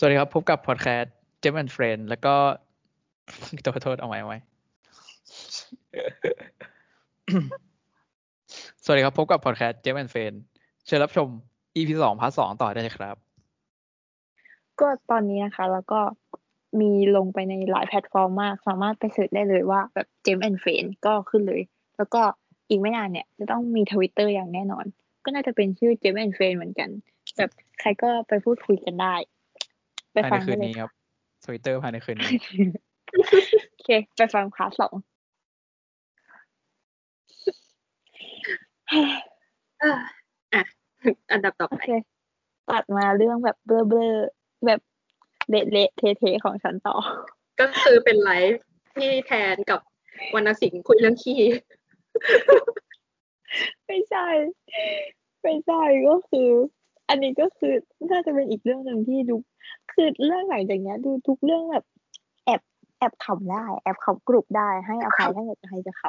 สวัสดีครับ พบกับพอดแคสต์เจม and Friend แล้วก็โทษโทษเอาไว้เอาไว้ สวัสดีครับ พบกับพอดแคสต์เจม and Friend เชิญรับชม EP สองพาร์ทสองต่อได้เลยครับ ก็ตอนนี้นะคะ แล้วก็มีลงไปในหลายแพลตฟอร์มมาก สามารถไป search ได้เลยว่าแบบเจม and Friend ก็ขึ้นเลย แล้วก็อีกไม่นานเนี่ย จะต้องมีทวิตเตอร์อย่างแน่นอน ก็น่าจะเป็นชื่อเจมแอนเฟรนเหมือนกัน แบบใครก็ไปพูดคุยกันได้ ภายในฟังคืได้นเลยนี้ครับทวิตเตอร์ภายในคืนนี้โอเค ไปฟังพาร์ทสองอะอะอันดับต่อโอไปเคตัดมาเรื่องแบบเบลอเบลอๆแบบเละเละเทเทๆของฉันต่อ ก็คือเป็นไลฟ์ที่แทนกับวรรณสิงห์คุยเรื่องขี้ไม่ใช่ ไม่ใช่ก็คือ อันนี้ก็คือน่าจะเป็นอีกเรื่องหนึ่งที่ดูคือเรื่องหลังจากเนี้ยดูทุกเรื่องแบบแอบแอบขำได้ แอบขำกรุบได้ให้อภัยถ้าเกิดใครจะข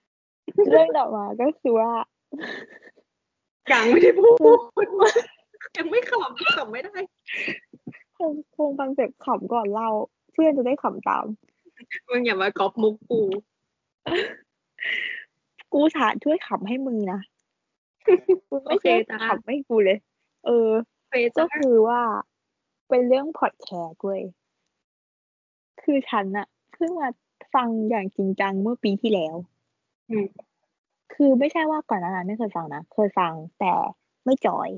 ำเรื่องต่อมาก็คือว่ายังไม่ได้พูดว่ายังไม่ขำขำไม่ได้คงคงฟังเสร็จขำก่อนเล่าเพื่อนจะได้ขำตามมึงอย่ามาก๊อปมุกกูกูสาช่วยขำให้มึงนะมึงไม่โอเคช่วยจ้าขำให้กูเลย เออเฟซก็คือว่าเป็นเรื่องพอดแคสต์เว้ยคือฉันอะเพิ่งมาฟังอย่างจริงจังเมื่อปีที่แล้วอืมคือไม่ใช่ว่าก่อนหนานั้นไม่เคยฟังนะเคยฟังแต่ไม่จอย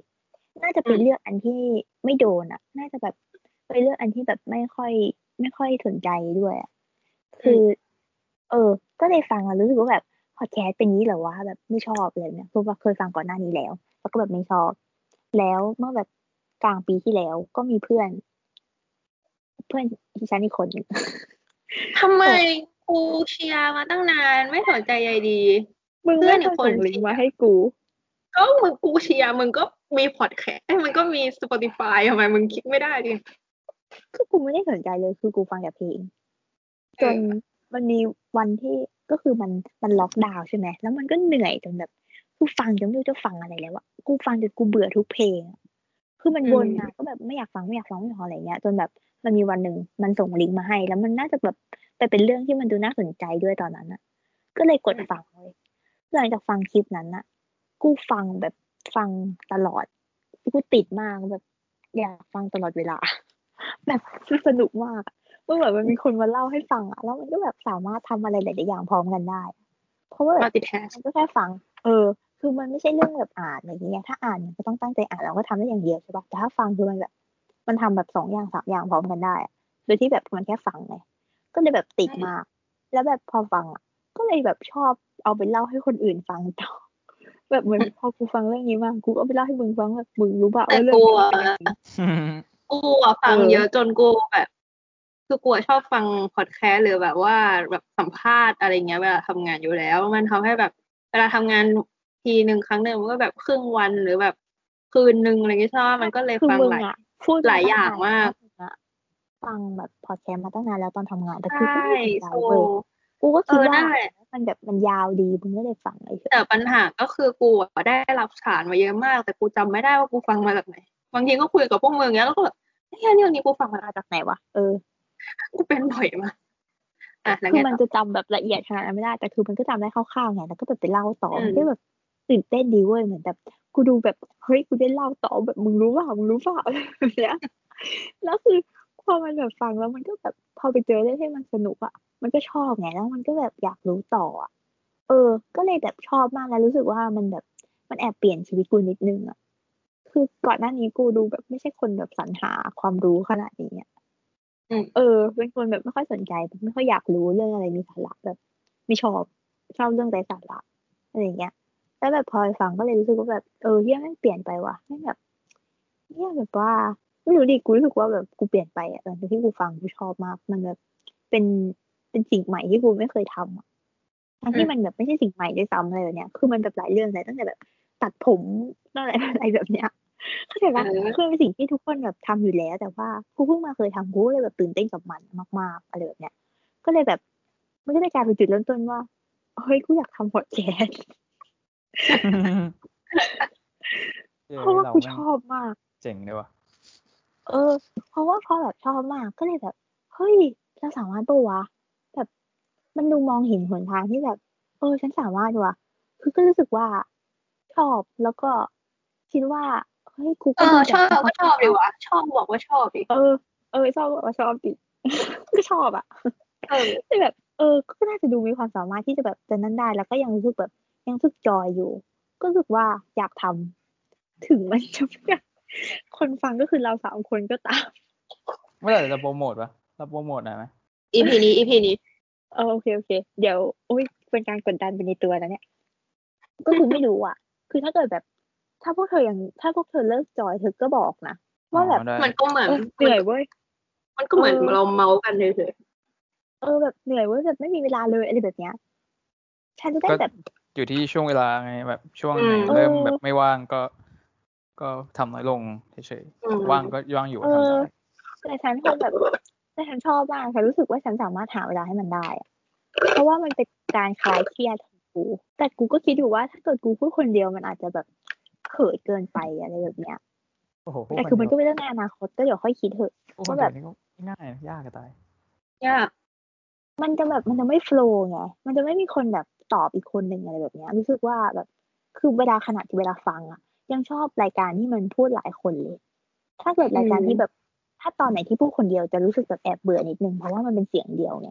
น่าจะเป็นเรื่องอันที่ไม่โดนอะน่าจะแบบเป็นเรื่องอันที่แบบไม่ค่อย ไม่ค่อยสนใจด้วยอะคือ เออ ก็เลยฟังแล้วรู้สึกว่าแบบพอดแคสต์เป็นนี้เหรอวะแบบไม่ชอบเลยเนี่ยเพราะว่าเคยฟังก่อนหน้านี้แล้ว แล้วก็แบบไม่ชอบ แล้วเมื่อแบบกลางปีที่แล้วก็มีเพื่อน เพื่อนที่ฉันอีกคนหนึ่งทำไมกูเชียร์มาตั้งนานไม่สนใจใยดีมึงเพื่ไม่อนอีเคยกคนส่งลิงก์มาให้กู ก็มึงกูเชียร์มึงก็มีพอดแคสต์มันก็มี Spotify ทำไมมึงคิดไม่ได้ดิคือกูไม่ได้สนใจเลยคือกูฟังแต่เพลงจนมันมีวันที่ก็คือมันมันล็อกดาวน์ใช่ไหมแล้วมันก็เหนื่อยจนแบบ กูฟังจนไม่รู้จะฟังอะไรแล้วอะกูฟังจนกูเบื่อทุกเพลงอะคือมันวนมาก็แบบไม่อยากฟังไม่อยากฟังไม่อยากฟังอะไรเงี้ย จนแบบมันมีวันหนึ่งมันส่งลิงก์มาให้ แล้วมันน่าจะแบบไปเป็นเรื่องที่มันดูน่าสนใจด้วยตอนนั้นอะก็เลยกดฟังเลยหลังจากฟังคลิปนั้นอะกูฟังแบบฟังตลอด กูติดมากแบบ อยากฟังตลอดเวลา แบบคือสนุกมากอะมันเหมือนมันมีคนมาเล่าให้ฟังอะแล้วมันก็แบบสามารถทำอะไรหลาย ๆ อย่างพร้อมกันได้ เพราะว่าแบมาบติดแฮชมันก็แค่ฟัง เออ คือมันไม่ใช่เรื่องแบบอ่านอะไรอย่างเงี้ยถ้าอ่านมันก็ต้องตั้งใจอ่านเราก็ทำได้อย่างเดียวใช่ปะแต่ถ้าฟังคือมันแบบ มันทำแบบสองอย่างสามอย่างพร้อมกันได้อะโดยที่แบบมันแค่ฟังไงก็เลยแบบติดมาก แล้วแบบพอฟังอะ ก็เลยแบบชอบเอาไปเล่าให้คนอื่นฟังต่อแบบเหมือนพอกูฟังเรื่องนี้มากูก็เอาไปเล่าให้มึงฟังแบบมึงรู้ป่ะแต่ว่าเรื่องกูนี้อะมันเป็นอย่างนี้กูอะฟังเออเยอะจนกูแบบคือกูอะชอบฟังพอดแคสต์หรือแบบว่าแบบสัมภาษณ์อะไรเงี้ยเวลาทำงานอยู่แล้ว มันทำให้แบบ เวลาทำงาน ทีหนึ่งครั้งหนึ่งมันก็แบบครึ่งวันหรือแบบคืนหนึ่งอะไรเงี้ยใช่ปะมันก็เลยคือฟังมึงหลายอะพูดหลายอย่างมากอะฟังแบบพอดแคสต์มาตั้งนานแล้วตอนทำงานแต่คือใช่กูไม่ได้สนใจโซเว้ยกูก็คิดเออว่านั่นแหละมันแบบมันยาวดีมึงก็เลยฟังเลยเฉยแต่ปัญหาก็คือกูอะได้รับสารมาเยอะมาก แต่กูจำไม่ได้ว่ากูฟังมาจากไหนบางทีก็คุยกับพวกมึงเงี้ยแล้วก็แบบเฮ้ยอันนี้อันนี้กูฟังมามาจากไหนวะเออกูเป็นบ่อยมากอะแล้วคือไงมันต่อจะจำแบบละเอียดขนาดนั้นไม่ได้แต่คือมันก็จำได้คร่าวๆไงแล้วก็แบบไปเล่าต่ออืมมันก็แบบ ตื่นเต้นดีเว้ยเหมือนแบบกูดูแบบเฮ้ยกูได้เล่าต่อแบบมึงรู้เปล่ามึงรู้เปล่าอะไรแบบเนี้ยแล้วคือพอมันแบบฟังแล้วมันก็แบบพอไปเจอเรื่องที่มันสนุกอะมันก็ชอบไงแล้วมันก็แบบอยากรู้ต่ออะเออ ก็เลยแบบชอบมากแล้วรู้สึกว่ามันแบบมันแอบเปลี่ยนชีวิตกูนิดนึงอะคือก่อนหน้านี้กูดูแบบไม่ใช่คนแบบสรรหาความรู้ขนาดนี้อะอืมเออ เป็นคนแบบไม่ค่อยสนใจแบบไม่ค่อยอยากรู้เรื่องอะไรมีสาระแบบ ไม่ชอบชอบเรื่องไร้สาระอะไรอย่างเงี้ย แล้วแบบพอไปฟังก็เลยรู้สึกว่าแบบเออเฮียแม่งเปลี่ยนไปว่ะแม่งแบบเฮียแบบว่าไม่รู้ดิกูรู้สึกว่าแบบกูเปลี่ยนไปอะหลังจากที่กูฟังกูชอบมาก มันแบบเป็นเป็นสิ่งใหม่ที่กูไม่เคยทำอะทั้งที่มันแบบไม่ใช่สิ่งใหม่ด้วยซ้ำอะไรแบบเนี้ยคือมันแบบหลายเรื่องเลยตั้งแต่แบบ ตัดผมตั้งแต่อะไรแบบเนี้ยเข้าใจปะเออคือมันเป็นสิ่งที่ทุกคนแบบทำอยู่แล้ว แต่ว่ากูเพิ่งมาเคยทำกูก็เลยแบบตื่นเต้นกับมันมาก ๆอะไรแบบเนี้ยก็เลยแบบมันก็เลยกลายเป็นจุดเริ่มต้นว่าเฮ้ยกูอยากทำพอดแคสต์ เพราะว่ากูชอบมาก เจ๋งเลยว่ะเอเออ เพราะว่าพอแบบชอบมากก็เลยแบบ เฮ้ยเราสามารถปะวะแบบมันดูมองเห็นหนทางที่แบบ เออ ฉันสามารถว่ะคือก็รู้สึกว่าชอบแล้วก็คิดว่าเฮ้ยกูเอก็อดูชอบจากก็ชอบดีวะชอบบอกว่าชอบดิเออเออชอบว่าชอบดิก็ชอบอะเออแต่แบบ เออ ก็น่าจะดูมีความสามารถที่จะแบบจะนั้นได้แล้วก็ยังรู้สึกแบบ ยังรู้สึกจอยอยู่ ก็รู้สึกว่าอยากทำถึงมันจะไม่อยากคนฟังก็คือเราสามคนก็ตามเมื่อไหร่จะโปรโมทวะเราโปรโมทหน่อยไหมอีพีนี้อีพีนี้เออโอเคโอเค เดี๋ยวโอ้ยเป็นการกดดันไปในตัวนะเนี่ย ก็คือไม่รู้อะ คือถ้าเกิดแบบ ถ้าพวกเธอยังถ้าพวกเธอเลิกจอยเธอก็บอกนะว่าแบบอ๋อได้มันก็เหมือนเออเหนื่อยเว้ยมันก็เหมือนเออเราเมาส์กันเฉยเออแบบเหนื่อยเว้ยแบบไม่มีเวลาเลยอะไรแบบเนี้ยฉันจะได้ก็แบบ อยู่ที่ช่วงเวลาไงแบบช่วงอืไหนมเริ่มเออแบบไม่ว่างก็ ก็ทำน้อยลงเฉยอืมๆว่างก็ว่างอยู่เอก็ทำอได้แต่ฉันคงแบบแต่ฉันชอบมากฉันรู้สึกว่าฉันสามารถหาเวลาให้มันได้อะเพราะว่ามันเป็นการคลายเครียดของกู แต่กูก็คิดอยู่ว่าถ้าเกิดกูพูดคนเดียวมันอาจจะแบบเขินเกินไปอะไรแบบเนี้ยโอ้โหแต่คือมันก็ไม่ได้ในอนาคตก็เดี๋ยวค่อยคิดเถอะพวกคนว่าเดีแบยวบนี่ก็ง่ายนะยากจะตายๆยากมันจะแบบมันจะไม่โฟล์ไงมันจะไม่มีคนแบบ ตอบอีกคนหนึ่งอะไรแบบเนี้ยรู้สึกว่าแบบคือเวลาขนาดที่เวลาฟังอะยังชอบรายการที่มันพูดหลายคนเลย ถ้าเกิดรายการที่แบบ ถ้าตอนไหนที่พูดคนเดียวจะรู้สึกแบบแอบเบื่อนิดนึงเพราะว่ามันเป็นเสียงเดียวไง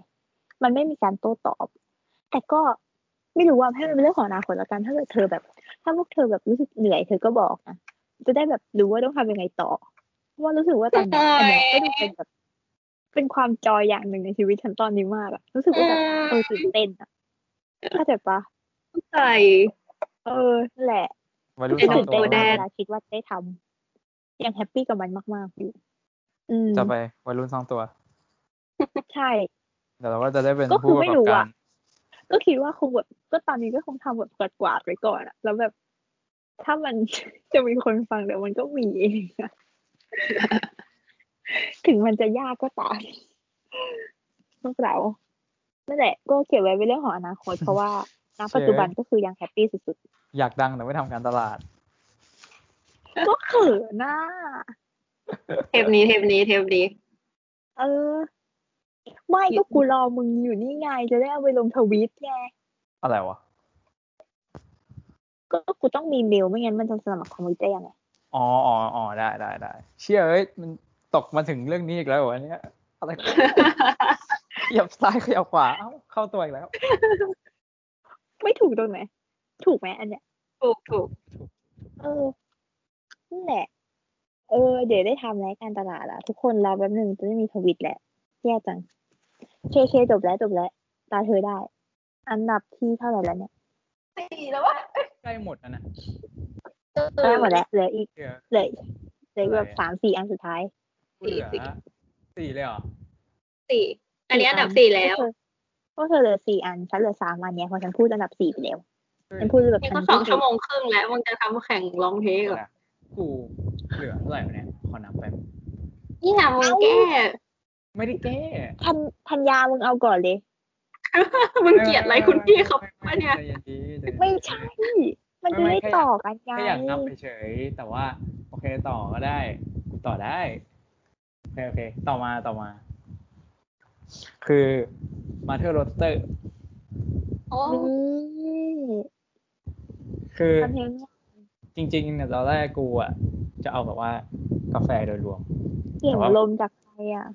มันไม่มีการโต้ตอบ แต่ก็ไม่รู้ว่าให้มันเป็นเรื่องของอนาคตละกันถ้าเกิดเธอแบบ ถ้าพวกเธอแบบรู้สึกเหนื่อยเธอก็บอกนะจะได้แบบรู้ว่าต้องทำยังไงต่อเพราะว่ารู้สึกว่าตอนนี้อันเนี้ยก็ดูเป็นแบบเป็นความจอยอย่างหนึ่งในชีวิตฉันตอนนี้มากอะรู้สึกว่าแบบเออตื่นเต้นอะ เข้าใจปะใส่เออนั่นแหละวัยรุ่นไอ้สหอนุ่งมตัวตัวแดนเวลาคิดว่าได้ทำยังแฮปปี้กับมันมากๆอยู่อืมจะไปวัยรุ่นสองตัว ใช่เดี๋ยวเราก็จะได้เป็นก็คือผู้ปไม่ระกรู้อบกาอะรก็คิดว่าคงแบบก็ตอนนี้ก็คงทำแบบกวาดๆไว้ก่อนอะแล้วแบบถ้ามันจะมีคนฟังเดี๋ยวมันก็มีเองอะถึงมันจะยากก็ตามพวกเรา นั่นแหละก็เก็บไว้เป็นเรื่องของอนาคตเพราะว่าณปัจจุบันก็คือยังแฮปปี้สุดอยากดังแต่ไม่ทำการตลาดๆก็เขินน่ะเทปนี้เทปนี้เทปนี้ เออ ไม่ก็กูรอมึงอยู่นี่ไงจะได้เอาไปลงทวิตไง อะไรวะ ก็กูต้องมีเมลไม่งั้นมันจะสมัครทวิตได้ยังไงอ๋ออ๋ออ๋อได้ได้ได้เชื่อเอ้ยมันตกมาถึงเรื่องนี้อีกแล้วเหรออันเนี้ยอะไร ขยับซ้ายขยับขวาเอ้าเข้าตัวอีกแล้ว ไม่ถูกตรงไหน ถูกไหมอันเนี้ย ถูกถูกเออนั่นแหละ เออ เดี๋ยวได้ทำรายการตลาดอะทุกคนรอแป๊บหนึ่งจะไม่มีทวิตแหละแย่จัง เคเคจบแล้วจบแล้ว ตาเธอได้ อันดับที่เท่าไหร่แล้วเนี่ยสี่แล้ววะใกล้หมดแล้วนะได้หมดแล้วเหลืออีกเหลือเหลือเหลือแบบอะไรอะสามสี่อันสุดท้ายเหลือสี่เลยเหรอสี่ อันนี้อันดับสี่แล้วพวกเธอเหลือสี่อันฉันเหลือสามอันเนี่ยเพราะฉันพูดอันดับสี่ไปแล้วฉันพูดแบบนี่ฉัก็นสองชั่วโมงครึ่งแล้วมึงจะทำแข่งร้องเพลงเหรอกูเหลือเท่าไหร่วะเนี่ยขอนับไปบนี่นะมึงแก้ไม่ได้แก้ทันธัญญามึงเอาก่อนเลยมึงเกลียดอะไรคุณพี่เขาปะเนี่ยใจเย็นดีใจเย็นดีไม่ใช่ มันจะไม่ได้ไม่แค่ต่อกันไงแค่อยากนับเฉยๆแต่ว่า โอเคต่อก็ได้กูต่อได้โอเคโอเค ต่อมาต่อมา คือมาเธอร์โรสเตอร์โอ้นี่คือคอนเทนต์จริงๆเนี่ยตอนแรกกูอะ จะเอาแบบว่ากาแฟโดยรวมเสียงแต่ว่าลมจากใครอะ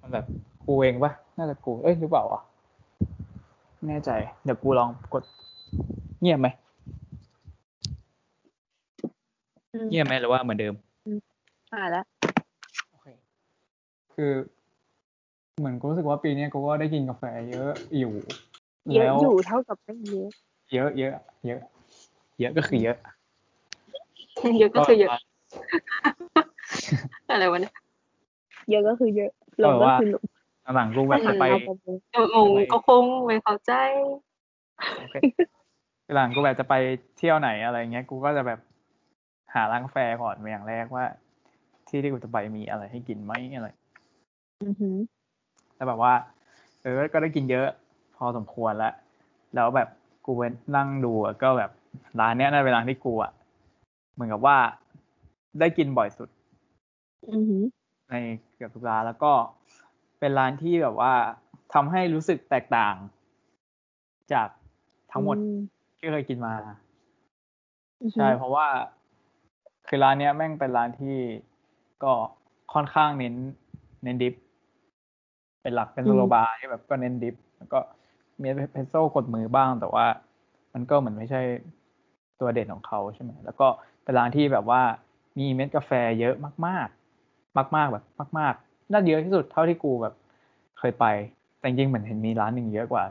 มันแบบกูเองปะน่าจะกู เอ้ยหรือเปล่าวะไม่แน่ใจ เดี๋ยวกูลองกด เงียบไหมอืมเงียบไหมหรือว่าเหมือนเดิมอ่าแล้วโอเคคือ เหมือนกูรู้สึกว่าปีเนี้ยกูก็ได้กินกาแฟเยอะอยู่เยอะแล้วอยู่เท่ากับไม่เยอะ เยอะเยอะเยอะ เยอะก็คือเยอะ เยอะก็คือเยอะ อะไรวะเนี่ย เยอะก็คือเยอะลงก็คือลงหลังๆกูแบบจะไปเอาประมงเอองงก็คงไม่เข้าใจโอเคหลังกูแบบจะไปเที่ยวไหนอะไรเงี้ย กูก็จะแบบหาร้านกาแฟก่อนเป็นอย่างแรกว่า ที่ที่กูจะไปมีอะไรให้กินไหมอะไร อือหือ แล้วแบบว่า เออ ก็ได้กินเยอะ พอสมควรแล้ว แล้วแบบกูไปนั่งดูอะก็แบบร้านเนี้ยน่าเป็นร้านที่กูอะเหมือนกับว่าได้กินบ่อยสุดอือหือในเกือบทุกร้านแล้วก็เป็นร้านที่แบบว่าทำให้รู้สึกแตกต่าง จากทั้งหมดอืที่เคยกินมาอือฮึใช่เพราะว่าคือร้านเนี้ยแม่งเป็นร้านที่ก็ค่อนข้างเน้น เน้นดิฟ เป็นหลักเป็นสโลบาร์ที่แบบก็เน้นดิฟแล้วก็มีเพสโซ่กดมือบ้าง แต่ว่ามันก็เหมือนไม่ใช่ตัวเด่นของเขาใช่ไหมแล้วก็เป็นร้านที่แบบว่ามีเม็ดกาแฟเยอะมาก ๆ มาก ๆ แบบมาก ๆ น่าเยอะที่สุดเท่าที่กูแบบเคยไป แต่จริงๆเหมือนเห็นมีร้านหนึ่งเยอะกว่า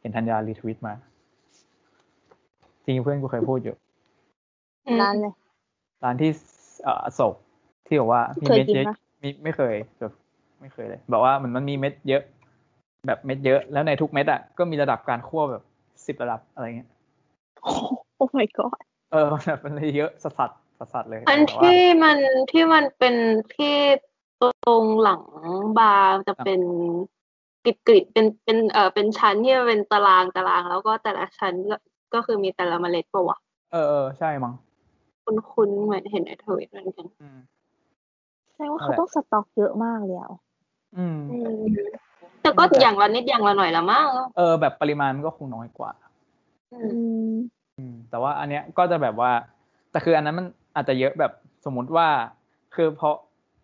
เห็นธัญญารีทวิตมา จริงๆเพื่อนกูเคยพูดอยู่อืมร้านเลยร้านที่เอ่ออโศกที่บอกว่ามีเคยเม็ดกินเยอะปะมีไม่เคยแบบ ไม่เคยเลยบอกว่ามันมันมีเม็ดเยอะ แบบเม็ดเยอะ แล้วในทุกเม็ดอะก็มีระดับการคั่วแบบสิบระดับอะไรเงี้ยโอ้ my god เออแบบมันเลยเยอะสัสสัสสัสสัสเลยอันแต่ว่าที่มันที่มันเป็นที่ตรงหลังบาร์จะเป็นกริดกริดเป็นเป็นเอ่อเป็นชั้นที่มันเป็นตารางตาราง แล้วก็แต่ละชั้นก็ก็คือมีแต่ละเมล็ดปะวะเออเออใช่มั้งคุณคุณเหมือนเห็นในทวิตเหมือนกันอืมแสดงว่านั่เขานแหละต้องสต็อกเยอะมากเลยอะ อืมอืม แต่ก็อย่างละนิดอย่างละหน่อยละมั้งเออ แบบปริมาณมันก็คงน้อยกว่า อือืมมอืม แต่ว่าอันเนี้ยก็จะแบบว่า แต่คืออันนั้นมันอาจจะเยอะแบบสมมุติว่า คือเพราะ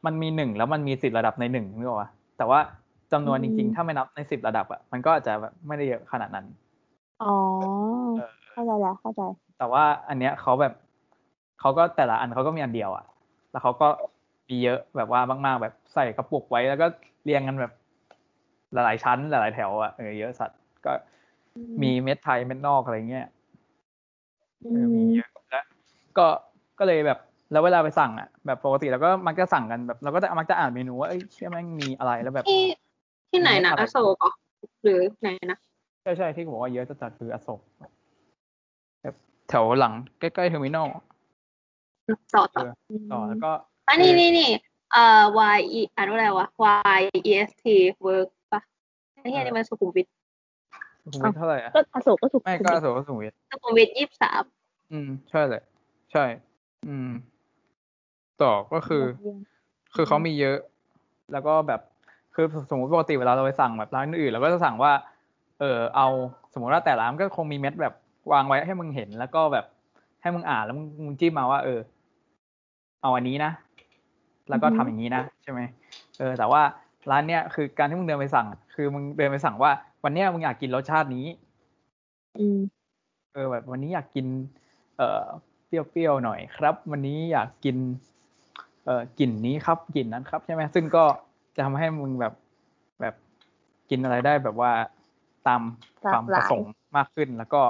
มันมีหนึ่งแล้วมันมีสิบระดับในหนึ่งนึกออกปะแต่ว่าจำนวนจริงอืมๆถ้าไม่นับในสิบระดับอะมันก็อาจจะแบบไม่ได้เยอะขนาดนั้น อ๋อเออเข้าใจแล้วเข้าใจ แต่ว่าอันเนี้ยเขาแบบเขาก็แต่ละอันเขาก็มีอันเดียวอะ แล้วเขาก็มีเยอะแบบว่ามาก ๆ แบบใส่กระปุกไว้แล้วก็ เรียงกันแบบ หลายๆชั้น หลายๆแถวอะเออเยอะสัตว์ก็อืมมีเม็ดไทยเม็ดนอกอะไรเงี้ยอืเออมีมเยอะแล้วก็ก็เลยแบบ แล้วเวลาไปสั่งอะแบบปกติเราก็มักจะสั่งกันแบบเราก็จะมักจะอ่านเมนูว่าเอ้ยเชื่อแม่งมีอะไรแล้วแบบที่ที่ไหนนะอะไรอโศกเหรอหรือไหนนะใช่ใช่ที่บอกว่าเยอะจะจัดคืออโศกแบบแถวหลังใกล้ๆเทอร์มินอลต่อต่อต่อแล้วก็อันนี้นี่นี่ เอ่อ Y E อ่านว่าอะไรวะ Y E S T work ปะไอ้เหี้ยนี่มันสุขุมวิทสุขุมวิทเท่าไหร่อะก็อโศกก็ถูกไม่ก็อโศกก็สุขุมวิทสุขุมวิทยี่สิบสามอืม ใช่เลยใช่ อืม ต่อก็คือ คือเขามีเยอะ แล้วก็แบบคือสมมติปกติเวลาเราไปสั่งแบบร้านอื่นเราก็จะสั่งว่า เออเอาสมมติว่าแต่ร้านมันก็คงมีเม็ดแบบวางไว้ให้มึงเห็น แล้วก็แบบให้มึงอ่านแล้วมึงมึงจิ้มมาว่า เออ เอาอันนี้นะ แล้วก็ทำอย่างนี้นะใช่ไหมเออแต่ว่าร้านเนี้ยคือการที่มึงเดินไปสั่งอะคือมึงเดินไปสั่งว่า วันเนี้ยมึงอยากกินรสชาตินี้อืมเออแบบวันนี้อยากกิน เอ่อเปรี้ยวๆหน่อยครับ วันนี้อยากกิน เอ่อกลิ่นนี้ครับกลิ่นนั้นครับใช่ไหมซึ่งก็จะทำให้มึงแบบแบบกินอะไรได้แบบว่าตามหลากความหปลายระสงค์มากขึ้น แล้วก็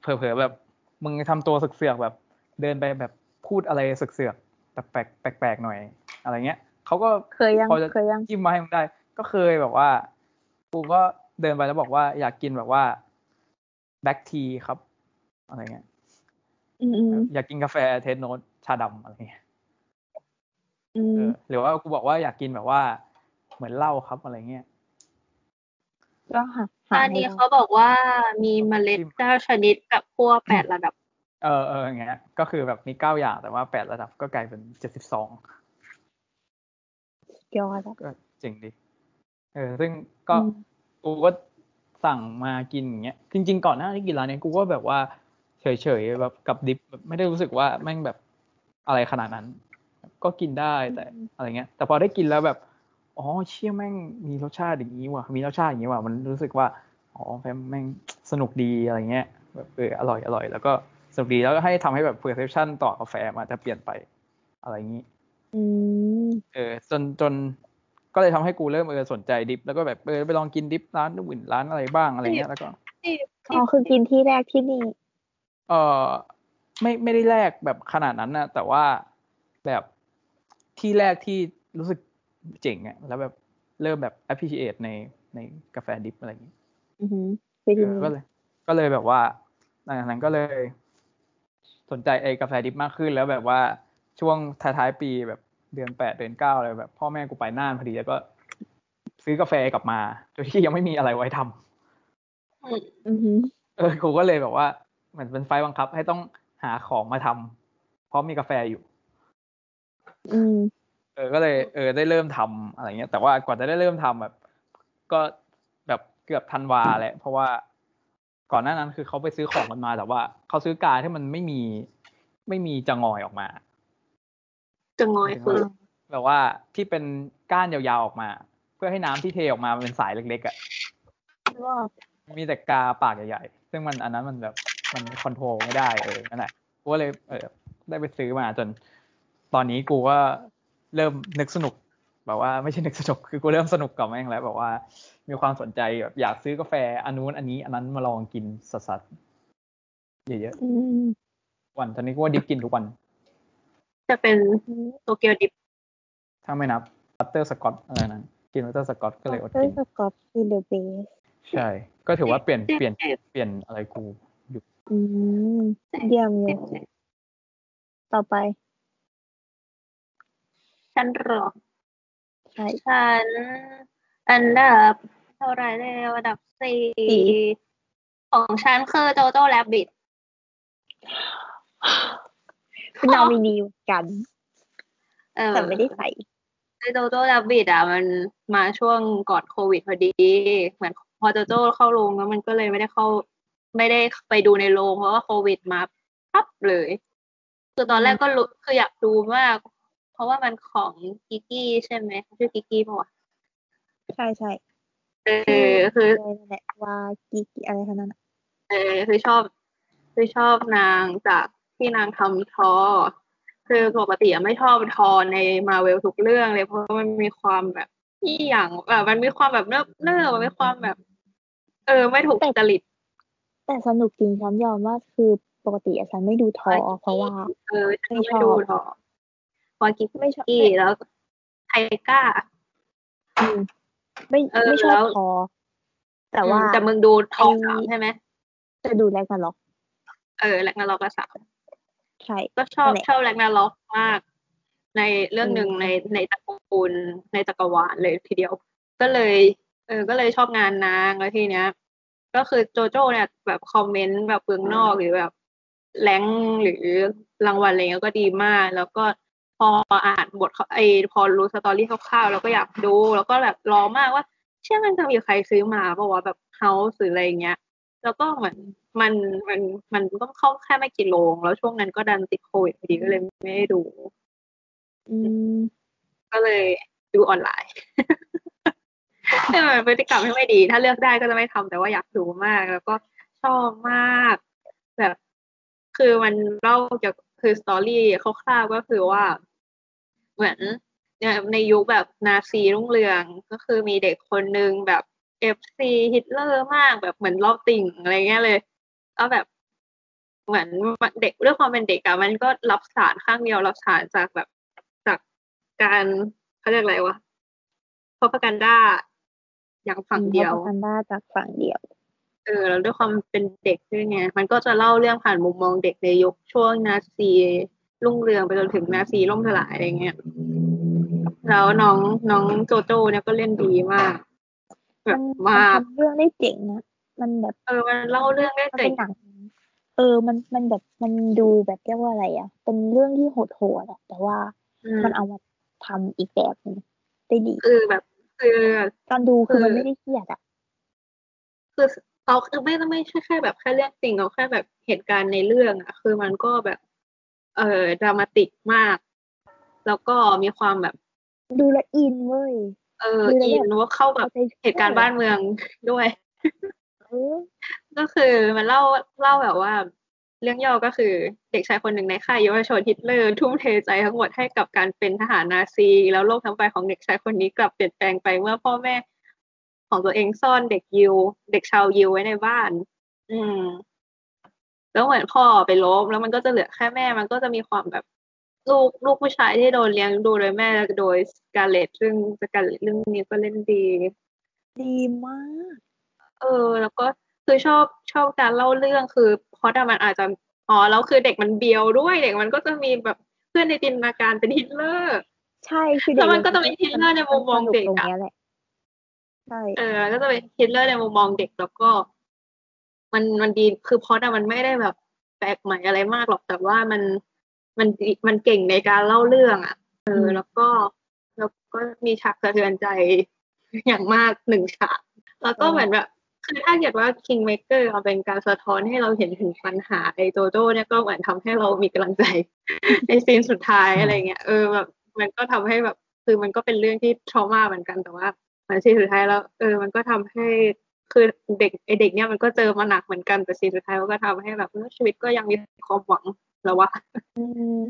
เผลอๆแบบมึงทำตัวเสือกๆแบบ เดินไปแบบพูดอะไรเสือกๆ แปลกๆแปลกๆหน่อย อะไรเงี้ยเขาก็เคยยังพอจะเคยยังจิ้มมาให้มึงได้ ก็เคยแบบว่า กูก็เดินไปแล้วบอกว่าอยากกินแบบว่าแบล็กทีครับ อะไรเงี้ยอืมอืมอยากกินกาแฟเทสโนตชาดำอะไรเงี้ยอืเอมอหรือว่ากูบอกว่าอยากกินแบบว่า เหมือนเหล้าครับอะไรเงี้ยก็หาหาอันให้นี้ได้เขาบอกว่ามีเมล็ดเก้าชนิดกับขั้วแปดระดับ เออเอออย่างเงี้ย ก็คือแบบมีเก้าอย่างแต่ว่าแปดระดับก็กลายเป็นเจ็ดสิบสองยอดอะก็เจ๋งดี เออ ซึ่งก็อืมกูก็สั่งมากินอย่างเงี้ย จริง ๆ ก่อนหน้าที่กินร้านเนี้ยกูก็แบบว่าเฉยๆแบบกับดิฟแบบไม่ได้รู้สึกว่าแม่งแบบอะไรขนาดนั้น ก็กินได้แต่อะไรเงี้ย แต่พอได้กินแล้วแบบอ๋อเชี่ยแม่งมีรสชาติอย่างนี้ว่ะมีรสชาติอย่างนี้ว่ะมันรู้สึกว่าอ๋อแม่งแม่งสนุกดีอะไรเงี้ยแบบเอออร่อยอร่อย แล้วก็ สนุกดีแล้วก็ให้ทำให้แบบ perception ต่อกาแฟมันจะเปลี่ยนไปอะไรอย่างนี้อืมเออจนจนก็เลยทำให้กูเริ่มเออสนใจดิฟ แล้วก็แบบเออไปลองกินดิฟร้านอื่นร้านอะไรบ้างอะไรเงี้ยแล้วก็ที่อ๋อคือกินที่แรกที่นี่เออไม่ไม่ได้แรกแบบขนาดนั้นนะแต่ว่าแบบที่แรกที่รู้สึกเจ๋งอะแล้วแบบเริ่มแบบ appreciate ในในกาแฟดิฟอะไรอย่างงี้อือหือคือเอที่อนี่ก็เลย ก็เลยแบบว่าหลังจากนั้นก็เลย สนใจไอ้กาแฟดิฟมากขึ้น แล้วแบบว่าช่วงท้ายๆปีแบบเดือนแปดเดือนเก้าอะไรแบบ พ่อแม่กูไปน่านพอดีแล้วก็ ซื้อกาแฟกลับมาโดยที่ยังไม่มีอะไรไว้ทำอืมอือหือเออกูก็เลยแบบว่าเหมือนเป็นไฟล์บังคับ ให้ต้องหาของมาทำเพราะมีกาแฟอยู่ อืมเออก็เลยเออได้เริ่มทำอะไรเงี้ยแต่ว่ากว่าจะได้เริ่มทำแบบ ก็แบบเกือบธันวาแหละเพราะว่า ก่อนหน้านั้นคือเขาไปซื้อของกันมาแต่ว่าเขาซื้อกาที่มันไม่มีไม่มีจะงอยออกมาจะงอยคือแบบว่าที่เป็นก้านยาวๆออกมา เพื่อให้น้ำที่เทออกมามันเป็นสายเล็กๆอะว่ามีแต่กาปากใหญ่ๆซึ่งมันอันนั้นมันแบบมันคอนโทรลไม่ได้เออนั่นแหละกูก็เลยเออได้ไปซื้อมาจน ตอนนี้กูก็เริ่มนึกสนุก แบบว่าไม่ใช่นึกสนุกคือกูเริ่มสนุกกับแม่งแล้วแบบว่า มีความสนใจแบบอยากซื้อกาแฟอันนู้นอันนี้ อันนั้นมาลองกินสัสๆเยอะอืมๆวันตอนนี้กูว่าดิบกินทุกวัน จะเป็นโตเกียวดิบถ้าไม่นับบัตเตอร์สกอตอะไรนั้นกินบัตเตอร์สกอตก็เลยอดเฮ้ยกินสกอตคือเดอะเบสใช่ ก็ถือว่าเปลี่ยนเปลี่ยนเปลี่ยนอะไรกูอืมเยี่ยมเลยต่อไป ฉันรอใช่ ฉัน อันดับ เท่าไหรแล้วอันดับสี่สี่ของฉันคือโจโจ้แรบบิทคือนามินีเหมือนกันเออแต่ไม่ได้ใส่โจโจ้แรบบิทอะ มันมาช่วงก่อนโควิดพอดี เหมือนพอโจโจ้เข้าโรงแล้วมันก็เลยไม่ได้เข้า ไม่ได้ไปดูในโรงเพราะว่าโควิดมาปั๊บเลยคือตอนแรกก็รู้คืออยากดูมาก เพราะว่ามันของกิกกี้ใช่ไหมชื่อกิกกี้ป่ะวะใช่ใช่เออคือเลยนั่นแหละว่ากีกีอะไรทั้งนั้นอะเออคือชอบคือชอบนางจากที่นางทำทอ คือปกติอะไม่ชอบทอในมาเวลทุกเรื่องเลยเพราะว่ามันมีความแบบอีหยังแบบมันมีความแบบเนิบเนิบมันมีความแบบ เออ ไม่ถูกจริต แต่สนุกจริงฉันยอมว่าคือปกติอะฉันไม่ดูทอเพราะว่า เออฉันก็ไม่ชอบ ไม่ดูทอพอกิกไม่ชอบกี้แล้วไทก้าอืมไม่เออไม่ชอแล้บวทอ แต่ว่าแต่มึงดูทอไอ้สามใช่ไหมจะดูแรกกันหรอกเออแลกนาล็อกก็สามใช่ก็ชอบนั่นแหละชอบแลกนาล็อกมาก ในเรื่องหนึ่งอืมในในตระกูลในจักรวาลเลยทีเดียว ก็เลย เออ ก็เลยชอบงานนางแล้วทีเนี้ย ก็คือโจโจ้เนี่ยแบบคอมเมนต์แบบเบืองนอกหรือแบบแรงค์หรือรางวัลอะไรเงี้ยก็ดีมาก แล้วก็ พออ่านบทเขาไอพอรู้สตอรี่คร่าวๆแล้วก็อยากดูแล้วก็แบบรอมากว่า เชื่อมันจะมีใครซื้อมาเพราะว่าแบบเฮาส์หรืออะไรเงี้ย แล้วก็เหมือนมันมันมันต้องเข้าแค่ไม่กี่โรงแล้วช่วงนั้นก็ดันติดโควิดพอดีก็เลยไม่ได้ดู อืมก็เลยดูออนไลน์แต่มันเป็นพฤติกรรมที่ไม่ดี ถ้าเลือกได้ก็จะไม่ทำแต่ว่าอยากดูมาก แล้วก็ชอบมาก แบบ คือมันเล่าเกี่ยวกับ คือ story คร่าวๆก็คือว่า เหมือนในยุคแบบนาซีรุ่งเรืองก็คือมีเด็กคนหนึ่งแบบ FC ฮิตเลอร์มากแบบเหมือนรอบติ่งอะไรเงี้ยเลยแล้วแบบเหมือนเด็กด้วยความเป็นเด็กอะมันก็รับสารข้างเดียวรับสารจากแบบจากการเขาเรียกอะไรวะ propaganda อย่างฝั่งเดียวกันด้าจากฝั่งเดียว เออแล้วด้วยความเป็นเด็กด้วยไงมันก็จะเล่าเรื่องผ่านมุมมองเด็กในยุคช่วงนาซีรุ่งเรืองไปจนถึงนาซีล่มสลายอะไรเงี้ยแล้วน้องน้องโจโจ้เนี่ยก็เล่นดีมากแบมับนมากทำเรื่องได้เจ๋งนะมันแบบเออมันเล่าเรื่องได้มันเจ๋เป็งนหนังเออ มันมันแบบมันดูแบบเรียกว่าอะไรอะ เป็นเรื่องที่โหดๆอะแต่ว่าอืมมันเอามาทำอีกแบบหนึงได้ดีคือแบบคือตอนดูคือคือมันไม่ได้เครียดอะคือ เอาคือไม่ไม่ใช่แค่แบบแค่เรื่องจริงเอาแค่แบบเหตุการณ์ในเรื่องอะคือมันก็แบบ เออ dramatic มาก แล้วก็มีความแบบ ดูแล้วอินเว้ยเออดูแล้วอินแบบว่าเข้ากับใจช่วยเหตุการณ์บ้านเมืองด้วยเออก็คือมันเล่าเล่าแบบว่า เรื่องย่อก็คือเด็กชายคนหนึ่งในค่ายเยาวชนฮิตเลอร์ทุ่มเทใจทั้งหมดให้กับการเป็นทหารนาซี แล้วโลกทั้งใบของเด็กชายคนนี้กลับเปลี่ยนแปลงไปเมื่อพ่อแม่ ของตัวเองซ่อนเด็กยิว เด็กชาวยิวไว้ในบ้าน อืม แล้วเหมือนพ่อไปรบแล้วมันก็จะเหลือแค่แม่ มันก็จะมีความแบบลูกลูกผู้ชายที่โดนเลี้ยงดูโดยแม่โดย Scarlett ซึ่ง Scarlett เรื่องนี้ก็เล่นดี ดีมาก เออ แล้วก็คือชอบชอบการเล่าเรื่องคือเพราะมันอาจจะอ๋อแล้วคือเด็กมันเบียวด้วยเด็กมันก็จะมีแบบเพื่อนในจินตนาการเป็นฮิตเลอร์ ใช่คือแล้วมันเด็ก็จะมีฮิตเลอร์ในมุมมองเด็กตรงอะเนี้ยแหละ ใช่เออก็จะเป็นฮิตเลอร์ในมุมมองเด็กแล้วก็ มันมันดีคือเพราะมันไม่ได้แบบแปลกใหม่อะไรมากหรอกแต่ว่ามันมันมันเก่งในการเล่าเรื่องอะเออ แล้วก็แล้วก็มีฉากสะเทือนใจอย่างมากหนึ่งฉากแล้วก็เหมือนแบบคือถ้าเกิดว่า Kingmaker เอาเป็นการสะท้อนให้เราเห็นถึงปัญหาไอ้โจโจ้เนี่ยก็เหมือนทำให้เรามีกำลังใจ ในซีนสุดท้ายอะไรเงี้ยเออแบบมันก็ทำให้แบบคือมันก็เป็นเรื่องที่ทรมาเหมือนกันแต่ว่า มันซีนสุดท้ายแล้วเออมันก็ทำให้คือเด็กไอเด็กเนี่ยมันก็เจอมาหนักเหมือนกันแต่ซีนสุดท้ายมันก็ทำให้แบบเออชีวิตก็ยังมีความหวังแล้วว่าอืม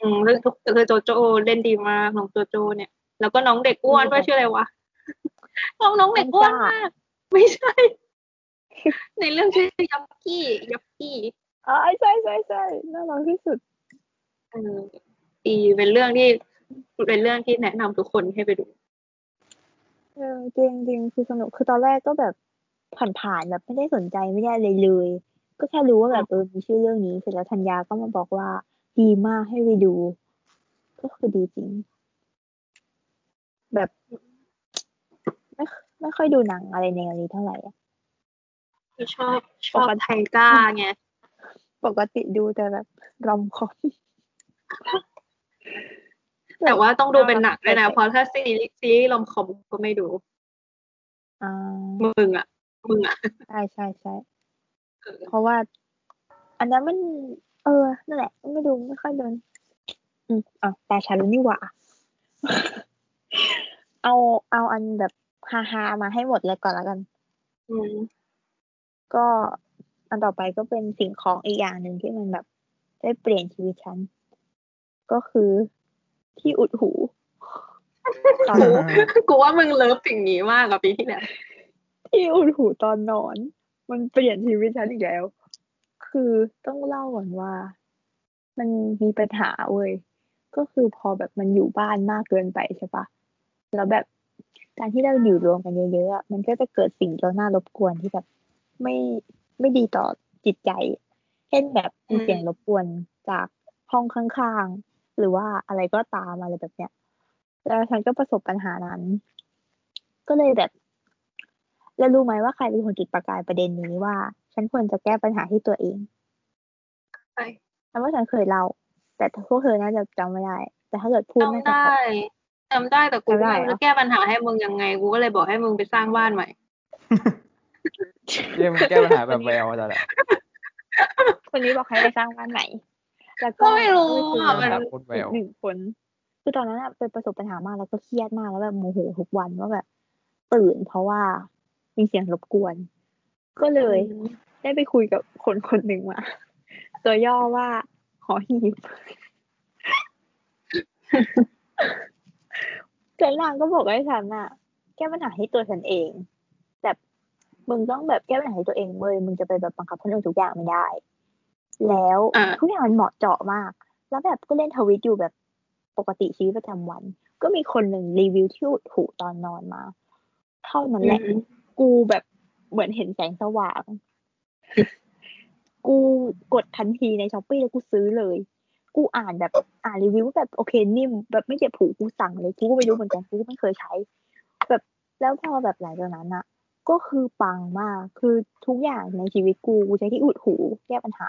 อืมเรื่องทุกคือโจโจเล่นดีมากน้องโจโจ เนี่ย แล้วก็น้องเด็กอ้วนด้วยชื่ออะไรวะน้องน้องเด็กอ้วนมากไม่ใช่ ในเรื่องชื่อยับกี้ยับกี้อ๋อใช่ใช่ใช่น่ารักที่สุดเออดีเป็นเรื่องที่เป็นเรื่องที่แนะนำทุกคนให้ไปดู เออจริงจริงคือสนุกคือตอนแรกก็แบบผ่านๆแบบไม่ได้สนใจไม่ได้เลยเลย ก็แค่รู้ว่าแบบเออมีชื่อเรื่องนี้เสร็จแล้วธัญญาก็มาบอกว่าดีมากให้ไปดู ก็คือดีจริง แบบไม่ไม่ค่อยดูหนังอะไรแนวนี้เท่าไหร่อะที่ชอบชอบไทก้าไงปกติดูแต่แบบรอมคอม แต่ว่าต้องดูเป็นหนักด้วยนะเพราะถ้าซีรีส์ซีรีส์ลอมคอมก็ไม่ดูอ่ามึงอะ มึงอะ ใช่ใช่ใช่เออเพราะว่า อันนั้นมัน เออ นั่นแหละ ไม่ดูไม่ค่อยโดนอืมอะตาชาลุนี่หว่า เอาเอาอันแบบฮาฮาๆมาให้หมดเลยก่อนแล้วกัน อืมก็อันต่อไปก็เป็นสิ่งของอีกอย่างหนึ่งที่มันแบบ ได้เปลี่ยนชีวิตฉัน ก็คือ ที่อุดหูตอนกูว่ามึงเลิฟสิ่งนี้มากกว่าปีที่แล้วที่อุดหูตอนนอน มันเปลี่ยนชีวิตฉันอีกแล้ว คือต้องเล่าก่อนว่า มันมีปัญหาเว้ยก็คือพอแบบมันอยู่บ้านมากเกินไปใช่ปะแล้วแบบการที่เราอยู่รวมกันเยอะๆอะมันก็จะเกิดสิ่งเราหน้ารบกวนที่แบบไม่ไม่ดีต่อจิตใจ เช่นแบบมีเสียงรบกวนจากห้องข้างๆ หรือว่าอะไรก็ตามอะไรแบบเนี้ยแล้วฉันก็ประสบปัญหานั้น ก็เลยแบบ แล้วรู้ไหมว่าใครเป็นคนจุดประกายประเด็นนี้ว่า ฉันควรจะแก้ปัญหาที่ตัวเองใช่แล้วว่าฉันเคยเล่าแต่พวกเธอน่าจะจำไม่ได้ แต่ถ้าเกิดพูดน่าจำจะได้จำได้แต่กูจำได้ไม่รู้เหรอจะแก้ปัญหาให้มึงยังไงกูก็เลยบอกให้มึงไปสร้างบ้านใหม่เยี่ยมนแก้ปัญหาแบบแววแต่แหละคนนี้บอกให้ไปสร้างบ้านใหม่ แล้วก็ไม่รู้ก็อะไปคุยมันกับโคตรแววหนึ่งคนคือตอนนั้นอะเป็นประสบปัญหามากแล้วก็เครียดมากแล้วแบบโมโหทุกวันว่าแบบตื่นเพราะว่ามีเสียงรบกวน ก็เลยได้ไปคุยกับคนคนหนึ่งมาตัวย่อว่าหอหีบแต่นางก็บอกให้ฉันอะแก้ปัญหาให้ตัวฉันเองแบบมึงต้องแบบแก้ปัญหาให้ตัวเองเว้ยมึงจะไปแบบบังคับคนอื่นทุกอย่างไม่ได้ แล้วอ่าทุกอย่างมันเหมาะเจาะมาก แล้วแบบก็เล่นทวิตอยู่แบบปกติชีวิตประจำวัน ก็มีคนหนึ่งรีวิวที่อุดหูตอนนอนมา เท่านั้นแหละ กูแบบเหมือนเห็นแสงสว่าง กูกดทันทีในช้อปปี้แล้วกูซื้อเลย กูอ่านแบบอ่านรีวิวว่าแบบโอเคนิ่มแบบไม่เจ็บหูกูสั่งเลยกูก็ไม่รู้เหมือนกันกูก็ไม่เคยใช้ แบบแล้วพอแบบหลังจากนั้นอะก็คือปังมาก คือทุกอย่างในชีวิตกูกูใช้ที่อุดหูแก้ปัญหา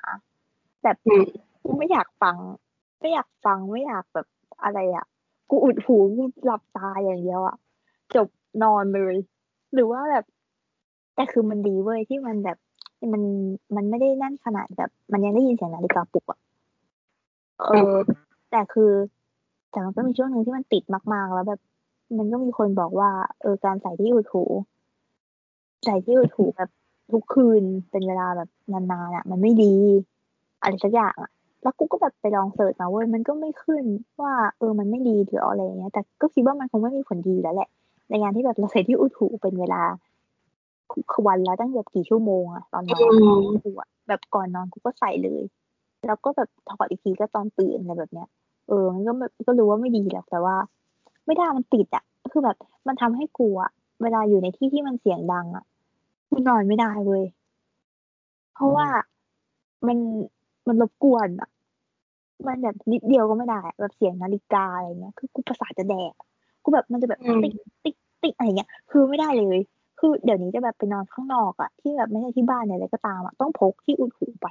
แบบอืมกูไม่อยากฟัง ไม่อยากฟังไม่อยากแบบอะไรอะกูอุดหูกูหลับตาอย่างเดียวอะจบนอนเลย หรือว่าแบบ แต่คือมันดีเว้ยที่มันแบบมันมันไม่ได้นั่นขนาดแบบ มันยังได้ยินเสียงนาฬิกาปลุกอะเออ แต่คือ แต่มันก็มีช่วงหนึ่งที่มันติดมากๆ แล้วแบบ มันก็มีคนบอกว่า เออการใส่ที่อุดหูใส่ที่อุดหูแบบทุกคืนเป็นเวลาแบบนานๆอะมันไม่ดี อะไรสักอย่างอะแล้วกูก็แบบไปลองเสิร์ชมาเว้ยมันก็ไม่ขึ้นว่าเออมันไม่ดีหรืออะไรเงี้ย แต่ก็คิดว่ามันคงไม่มีผลดีแล้วแหละ ในงานที่แบบเราใส่ที่อุดหูเป็นเวลาคือวันละตั้งแบบกี่ชั่วโมงอะตอนนอนอืมกูอะแบบก่อนนอนกูก็ใส่เลย แล้วก็แบบถอดอีกทีก็ตอนตื่นอะไรแบบเนี้ย เออ มันก็แบบก็รู้ว่าไม่ดีแหละแต่ว่า ไม่ได้มันติดอะคือแบบมันทำให้กูอะเวลาอยู่ในที่ที่มันเสียงดังอะกูนอนไม่ได้เว้ยเพราะว่ามัน มันรบกวนอะมันแบบนิดเดียวก็ไม่ได้อะแบบเสียงนาฬิกาอะไรเงี้ย คือกูประสาทจะแดกอะกูแบบมันจะแบบอืมติ๊กติ๊กติ๊กอะไรเงี้ย คือไม่ได้เลย คือเดี๋ยวนี้จะแบบไปนอนข้างนอกอะที่แบบไม่ใช่ที่บ้านเนี่ยอะไรก็ตามอะต้องพกที่อุดหูไป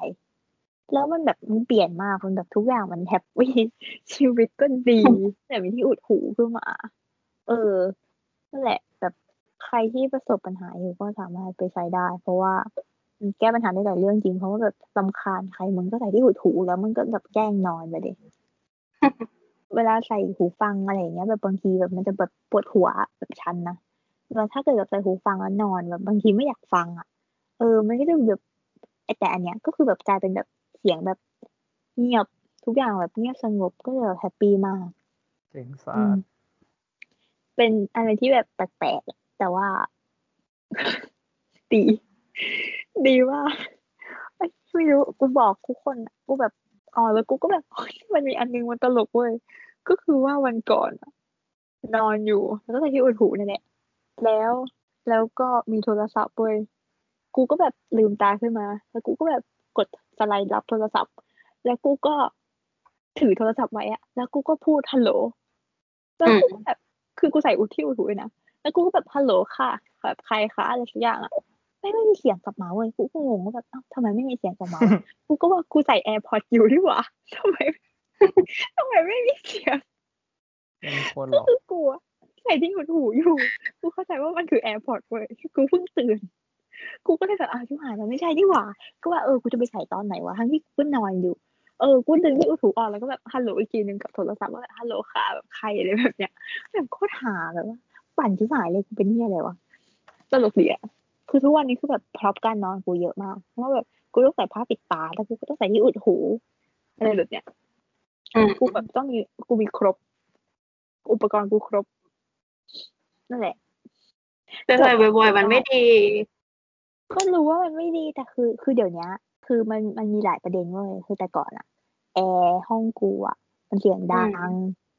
แล้วมันแบบมันเปลี่ยนมากมันแบบทุกอย่างมัน happy ชีวิตก็ดี แต่มีที่อุดหูขึ้นมา เออ นั่นแหละ แบบใครที่ประสบปัญหาอยู่ก็สามารถไปใช้ได้ เพราะว่ามัน แก้ปัญหาได้หลายเรื่องจริงเพราะว่าแบบลำคาญใครมึงก็ใส่ที่อุดหูแล้วมันก็แบบแกล้งนอนไปดิเวลาใส่หูฟังอะไรอย่างเงี้ยแบบบางทีแบบมันจะแบบปวดหัวแบบชันนะแล้วถ้าเกิดแบบใส่หูฟังแล้วนอนแบบบางทีไม่อยากฟังอะ เออ มันก็จะแบบไอ้แต่อันเนี้ยก็คือแบบกลายเป็นแบบเสียงแบบเงียบทุกอย่างแบบเงียบสงบก็เลยแบบ happy มากเจ๋งสาอืมดเป็นอะไรที่แบบแปลกๆอะแต่ว่าดี ดีมากไม่รู้กูบอกทุกคนอะกูแบบอ๋อแล้วกูก็แบบมันมีอันนึงมันตลกเว้ยก็คือว่าวันก่อน นอนอยู่ แล้วก็ใส่ที่อุดหูนั่นแหละแล้วแล้วก็มีโทรศัพท์เว้ยกูก็แบบลืมตาขึ้นมา แล้วกูก็แบบกดสไลด์รับโทรศัพท์ แล้วกูก็ถือโทรศัพท์ไว้อะแล้วกูก็พูดฮัลโหลแล้วกูก็แบบคือกูใส่อุดที่อุดหูเลยนะแล้วกูก็แบบฮัลโหลค่ะแบบใครคะอะไรสักอย่างอะ ไม่ไม่มีเสียงกลับมาเว้ยกูก็งงว่าแบบเอ้าทำไมไม่มีเสียงกลับมาวะกูก็ว่ากูใส่แอร์พอดอยู่ดีหว่าทำไมทำไมไม่มีเสียงเป็นคนก็หรอกคือกูอะใส่ที่หูหูอยู่กูเข้าใจว่ามันคือแอร์พอดเว้ยกูเพิ่งตื่นกูก็เลยแบบอ้าวชิบหายมันไม่ใช่นี่หว่าก็ว่าเออกูจะไปใส่ตอนไหนวะทั้งที่กูก็นอนอยู่เออกูดึงที่อุดหูออกแล้วก็แบบฮัลโหลอีกทีหนึ่งกับโทรศัพท์ว่าฮัลโหลค่ะแบบใครอะไรแบบเนี้ยแบบโคตรหาแบบว่าปั่นชิบหายเลยกูเป็นเนี่ยอะไรวะตลกดีอะ คือทุกวันนี้คือแบบพร็อพการนอนกูเยอะมากเพราะว่าแบบกูต้องใส่ผ้าปิดตาแล้วกูก็ต้องใส่ที่อุดหูอะไรแบบเนี้ยอืมกูแบบต้องมีกูมีครบ อุปกรณ์กูครบ นั่นแหละแต่ใส่บ่อยๆมันไม่ดี ก็รู้ว่ามันไม่ดีแต่คือ คือเดี๋ยวเนี้ยคือมันมันมีหลายประเด็นเว้ยคือแต่ก่อนอะแอร์ห้องกูอะมันเสียงดัง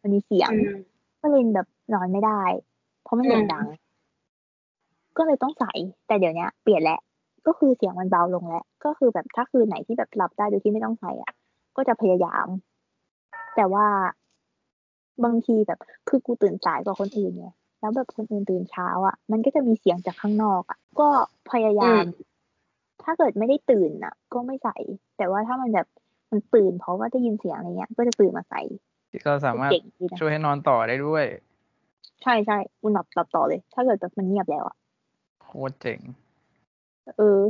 มันมีเสียงอืมก็เลยแบบนอนไม่ได้ เพราะมันเสียงดัง ก็เลยต้องใส่แต่เดี๋ยวเนี้ยเปลี่ยนแล้วก็คือเสียงมันเบาลงแล้ว ก็คือแบบถ้าคืนไหนที่แบบหลับได้โดยที่ไม่ต้องใส่อะ ก็จะพยายาม แต่ว่าบางทีแบบคือกูตื่นสายกว่าคนอื่นไงแล้วแบบคนอื่นตื่นเช้าอะ มันก็จะมีเสียงจากข้างนอกอะ ก็พยายามอืมถ้าเกิดไม่ได้ตื่นอะ ก็ไม่ใส่ แต่ว่าถ้ามันแบบมันตื่น เพราะว่าได้ยินเสียงอะไรเงี้ย ก็จะตื่นมาใส่ที่ก็สามารถเจ๋งดีนะช่วยให้นอนต่อได้ด้วย ใช่ใช่กูหลับหลับต่อเลย ถ้าเกิดแบบมันเงียบแล้วอะโคตรเจ๋ง เออ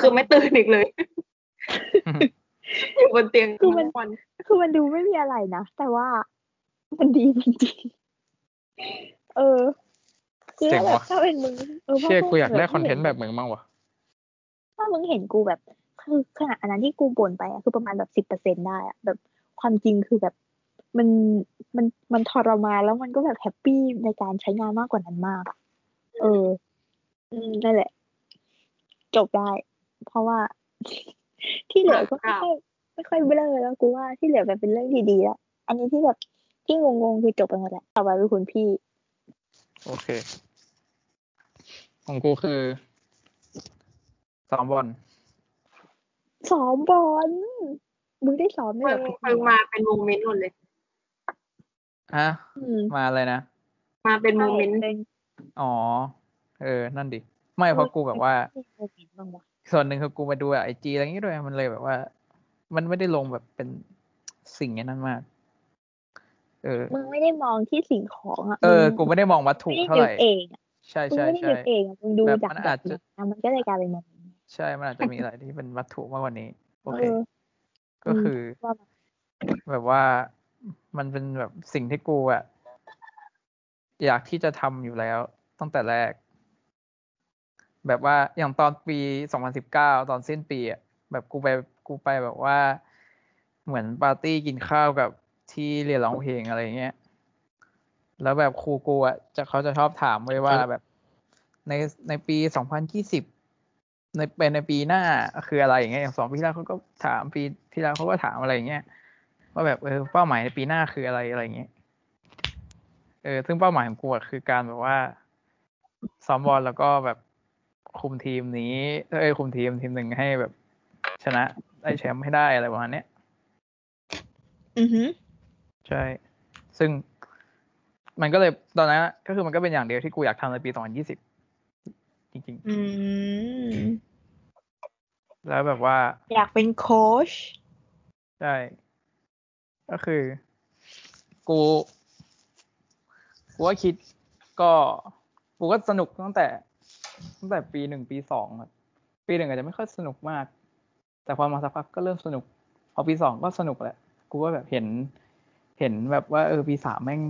คือไม่ตื่นอีกเลย อยู่บนเตียงคือมันทั้งวันคือมันดูไม่มีอะไรนะ แต่ว่ามันดีจริงๆเออคือเจ๋งแบบว่ะถ้าเป็นมึงเออเชื่อพวกูอยากได้มึงคอนเทนต์ห็แบบมึงบ้างวะถ้ามึงเห็นกูแบบ คือขนาดอันนั้นที่กูบ่นไปอะคือประมาณแบบสิบเปอร์เซ็นต์ได้อะแบบความจริงคือแบบมันมันมันทรมานแล้วมันก็แบบ happy ในการใช้งานมากกว่านั้นมากอะ เออ อืมนั่นแหละ จบได้ เพราะว่า ที่เหลือก็ไม่ค่อยไม่ค่อยเบลอแล้วกูว่าที่เหลือแบบเป็นเรื่องที่ดีแล้วอันนี้ที่แบบที่งงๆคือจบไปหมดแล้วต่อไปเป็นคุณพี่ โอเค ของกูคือซ้อมบอลซ้อมบอลมึงได้ซ้อมไหมเพิ่งเพิ่งมาเป็นโมเมนต์หมดเลยฮะอืมมาเลยนะ มาเป็นโมเมนต์เป็น อ๋อ เออ นั่นดิ ไม่เพราะกูแบบว่าโมเมนต์บ้างวะส่วนหนึ่งคือกูมาดูไอจีอะไรอย่างงี้ด้วย มันเลยแบบว่า มันไม่ได้ลงแบบเป็นสิ่งอย่างนั้นมาก เออ มึงไม่ได้มองที่สิ่งของอะ เออมึงกูไม่ได้มองวัตถุไม่ได้เท่านึไหกร่เองอะใช่มึงใช่ไม่ได้ใช่นึกเองอะมึงดูแบบจากมันแบอาบจจะนั้นมันก็เลยกลายเป็นโมเมนต์ใช่ มันอาจจะมีอะไรที่เป็นวัตถุมากกว่านี้ โอเอเคอก็คือว่ามาแบบว่ามันเป็นแบบสิ่งที่กูอะอยากที่จะทำอยู่แล้ว ตั้งแต่แรก แบบว่าอย่างตอนปีสองพันสิบเก้าตอนสิ้นปีอะแบบกูไปกูไปแบบว่า เหมือนปาร์ตี้กินข้าวกับที่เรียนร้องเพลงอะไรเงี้ย แล้วแบบครูกูอะจะเขาจะชอบถามไว้ว่าแบบในในปีสองพันยี่สิบในเป็นในปีหน้าคืออะไรอย่างเงี้ยอย่างสองปีที่แล้วเขาก็ถามปีที่แล้วเขาก็ถามอะไรอย่างเงี้ยว่าแบบเออเป้าหมายในปีหน้าคืออะไรอะไรอย่างเงี้ยเออซึ่งเป้าหมายของกูอะคือการแบบว่า ซ้อมบอลแล้วก็แบบคุมทีมนี้เอ้ยคุมทีมทีมหนึ่งให้แบบ ชนะได้แชมป์ให้ได้อะไรประมาณเนี้ยอือหือใช่ ซึ่งมันก็เลยตอนนั้นอะก็คือมันก็เป็นอย่างเดียวที่กูอยากทำในปี2020จริงอืม แล้วแบบว่า อยากเป็นโค้ชใช่ก็คือ กู กูว่าคิดก็ กูก็สนุกตั้งแต่ ตั้งแต่ปีหนึ่งปีสองครับปีหนึ่งอาจจะไม่ค่อยสนุกมาก แต่พอมาสักพักก็เริ่มสนุก พอปีสองก็สนุกแหละกูก็แบบเห็น เห็นแบบว่าเออปีสามแม่ง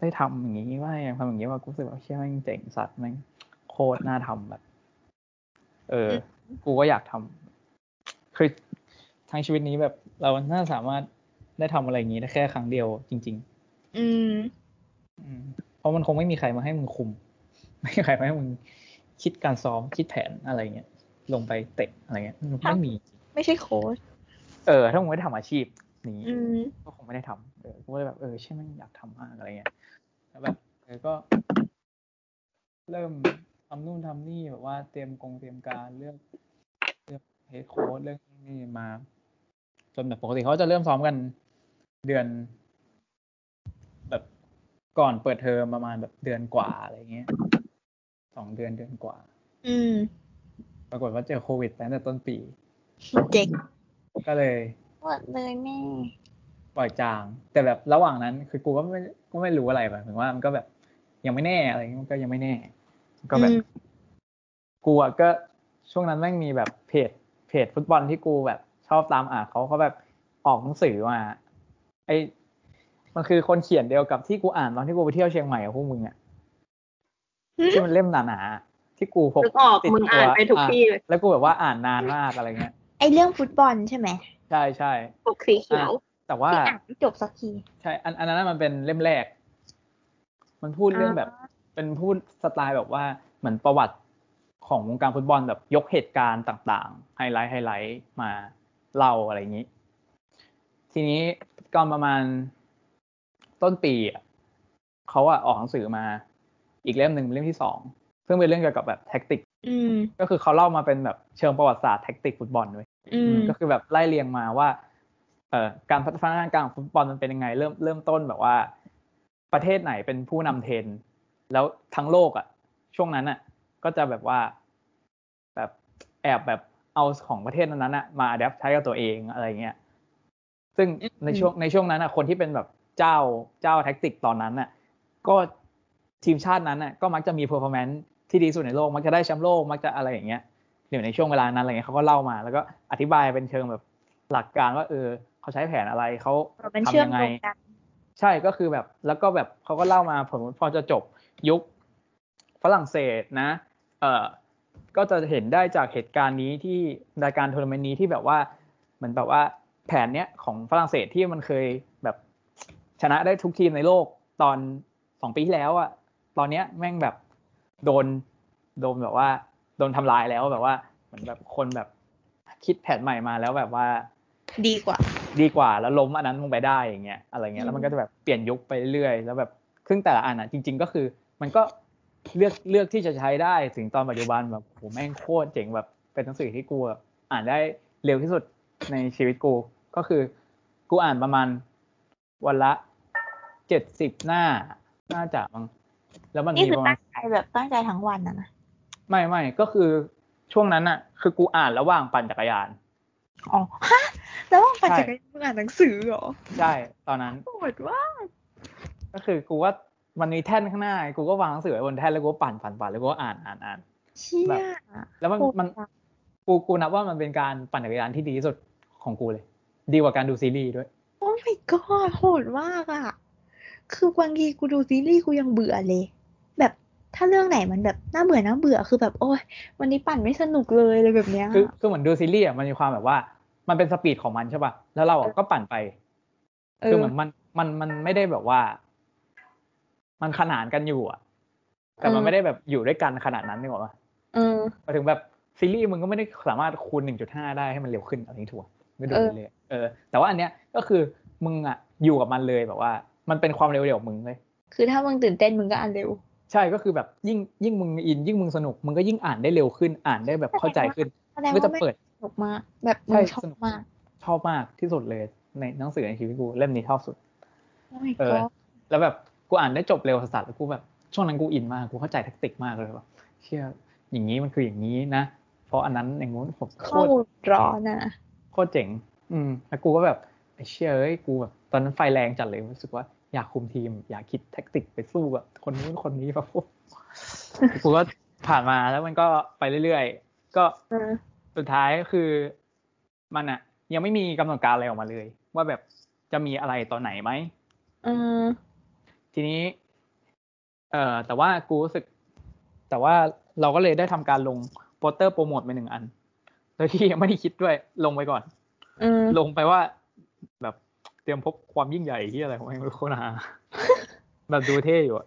ได้ทำอย่างนี้ว่าอย่างทำอย่างนี้ว่ากูรู้สึกว่าเชี่ยแม่งเจ๋งสัตว์แม่งโคตรน่าทำแบบ เออ กูก็อยากทำคือทั้งชีวิตนี้แบบเราน่าสามารถได้ทำอะไรอย่างนี้ได้แค่ครั้งเดียวจริงอืมๆอืมเพราะมันคงไม่มีใครมาให้มึงคุม ไม่มีใครมาให้มึงคิดการซ้อมคิดแผนอะไรเงี้ยลงไปเตะอะไรเงี้ยไม่มี ไม่ใช่โค้ชเออ ถ้ามึงไม่ได้ทำอาชีพนี้อืมก็คงไม่ได้ทำเออกูก็เลยแบบเออใช่ไหมนอยากทำมากอะไรเงี้ยแล้วแบบเออก็ เริ่มทำนู่นทำนี่แบบว่าเตรียมกงเตรียมการเรื่องเรื่องเฮดโค้ดเรื่องนี่มาจนแบบปกติเขาจะเริ่มซ้อมกันเดือน แบบก่อนเปิดเทอมประมาณแบบเดือนกว่าอะไรเงี้ย สองเดือนเดือนกว่า อืม ปรากฏว่าเจอโควิดตั้งแต่ต้นปี เจ๋งก็เลยหมดเลยแม่ปล่อยจาง แต่แบบระหว่างนั้น คือกูก็ไม่ก็ไม่รู้อะไรแบบถึงว่ามันก็แบบ ยังไม่แน่อะไรเงี้ยมันก็ยังไม่แน่ ก็แบบอืมกูอะก็ช่วงนั้นแม่งมีแบบเพจ เพจฟุตบอลที่กูแบบชอบตามอ่านเขาเขาแบบออกหนังสือมาไอมันคือคนเขียนเดียวกับที่กูอ่านตอนที่กูไปเที่ยวเชียงใหม่กับพวกมึงอะ ที่มันเล่มหนาๆที่กูพกนึกออกติดมึงตัวอ่านไปทุกที่เลยแล้วกูแบบว่าอ่านนานมากอะไรเงี้ยไอเรื่องฟุตบอลใช่ไหมใช่ใช่ปกสีเขียวแต่ว่าที่อ่านไม่จบสักทีใช่อันอันนั้นมันเป็นเล่มแรก มันพูดเรื่องแบบอ่าเป็นพูดสไตล์แบบว่าเหมือนประวัติของวงการฟุตบอลแบบยกเหตุการณ์ต่างๆไฮไลท์ไฮไลท์มาเล่าอะไรอย่างนี้ ทีนี้ก่อนประมาณต้นปีอะเขาอะออกหนังสือมา อีกเล่มหนึ่งเป็นเล่มที่สองซึ่งเป็นเรื่องเกี่ยวกับแบบ tactic อืมก็คือเขาเล่ามาเป็นแบบเชิงประวัติศาสตร์ tactic ฟุตบอลด้วยอืมก็คือแบบไล่เรียงมาว่าเอ่อการพัฒนาการของฟุตบอลมันเป็นยังไง เริ่มเริ่มต้นแบบว่า ประเทศไหนเป็นผู้นำเทรนด์แล้วทั้งโลกอะ ช่วงนั้นอะ ก็จะแบบว่า แบบแอบแบบเอาของประเทศนั้นๆอะมา adapt ใช้กับตัวเองอะไรเงี้ยซึ่งในช่วงในช่วงนั้นอะ คนที่เป็นแบบเจ้าเจ้า tactic ตอนนั้นอะ ก็ ทีมชาตินั้นอะก็มักจะมี performance ที่ดีสุดในโลก มักจะได้แชมป์โลก มักจะอะไรอย่างเงี้ยอยู่ในช่วงเวลานั้นอะไรเงี้ยเขาก็เล่ามา แล้วก็อธิบายเป็นเชิงแบบหลักการว่าเออเขาใช้แผนอะไรเขามันทำเชื่อมยังไงโยงกันใช่ก็คือแบบแล้วก็แบบเขาก็เล่ามาผลพอจะจบยุคฝรั่งเศสนะ เอ่อก็จะเห็นได้จากเหตุการณ์นี้ที่รายการทัวร์นาเมนต์นี้ที่แบบว่าเหมือนแบบว่าแผนเนี้ยของฝรั่งเศสที่มันเคยแบบชนะได้ทุกทีมในโลกตอนสองปีที่แล้วอะ ตอนเนี้ยแม่งแบบโดนโดนแบบว่า โดนทำลายแล้วแบบว่าเหมือนแบบคนแบบคิดแผนใหม่มาแล้วแบบว่า ดีกว่า ดีกว่าแล้วล้มอันนั้นลงไปได้อย่างเงี้ยอะไรเงี้ยแล้วมันก็จะแบบเปลี่ยนยุคไปเรื่อยแล้วแบบซึ่งแต่ละอันอะจริง ๆ ก็คือมันก็เลือกเลือกที่จะใช้ได้ถึงตอนปัจจุบันแบบโหแม่งโคตรเจ๋งแบบเป็นหนังสือที่กูแบบอ่านได้เร็วที่สุดในชีวิตกู ก็คือ กูอ่านประมาณวันละเจ็ดสิบหน้า น่าจะมั้ง แล้วมันนี่มีคือประมาณตั้งใจแบบตั้งใจทั้งวันนะนะไม่ไม่ก็คือช่วงนั้นอะคือกูอ่านระหว่างปั่นจักรยานอ๋อฮะแล้วว่าปัจใช่จัยมึงอ่านหนังสือเหรอใช่ตอนนั้นโหดว่าก็คือกูว่ามันมีแท่นข้างหน้ากูก็วางหนังสือไว้บนแท่นแล้วกูก็ปั่นปั่นปั่นแล้วกูก็อ่านอ่านอ่านเชี่แบยบแล้วมันโหดมันว่ะกูกูนับว่ามันเป็นการปั่นจักรยานที่ดีที่สุดของกูเลย ดีกว่าการดูซีรีส์ด้วย โอ้ my god โหดมากอะ คือบางทีกูดูซีรีส์กูยังเบื่อเลย แบบถ้าเรื่องไหนมันแบบน่าเบื่อน่าเบื่อคือแบบโอ้ยวันนี้ปั่นไม่สนุกเลยอะไรแบบเนี้ยคือคือเหมือนดูซีรีส์อะมันมีความแบบว่า มันเป็นสปีดของมันใช่ป่ะแล้วเราอะก็ปั่นไปเอคืออเหมือนมันมันมันไม่ได้แบบว่า มันขนานกันอยู่อะ แต่มันเออไม่ได้แบบอยู่ด้วยกันขนาดนั้นนี่หรอกปะเออหมายถึงแบบซีรีส์มึงก็ไม่ได้สามารถคูณหนึ่งจุดห้าได้ให้มันเร็วขึ้นอะไรนี้ถูกปะไม่ดูเออเลยๆเออ แต่ว่าอันเนี้ยก็คือมึงอะอยู่กับมันเลยแบบว่า มันเป็นความเร็วเดียวกับมึงเลย คือถ้ามึงตื่นเต้นมึงก็อ่านเร็ว ใช่ก็คือแบบยิ่งยิ่งมึงอิน ยิ่งมึงสนุกมึงก็ยิ่งอ่านได้เร็วขึ้นอ่านได้แบบเข้าใจขึ้นแสดงก็ว่าจะไม่เปิดสนุกมากแบบมึใช่งชอบสนุกมาก ชอบมากที่สุดเลยในหนังสือในชีวิตกูเล่มนี้ชอบสุดโอ้ my เออ god แล้วแบบกูอ่านได้จบเร็วสัสๆแล้วกูแบบช่วงนั้นกูอินมากกูเข้าใจแท็กติกมากเลยว่าเชื่ออย่างนี้มันคืออย่างนี้นะเพราะอันนั้นอย่างงู้นผมโคข้อตรมูลร้อนอะโคตรเจ๋ง อืมแล้วกูก็แบบไอ้เชี่ยเอ้ยกูแบบตอนนั้นไฟแรงจัดเลยรู้สึกว่า อยากคุมทีม อยากคิดแท็กติกไปสู้กับคนนู้นคนนี้แบบโอ้กูก็ผ่านมาแล้วมันก็ไปเรื่อยๆ ก็เออสุดท้ายก็คือมันอะยังไม่มีกำหนดการอะไรออกมาเลย ว่าแบบจะมีอะไรตอนไหนไหมเออทีนี้ เอ่อแต่ว่ากูรู้สึก แต่ว่าเราก็เลยได้ทำการลงโปสเตอร์โปรโมทไปหนึ่งอันโดยที่ยังไม่ได้คิดด้วยลงไปก่อนเออลงไปว่า แบบ เตรียมพบความยิ่งใหญ่ที่อะไรของไม่รู้โคตรหาแบบดูเท่อยู่อะ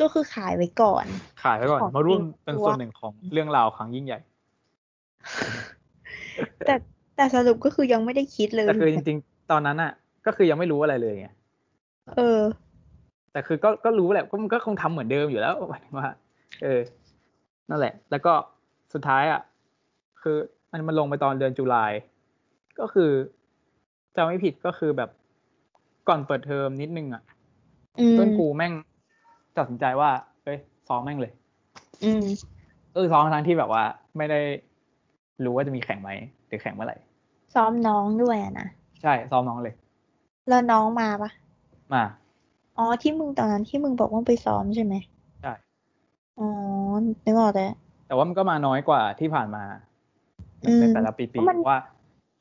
ก็คือขายไว้ก่อน ขายไปก่อนของมาร่วมจริงเป็นส่วนหนึ่งของเรื่องราวครั้งยิ่งใหญ่ แต่แต่สรุปก็คือยังไม่ได้คิดเลยแต่คือจริงๆ ตอนนั้นอะก็คือยังไม่รู้อะไรเลยไงเออ แต่คือก็ก็รู้แหละก็มันก็คงทำเหมือนเดิมอยู่แล้วหมายถึงว่าเออ นั่นแหละ แล้วก็สุดท้ายอะ คือมันมันลงไปตอนเดือนจุลาย ก็คือจะไม่ผิดก็คือแบบ ก่อนเปิดเทอมนิดนึงอะอืมเพื่อนกูแม่งตัดสินใจว่าเอ้ยซ้อมแม่งเลย อืมเออซ้อมทั้งที่แบบว่า ไม่ได้รู้ว่าจะมีแข่งไหมหรือแข่งเมื่อไหร่ซ้อมน้องด้วยอะนะ ใช่ ซ้อมน้องเลย แล้วน้องมาปะมา อ๋อที่มึงตอนนั้นที่มึงบอกว่าไปซ้อมใช่ไหมใช่ อ๋อนึกออกแล้วแต่ว่ามันก็มาน้อยกว่าที่ผ่านมาอืมในแต่ละปีเพราะมันๆว่า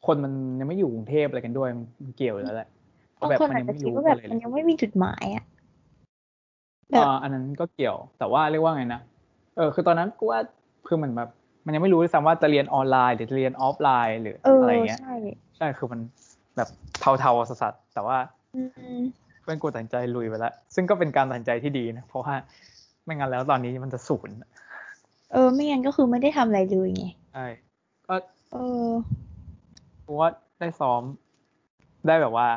คนมันยังไม่อยู่กรุงเทพอะไรกันด้วยมันเกี่ยวอยู่แล้วแหละเพบางราะแบบคนมันอาจยังจะไม่คิดรู้ว่าแบบอะไรมันเลยยังไม่มีจุดหมายอะแบบอ่าอันนั้นก็เกี่ยว แต่ว่าเรียกว่าไงนะเออคือตอนนั้นกูว่าคือเหมือนแบบมันยังไม่รู้ด้วยซ้ำว่าจะเรียนออนไลน์หรือจะเรียนออฟไลน์หรือเอออะไรเงี้ย ใช่ใช่คือมันแบบเทาๆสัสๆแต่ว่าอืมเพื่อนกูตัดสินใจลุยไปแล้ว ซึ่งก็เป็นการตัดสินใจที่ดีนะ เพราะว่าไม่งั้นแล้วตอนนี้มันจะศูนย์เออ ไม่งั้นก็คือไม่ได้ทำอะไรเลยไงใช่ก็เออกูว่าได้ซ้อม ได้แบบว่า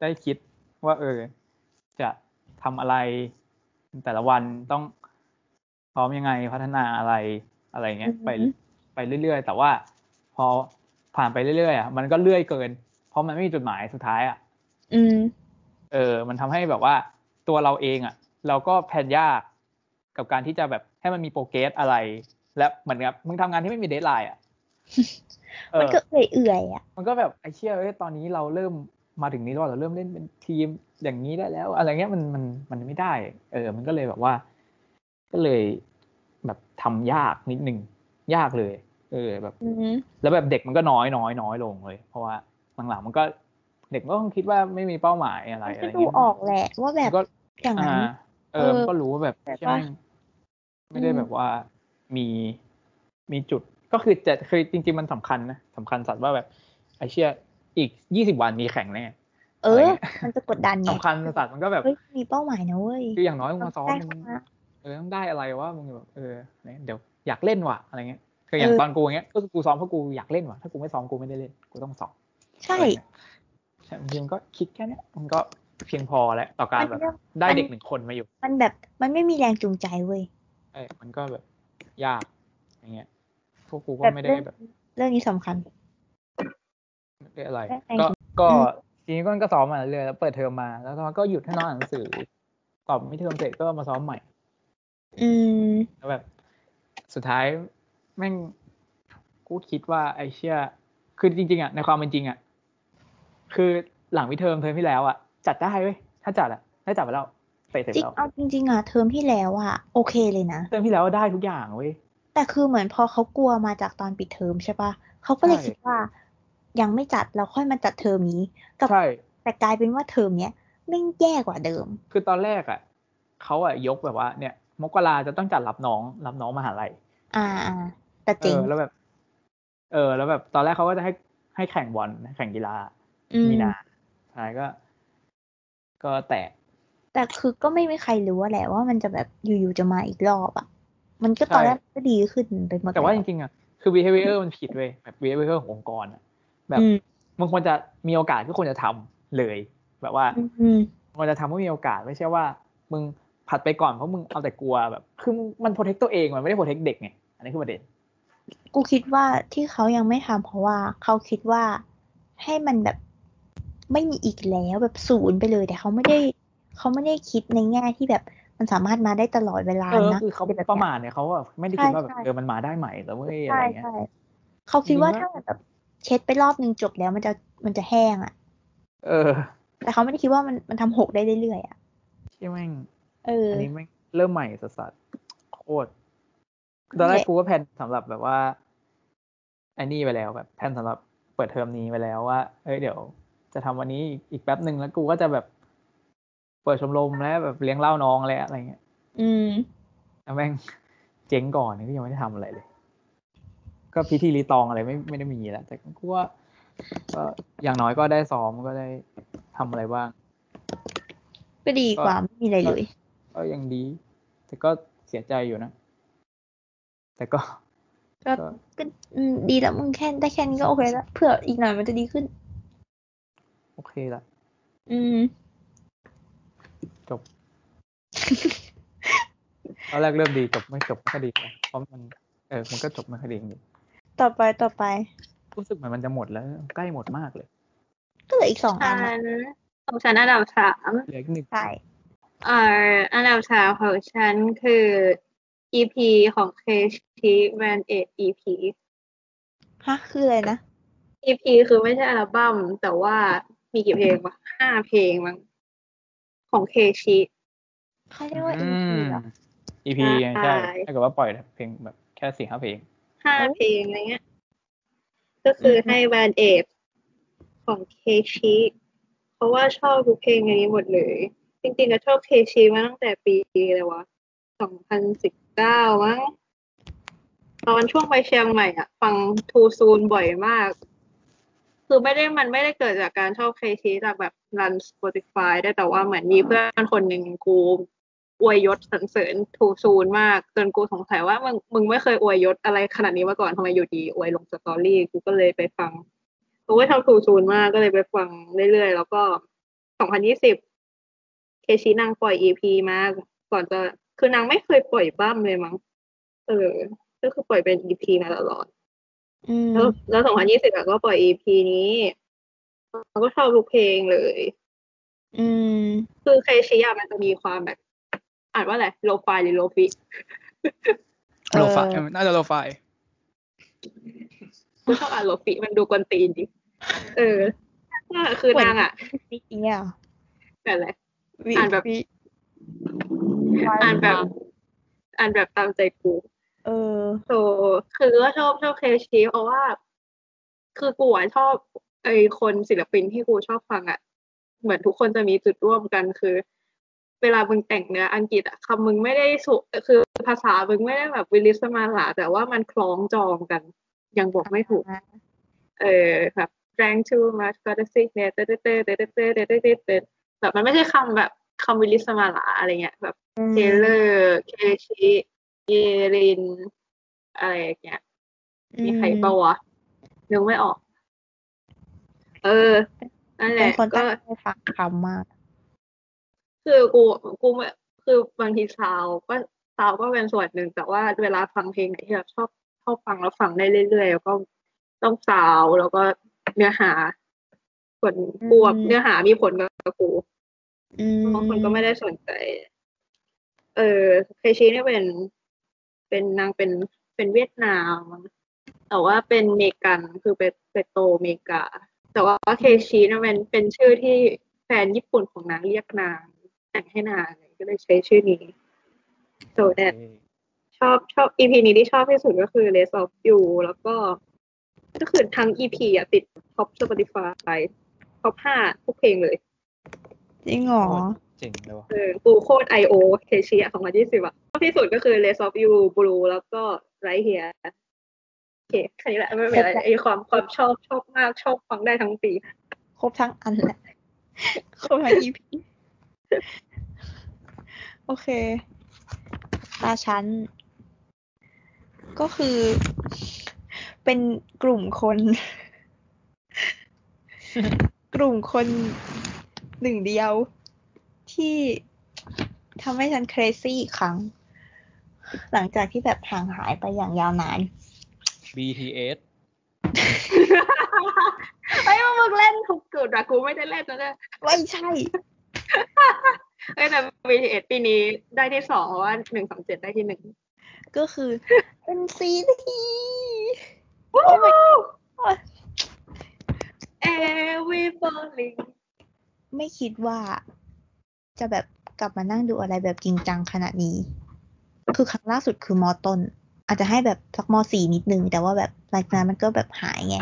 ได้คิดว่า เออ จะทำอะไร แต่ละวันต้องซ้อมยังไงพัฒนาอะไรอะไรเงี้ยอือหือไปไปเรื่อยๆ แต่ว่าพอผ่านไปเรื่อยๆอะมันก็เลื่อยเกิน เพราะมันไม่มีจุดหมายสุดท้ายอะอืม เออ มันทำให้แบบว่าตัวเราเองอะ่ะ เราก็แพลนยากกับการที่จะแบบให้มันมีโปรเกรสอะไร และเหมือนกับมึงทำงานที่ไม่มีเดทไลน์อะเอมันอก็เอื่อยๆอะ มันก็แบบไอ้เชี่ยเอ้ยตอนนี้เราเริ่ม มาถึงนี้แล้วเราเริ่มเล่นเป็นทีมอย่างนี้ได้แล้ว อะไรเงี้ยมันมันมันไม่ได้ เออ มันก็เลยแบบว่า ก็เลยแบบทำยากนิดนึงยากเลย เออแบบอืมแล้วแบบเด็กมันก็น้อยน้อยน้อยลงเลย เพราะว่าหลังๆมันก็เด็กมันก็คงคิดว่าไม่มีเป้าหมายอะไรมันอะไรก็เงี้ยดูออกแหละว่าแบบมันก็อย่างนั้นอ่าเอเอออมันก็รู้ว่าแบบแต่ใช่ว่าไหมไม่ได้อืมแบบว่ามีมีจุดก็คือจะคือจริง ๆ มันสำคัญนะสำคัญสัตว์ว่าแบบไอเชี่ย อีกยี่สิบวันมีแข่งแน่เออะไรอเงี้ยมันจะกดดันไงสำคัญสัตว์มันก็แบบเฮ้ยมีเป้าหมายนะเว้ยคืออย่างน้อยมึงมาซ้อมได้มึงเข้ามาเออต้องได้อะไรวะมึงแบบเออเดี๋ยวอยากเล่นว่ะอะไรเงี้ยคืออย่างเออตอนกูอย่างเงี้ยก็คือกูซ้อมเพราะกูอยากเล่นว่ะถ้ากูไม่ซ้อมกูไม่ได้เล่นกูต้องซ้อมใช่อะไรเงี้ยใช่จริงๆก็คิดแค่เนี้ยมันก็เพียงพอแล้วต่อการมันแบบเรื่องได้มันเด็กหนึ่งคนมาอยู่ มันแบบมันไม่มีแรงจูงใจเว้ยเอ้ยมันก็แบบยากอย่างเงี้ยพวกกูก็แบบไม่ได้เรื่องแบบ เรื่องนี้สำคัญ ไม่ได้อะไรได้ก็ก็อืมทีนี้ก็ก็ซ้อมมาเรื่อยๆแล้วเปิดเทอมมา แล้วตอนนั้นก็หยุดให้น้องอ่านหนังสือตอบไม่เทอมเสร็จก็มาซ้อมใหม่ อืมแล้วแบบ สุดท้ายแม่งกูคิดว่าไอเชี่ยคือจริง ๆอะในความเป็นจริงอะคือหลังวิเทอมเทอมที่แล้วอะ จัดได้เว้ยถ้าจัดอะถ้าจัดไปแล้วเตะเสร็จจริงแล้วเอาจริงๆอะเทอมที่แล้วอะโอเคเลยนะเทอมที่แล้วได้ทุกอย่างเว้ยแต่คือเหมือนพอเขากลัวมาจากตอนปิดเทอมใช่ปะเขาก็เลยใช่คิดว่า ยังไม่จัดแล้วค่อยมาจัดเทอมนี้กับใช่แต่กลายเป็นว่าเทอมเนี้ยแม่งแย่กว่าเดิม คือตอนแรกอะเขาอะยกแบบว่า เนี่ย มกราจะต้องจัดรับน้อง รับน้องมหาลัย อ่าอ่าแต่เอเจ๋งอแล้วแบบ เออ แล้วแบบ ตอนแรกเขาก็จะให้ให้แข่งบอลแข่งกีฬาอืมมีนาสุดท้ายก็ ก็แตก แต่คือก็ไม่มีใครรู้ว่าแหละว่ามันจะแบบอยู่ๆจะมาอีกรอบอะ มันก็ตอนใช่แรกก็ดีขึ้นไปหมดแต่ว่าจแล้วริงๆอะ คือ behavior มันผิดเว้ยแบบ behavior ขององค์กรอะ แบบอืมมึงควรจะมีโอกาสก็ควรจะทำเลย แบบว่าอืมอืมควรจะทำก็มีโอกาสไม่ใช่ว่า มึงผัดไปก่อนเพราะมึงเอาแต่กลัวแบบคือมัน protect ตัวเองมันไม่ได้ protect เด็กไงอันนี้คือประเด็นกูคิดว่าที่เขายังไม่ทำเพราะว่าเขาคิดว่าให้มันแบบไม่มีอีกแล้วแบบศูนย์ไปเลย แต่เขาไม่ได้เขาไม่ได้คิดในแง่ที่แบบมันสามารถมาได้ตลอดเวลาเออนะคือเขาแบบประนี้ยมาทเนี่ยเขาแบบไม่ได้คิดว่าแบบใช่ใช่เออมันมาได้ใหม่แล้วเว้ยอะไรใช่เงี้ยใช่เขาคิดว่าจริงๆถ้าแบบ เช็ดไปรอบนึงจบแล้วมันจะมันจะแห้งอะ เออ แต่เขาไม่ได้คิดว่ามันมันทำหกได้เรื่อยๆอะที่แม่งเอออันนี้แม่งเริ่มใหม่สัสๆโคตรตอนแรกกูก็แพลนสำหรับแบบว่าไอ้นี่ไปแล้วแบบแพลนสำหรับเปิดเทอมนี้ไปแล้วว่า เอ้ยเดี๋ยว จะทำวันนี้อีกอีกแป๊บหนึ่งแล้วกูก็จะแบบ เปิดชมรมแล้วแบบเลี้ยงเหล้าน้องแล้วอะไรเงี้ย อืมแล้วแม่งเจ๊งก่อนนี่ก็ยังไม่ได้ทำอะไรเลย ก็พิธีรีตองอะไรไม่ไม่ได้มีแล้วแต่กูว่าก็อย่างน้อยก็ได้ซ้อมก็ได้ทำอะไรบ้าง ก็ดีกว่าไม่มีอะไรเลยก็ยังดี แต่ก็เสียใจอยู่นะ แต่ก็ ก็ก็ก็อืมดีแล้วมึงแค่ได้แค่นี้ก็โอเคแล้วเผื่ออีกหน่อยมันจะดีขึ้น โอเคละอืม จบตอนแรกเริ่มดีจบไม่จบไม่ค่อยดีนะเพราะมัน เออ มันก็จบไม่ค่อยดีจริง ต่อไปต่อไปๆรู้สึกเหมือนมันจะหมดแล้ว ใกล้หมดมากเลย ก็เหลืออีกสองอัฉันอะนของฉันอันดับสามเหลืออีกหนึ่งใช่เอ่ออันดับสามของฉันคือ EP ของเคชีแวนเอ EP ฮะ คืออะไรนะ EP คือไม่ใช่อัลบั้มแต่ว่ามีกี่เพลงวะห้าเพลงมั้งของเคชิเขาเรียกว่าอื EP มเหรอ EP ใช่ใช่ถ้าเกิดว่าปล่อยเพลงแบบแค่สี่ห้าเพลง ห้าเพลงอะไรเงี้ย ก็คือให้แวนเอฟของเคชิเพราะว่าชอบทุกเพลงในนี้หมดเลย จริงๆก็ชอบเคชิมาตั้งแต่ปีอะไรวะสองพันสิบเก้ามั้งตอนช่วงไปเชียงใหม่อะ ฟังทูซูนบ่อยมาก คือไม่ได้มันไม่ได้เกิดจากการชอบเคชีจากแบบรัน Spotify ได้แต่ว่าเหมือนมีเพื่อนคนหนึ่งกู อวยยศสรรเสริญทูซูนมากจนกูสงสัยว่ามึงมึงไม่เคยอวยยศอะไรขนาดนี้มาก่อนทำไมอยู่ดีอวยลงสตอรี่กูก็เลยไปฟังกูก็ชอบทูซูนมากก็เลยไปฟังเรื่อยๆ แล้วก็สองพันยี่สิบเคชีนางปล่อย EP มาก่อนจะคือนางไม่เคยปล่อยบั้มเลยมั้งเออ ก็คือปล่อยเป็น EP มาตลอดอืมแล้วแล้วสองพันยี่สิบก็ปล่อย EP นี้เราก็ชอบทุกเพลงเลย อืม คือเคชิอะมันจะมีความแบบ อ่านว่าอะไร lo-fi หรือโลฟิเออ lo-fi น่าจะ lo-fiกูชอบอ่านโลฟิมันดูกวนตีนดิเออนั่นแหละคือนางอะนี่อย่างเงี้ยเหรอแบบอะไรวิอ่านแบบวิอ่านแบบ อ่านแบบตามใจกูเออโซคือก็ชอบชอบเคชิเพราะว่า คือกูอะชอบไอคนศิลปินที่กูชอบฟังอะ เหมือนทุกคนจะมีจุดร่วมกันคือ เวลามึงแต่งเนื้ออังกฤษอะคำมึงไม่ได้สุคือภาษามึงไม่ได้แบบวิลิสมาลาแต่ว่ามันคล้องจองกัน ยังบอกไม่ถูก เออแบบ drank too much got a sickness เต้เต้เต้เต้เต้เต้เต้เต้เตเตแบบมันไม่ใช่คำแบบคำวิลิสมาลาอะไรเงี้ยแบบเทเลอร์เคชิเยริน อะไรอย่างเงี้ยมีใครปล่าวะนึกไม่ออก เออนั่นแหละก็ฟังคำมาก คือกูกูไม่คือบางทีซาวก็ซาวก็เป็นส่วนหนึ่งแต่ว่าเวลาฟังเพลงที่เราชอบชอบฟังแล้วฟังได้เรื่อยๆแล้วก็ต้องซาวแล้วก็เนื้อหาส่วนกูอะอืมเนื้อหามีผลกับกูบางคนก็ไม่ได้สนใจ เออเคชีเนี่ยเป็น เป็นนางเป็นเป็นเวียดนาม แต่ว่าเป็นเมกันคือเป็นเป็นโตเมกา แต่ว่าเคชีเนี่ยเป็นเป็นชื่อที่แฟนญี่ปุ่นของนางเรียกนาง แต่งให้นางก็เลยใช้ชื่อนี้ so that ชอบชอบ EP นี้ที่ชอบที่สุดก็คือ Less of You แล้วก็ ก็คือทั้ง EP อะติดท็อป Spotify ท็อปห้าทุกเพลงเลย จริงเหรอเจ๋งเลยวะเออกูโคตร I.O. เคชีอะของพันยี่สิบอะชอบที่สุดก็คือ Less of You Blue แล้วก็ Right Here โอเคแค่นี้แหละไม่เป็นไรไอความความชอบชอบมากชอบฟังได้ทั้งปี ครบทั้งอันแหละครบทั้ง EP โอเค ตาชั้น ก็คือ เป็นกลุ่มคน กลุ่มคนหนึ่งเดียว ที่ทำให้ฉัน crazy อีกครั้ง หลังจากที่แบบห่างหายไปอย่างยาวนาน BTS ไอ้ยมึงเล่นทุกจุดอะกูไม่ได้เล่นนะเนี่ยไม่ใช่ เอ้ยแต่ BTS ปีนี้ได้ที่สองเพราะว่าหนึ่งสองเจ็ดได้ที่หนึ่งก็คือเป็นซีที Every falling ไม่คิดว่า จะแบบกลับมานั่งดูอะไรแบบจริงจังขนาดนี้ คือครั้งล่าสุดคือมอต้น อาจจะให้แบบสักมสี่นิดนึง แต่ว่าแบบหลังจากนั้นมันก็แบบหายไง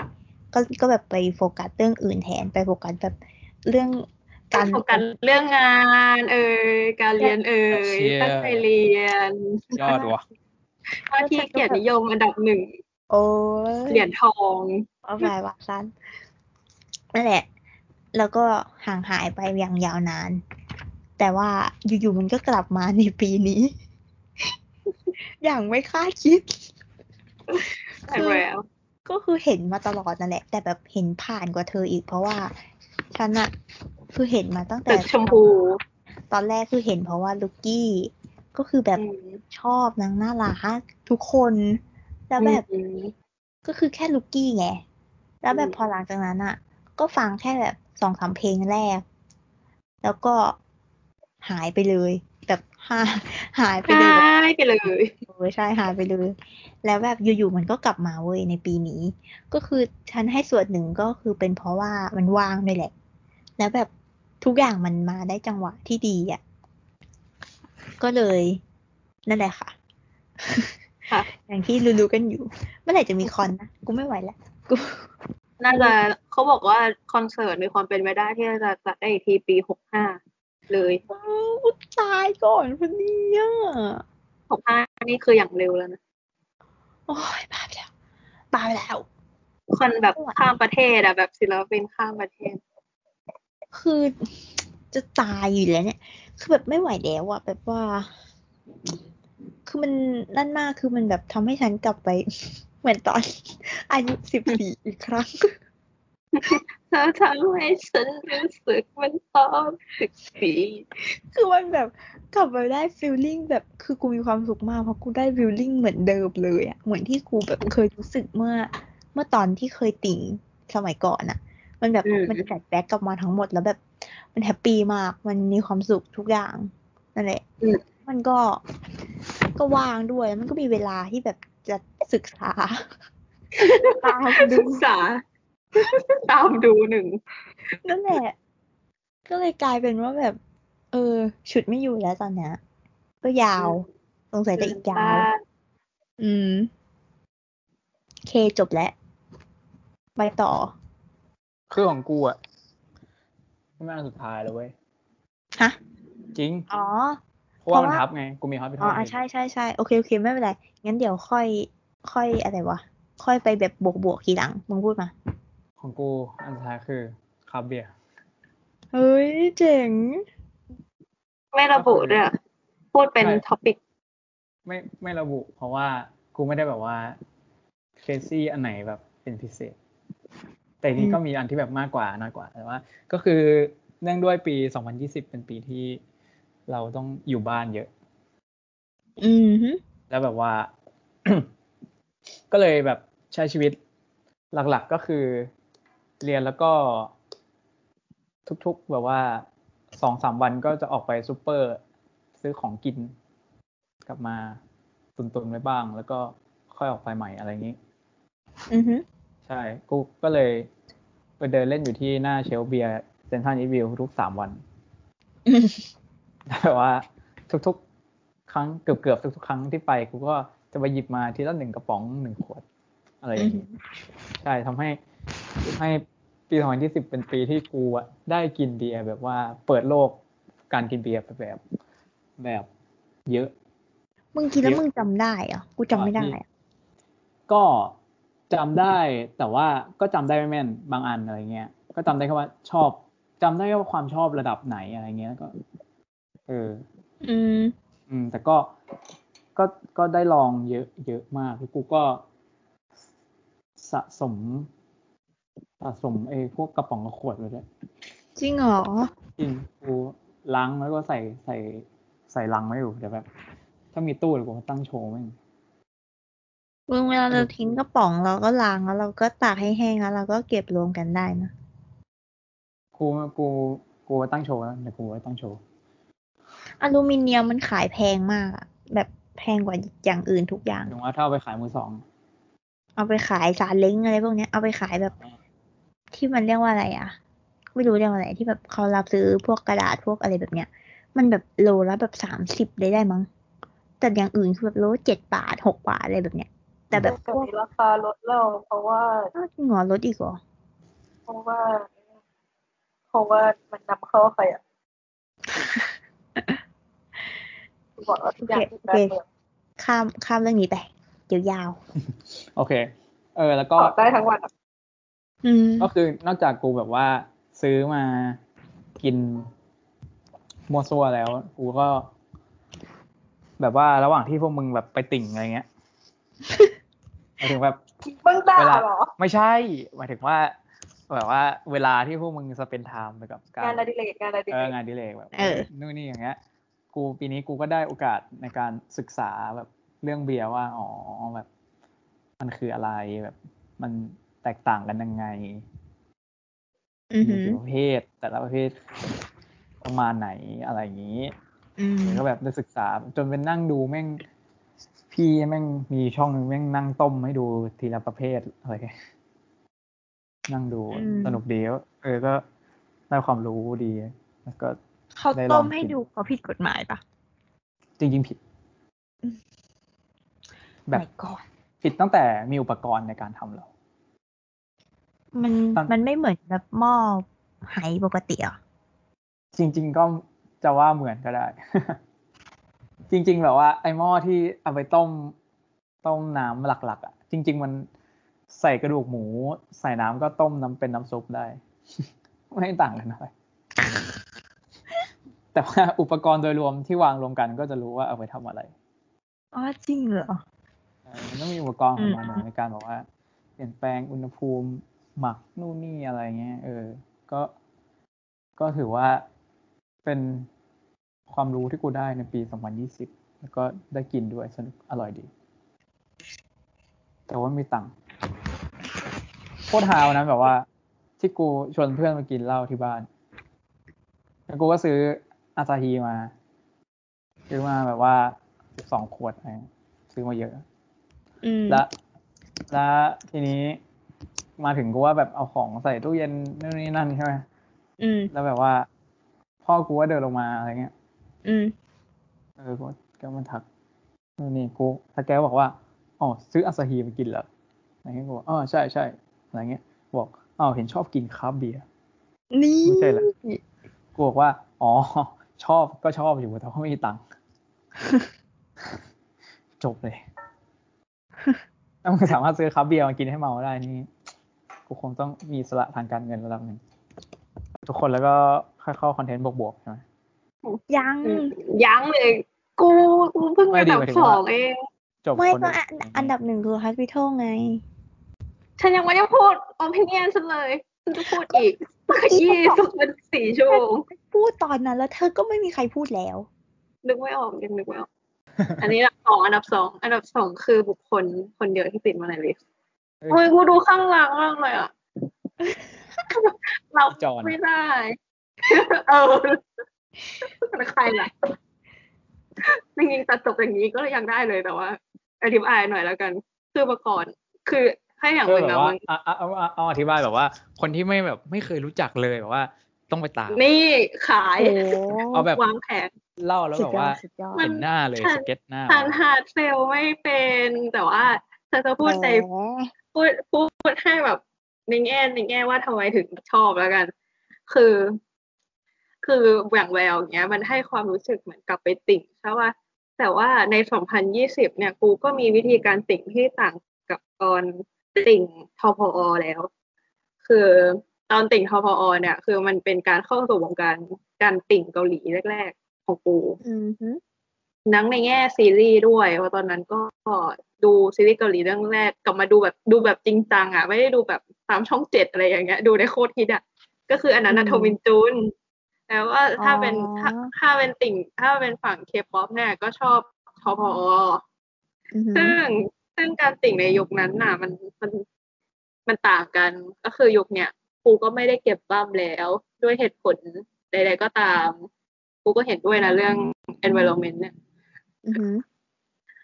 ก็ก็แบบไปโฟกัสเรื่องอื่นแทนไปโฟกัสแบบเรื่อง กาการรโฟกัสเรื่องงาน เอ่ยการเรียนเอ่ยเชี่ยตั้งใจเรียน ยอดว่ะว่าที่เกียรตินิยมอันดับหนึ่งโอ้ยเหรียญทองเอาไปว่าสั้นนั่นแหละ แล้วก็ห่างหายไปอย่างยาวนาน แต่ว่าอยู่ๆมันก็กลับมาในปีนี้ อย่างไม่คาดคิดใช่แล้วก็คือเห็นมาตลอดนั่นแหละ แต่แบบเห็นผ่านกว่าเธออีกเพราะว่าฉันอะ คือเห็นมาตั้งแต่ตึกชมพู ตอนแรกคือเห็นเพราะว่าลูกกี้ก็คือแบบอืมชอบนางน่ารักทุกคน แล้วแบบอืมก็คือแค่ลูกกี้ไง แล้วแบบอืมพอหลังจากนั้นอะ ก็ฟังแค่แบบสองสามเพลงแรก แล้วก็หายไปเลย แบบหายหายไปเลยใช่ไปเลยเออใช่หายไปเลย แล้วแบบอยู่ๆมันก็กลับมาเว้ยในปีนี้ ก็คือฉันให้ส่วนหนึ่งก็คือเป็นเพราะว่ามันว่างด้วยแหละ แล้วแบบ ทุกอย่างมันมาได้จังหวะที่ดีอะ ก็เลยนั่นแหละค่ะ ค่ะ อย่างที่รู้ๆกันอยู่ เมื่อไหร่จะมีคอนนะกูไม่ไหวแล้วกูน่าจะเขาบอกว่าคอนเสิร์ตมีความเป็นไปได้ที่จะจัดได้อีกทีปีหกห้าเลยอ้าวกูตายก่อนพอดีอะหกห้านี่คืออย่างเร็วแล้วนะ โอ้ยบ้าไปแล้วบ้าไปแล้ว คนแบบข้ามประเทศอะแบบศิลปินข้ามประเทศ คือจะตายอยู่แล้วเนี่ย คือแบบไม่ไหวแล้วอะแบบว่า คือมันนั่นมากคือมันแบบทำให้ฉันกลับไป เหมือนตอน อายุสิบสี่อีกครั้งเธอทำให้ฉันรู้สึกเหมือนตอนสิบปีคือมันแบบกลับไปได้ feeling แบบคือกูมีความสุขมากเพราะกูได้ feeling เหมือนเดิมเลยอะเหมือนที่กูแบบเคยรู้สึกเมื่อ เมื่อตอนที่เคยติ่งสมัยก่อนอะ มันแบบอืมมัน flashback กลับมาทั้งหมดแล้วแบบ มัน happy มากมันมีความสุขทุกอย่างนั่นแหละอืมมันก็ก็ว่างด้วยแล้วมันก็มีเวลาที่แบบจะศึกษา ตามดูศึกษา ตามดูหนึ่งนั่นแหละ ก็เลยกลายเป็นว่าแบบ เออฉุดไม่อยู่แล้วตอนเนี้ยก็ยาว สงสัยจะอีกยาว อืมโอเคจบแล้ว ไปต่อ คือของกูอะไม่มาอันสุดท้ายแล้วเว้ยฮะจริง อ๋อ เพราะว่าเพมันราะว่าทับไง กูมีฮอตไปอ๋ท่ออนอะใช่ใช่ใช่โอเคโอเคไม่เป็นไร งั้นเดี๋ยวค่อย ค่อยอะไรวะ ค่อยไปแบบบวกบวกทีหลัง มึงพูดมา ของกูอันสุดท้ายคือคาเบียเฮ้ย เจ๋ง ไม่ระบุด้วยอะพูดเป็นใช่ท็อปิก ไม่ไม่ระบุ เพราะว่ากูไม่ได้แบบว่าเครซี่อันไหนแบบเป็นพิเศษ แต่นี่อืมก็มีอันที่แบบมากกว่าน้อยกว่า แต่ว่า ก็คือเนื่องด้วยปี 2020 เป็นปีที่เราต้องอยู่บ้านเยอะ อืมฮึแล้วแบบว่า ก็เลยแบบใช้ชีวิตหลักๆก็คือ เรียนแล้วก็ ทุกๆ แบบว่าสองสามวันก็จะออกไปซูเปอร์ ซื้อของกิน กลับมาตุนๆไว้บ้าง แล้วก็ค่อยออกไปใหม่อะไรอย่างนี้ อือฮึใช่กูก็เลย ไปเดินเล่นอยู่ที่หน้าเชลฟ์เบียร์เซนทรัลอีวิวทุกสามวันอืมแต่ว่าทุกๆ ครั้งเกือบๆทุกๆ ครั้งที่ไปกูก็จะไปหยิบมาทีละหนึ่งกระป๋องหนึ่งขวด อะไรอย่างนี้ใช่ทำให้ให้ปี2020เป็นปีที่กูอะได้กินเบียร์แบบว่าเปิดโลกการกินเบียร์ไปแบบแบบเยอะ มึงกินแล้วเยอะมึงจำได้เหรอ กูจำไม่ได้อะก็ จำได้แต่ว่าก็จำได้ไม่แม่นบางอันอะไรเงี้ย ก็จำได้แค่ว่าชอบจำได้แค่ว่าความชอบระดับไหนอะไรเงี้ยแล้วก็ เออ อืม อืม แต่ก็ก็ก็ได้ลองเยอะเยอะมากแล้วกูก็สะสม สะสมไอ้พวกกระป๋องกระขวดเลยด้วยจริงเหรอจริงกูล้างแล้วก็ใส่ใส่ใส่ลังไว้อยู่เดี๋ยวแบบ ถ้ามีตู้เดี๋ยวกูมาตั้งโชว์แม่ง มึงเวลาเราทิ้งกระป๋องเราก็ล้างแล้วเราก็ตากให้แห้งแล้วเราก็เก็บรวมกันได้นะกูกูกูไว้ตั้งโชว์แล้วเดี๋ยวกูไว้ตั้งโชว์อลูมิเนียมมันขายแพงมากอะแบบแพงกว่าอย่างอื่นทุกอย่างถึงว่าถ้าเอาไปขายมือสองเอาไปขายสารเล้งอะไรพวกเนี้ยเอาไปขายแบบ ที่มันเรียกว่าอะไรอะไม่รู้เรียกว่าอะไรที่แบบเขารับซื้อพวกกระดาษพวกอะไรแบบเนี้ย มันแบบโลละแบบสามสิบเลยได้มั้งแต่อย่างอื่นคือแบบโลเจ็ดบาทหกบาทอะไรแบบเนี้ย แต่แบบพตอวนกนี้ราคาลดแล้วเพราะว่าอ้าวจริงเหรอลดอีกเหรอเพราะว่า เพราะว่ามันนำเข้าใครอะบอกว่าทุกอย่างติดการเมืองข้ามข้ามเรื่องนี้ไปเดี๋ยวยาว โอเค เออ แล้วก็ตอบได้ทั้งวันอะอืมก็คือนอกจากกูแบบว่า ซื้อมากินมัวซัวแล้ว กูก็ แบบว่าระหว่างที่พวกมึงแบบไปติ่งอะไรเงี้ย หมายถึงแบบมึงด่าเวลาเหรอ ไม่ใช่ หมายถึงว่าแบบว่าเวลาที่พวกมึงสเปนไทม์ไปกับการงานอดิเรกงานอดิเอเรอกงานอดิเลกแบบเออนู่นนี่อย่างเงี้ย กูปีนี้กูก็ได้โอกาสในการศึกษาแบบเรื่องเบียร์ว่าอ๋อแบบ มันคืออะไรแบบ มันแตกต่างกันยังไงอือมีหือกี่ประเภทแต่ละประเภทประมาณไหนอะไรอย่างนี้อืมก็แบบได้ศึกษา จนเป็นนั่งดูแม่ง พี่แม่งมีช่องหนึงแม่งนั่งต้มให้ดูทีละประเภทอะไรเงี้ยนั่งดูอืมสนุกดีก็เออก็ได้ความรู้ดี แล้วก็เขาได้ลองต้มให้กินดูเขาผิดกฎหมายปะจริงๆผิด แบบไม่ก่อนผิดตั้งแต่มีอุปกรณ์ในการทำแล้วมันตอนมันไม่เหมือนแบบหม้อไหปกติเหรอะจริง ๆ ก็จะว่าเหมือนก็ได้ จริง ๆ แบบว่าไอหม้อที่เอาไปต้มต้มน้ำหลัก ๆ อะ จริง ๆ มันใส่กระดูกหมู ใส่น้ำก็ต้มน้ำเป็นน้ำซุปได้ ไม่ต่างกันอะไรแต่ว่าอุปกรณ์โดยรวมที่วางรวมกันก็จะรู้ว่าเอาไปทำอะไรอ๋อจริงเหรอเออมันต้องมีอุปกรณ์ของมันอืมในการบอกว่า เปลี่ยนแปลงอุณหภูมิหมักนู่นนี่อะไรเงี้ย เออ ก็ก็ถือว่าเป็น ความรู้ที่กูได้ในปี 2020 แล้วก็ได้กินด้วยสนุกอร่อยดี แต่ว่าไม่มีตังค์โคตรฮาวนะแบบว่า ที่กูชวนเพื่อนมากินเหล้าที่บ้าน แล้วกูก็ซื้ออาซาฮีมา ซื้อมาแบบว่าสองขวดอะไรเงี้ยซื้อมาเยอะอืมแล้วแล้วทีนี้มาถึงกูว่าแบบเอาของใส่ตู้เย็นนู่นนี่นั่นใช่ไหมอืมแล้วแบบว่า พ่อกูก็เดินลงมาอะไรเงี้ย อืมเออกูก็มันทักนู่นนี่กูถ้าแกก็บอกว่าอ๋อซื้ออาซาฮีมากินเหรออะไรเงี้ยกูบอกอ๋อใช่ใช่อะไรเงี้ยบอกอ๋อเห็นชอบกินคราฟต์เบียร์นี่ไม่ใช่เหรอกูบอกว่า อ๋อ ชอบก็ชอบอยู่แต่ว่าไม่มีตังค์จบเลยถ้ามึงสามารถซื้อคราฟต์เบียร์มากินให้เมาได้นี่กูคงต้องมีอิสละทางการเงินระดับหนึ่งทุกคนแล้วก็ค่อยเข้าคอนเทนต์บวกๆใช่ไหม ยังยังเลยกูกูเพิ่งไม่อันดีดับหมายถึงสว่าองเองจบไม่คนก็อันอันดับหนึ่งคือ hospital ไง ฉันยังไม่ได้พูดออ i ิเนียนฉันเลยฉันจะพูดอีกยี่สิบเป็นสี่ชั่วโมงพูดตอนนั้นแล้วเธอก็ไม่มีใครพูดแล้ว นึกไม่ออกยังนึกไม่ออก อันนี้อันดับสองอันดับสองอันดับสองคือบุคคลคนเดียวที่ติดมาในลิสต์เอ้ยโอ้ยกูดูข้างหลังมากเลยอะเราจอนไม่ได้ เออเป็น ใครล่ะจริงๆตัดจบอย่างนี้ก็ยังได้เลยแต่ว่าอธิบายหน่อยแล้วกัน คือเมื่อก่อน คือให้อย่างเอหอนึ่งแบบอะว่ามันอะอะเอาเอาเอาอธิบายแบบว่า คนที่ไม่แบบไม่เคยรู้จักเลยแบบว่า ต้องไปตามนี่ขายโอ้เอาแบบวางแผนเล่าแล้วสุแบดบยอว่าดสุดยอดมัเห็นหน้าเลยฉันสเก็ตหน้าฉันฮาร์ดเซลไม่เป็นแต่ว่าเธอจะพูดในแหมพูดพูดให้แบบในแง่ในแง่ว่าทำไมถึงชอบแล้วกัน คือ คืออย่างแววอย่างเงี้ย มันให้ความรู้สึกเหมือนกลับไปติ่งใช่ป่ะแต่ว่าใน 2020 เนี่ยกูก็มีวิธีการติ่งที่ต่างกับตอนติ่งทพอแล้ว คือตอนติ่งทพอเนี่ย คือมันเป็นการเข้าสู่วงการการติ่งเกาหลีแรก ๆ ของกูอืมฮึนังในแง่ซีรีส์ด้วยเพราะตอนนั้นก็ดูซีรีส์เกาหลีเรื่องแรกกลับมาดูแบบดูแบบจริงจังอะ ไม่ได้ดูแบบตามช่องเจ็ดอะไรอย่างเงี้ย ดูในโคตรฮิตอะก็คืออันนั้นนะโดมินจุน แต่ว่าถ้าเป็นถ้าถ้าเป็นติ่ง ถ้าเป็นฝั่งเคป๊อปเนี่ยก็ชอบทพออือฮึซึ่งซึ่งการติ่งในยุคนั้นน่ะ มันมันมันต่างกันก็คือยุคเนี้ยครูก็ไม่ได้เก็บบ้ามแล้วด้วยเหตุผลใดๆก็ตามกูก็เห็นด้วยนะเรื่อง environment เนี่ยอือหือ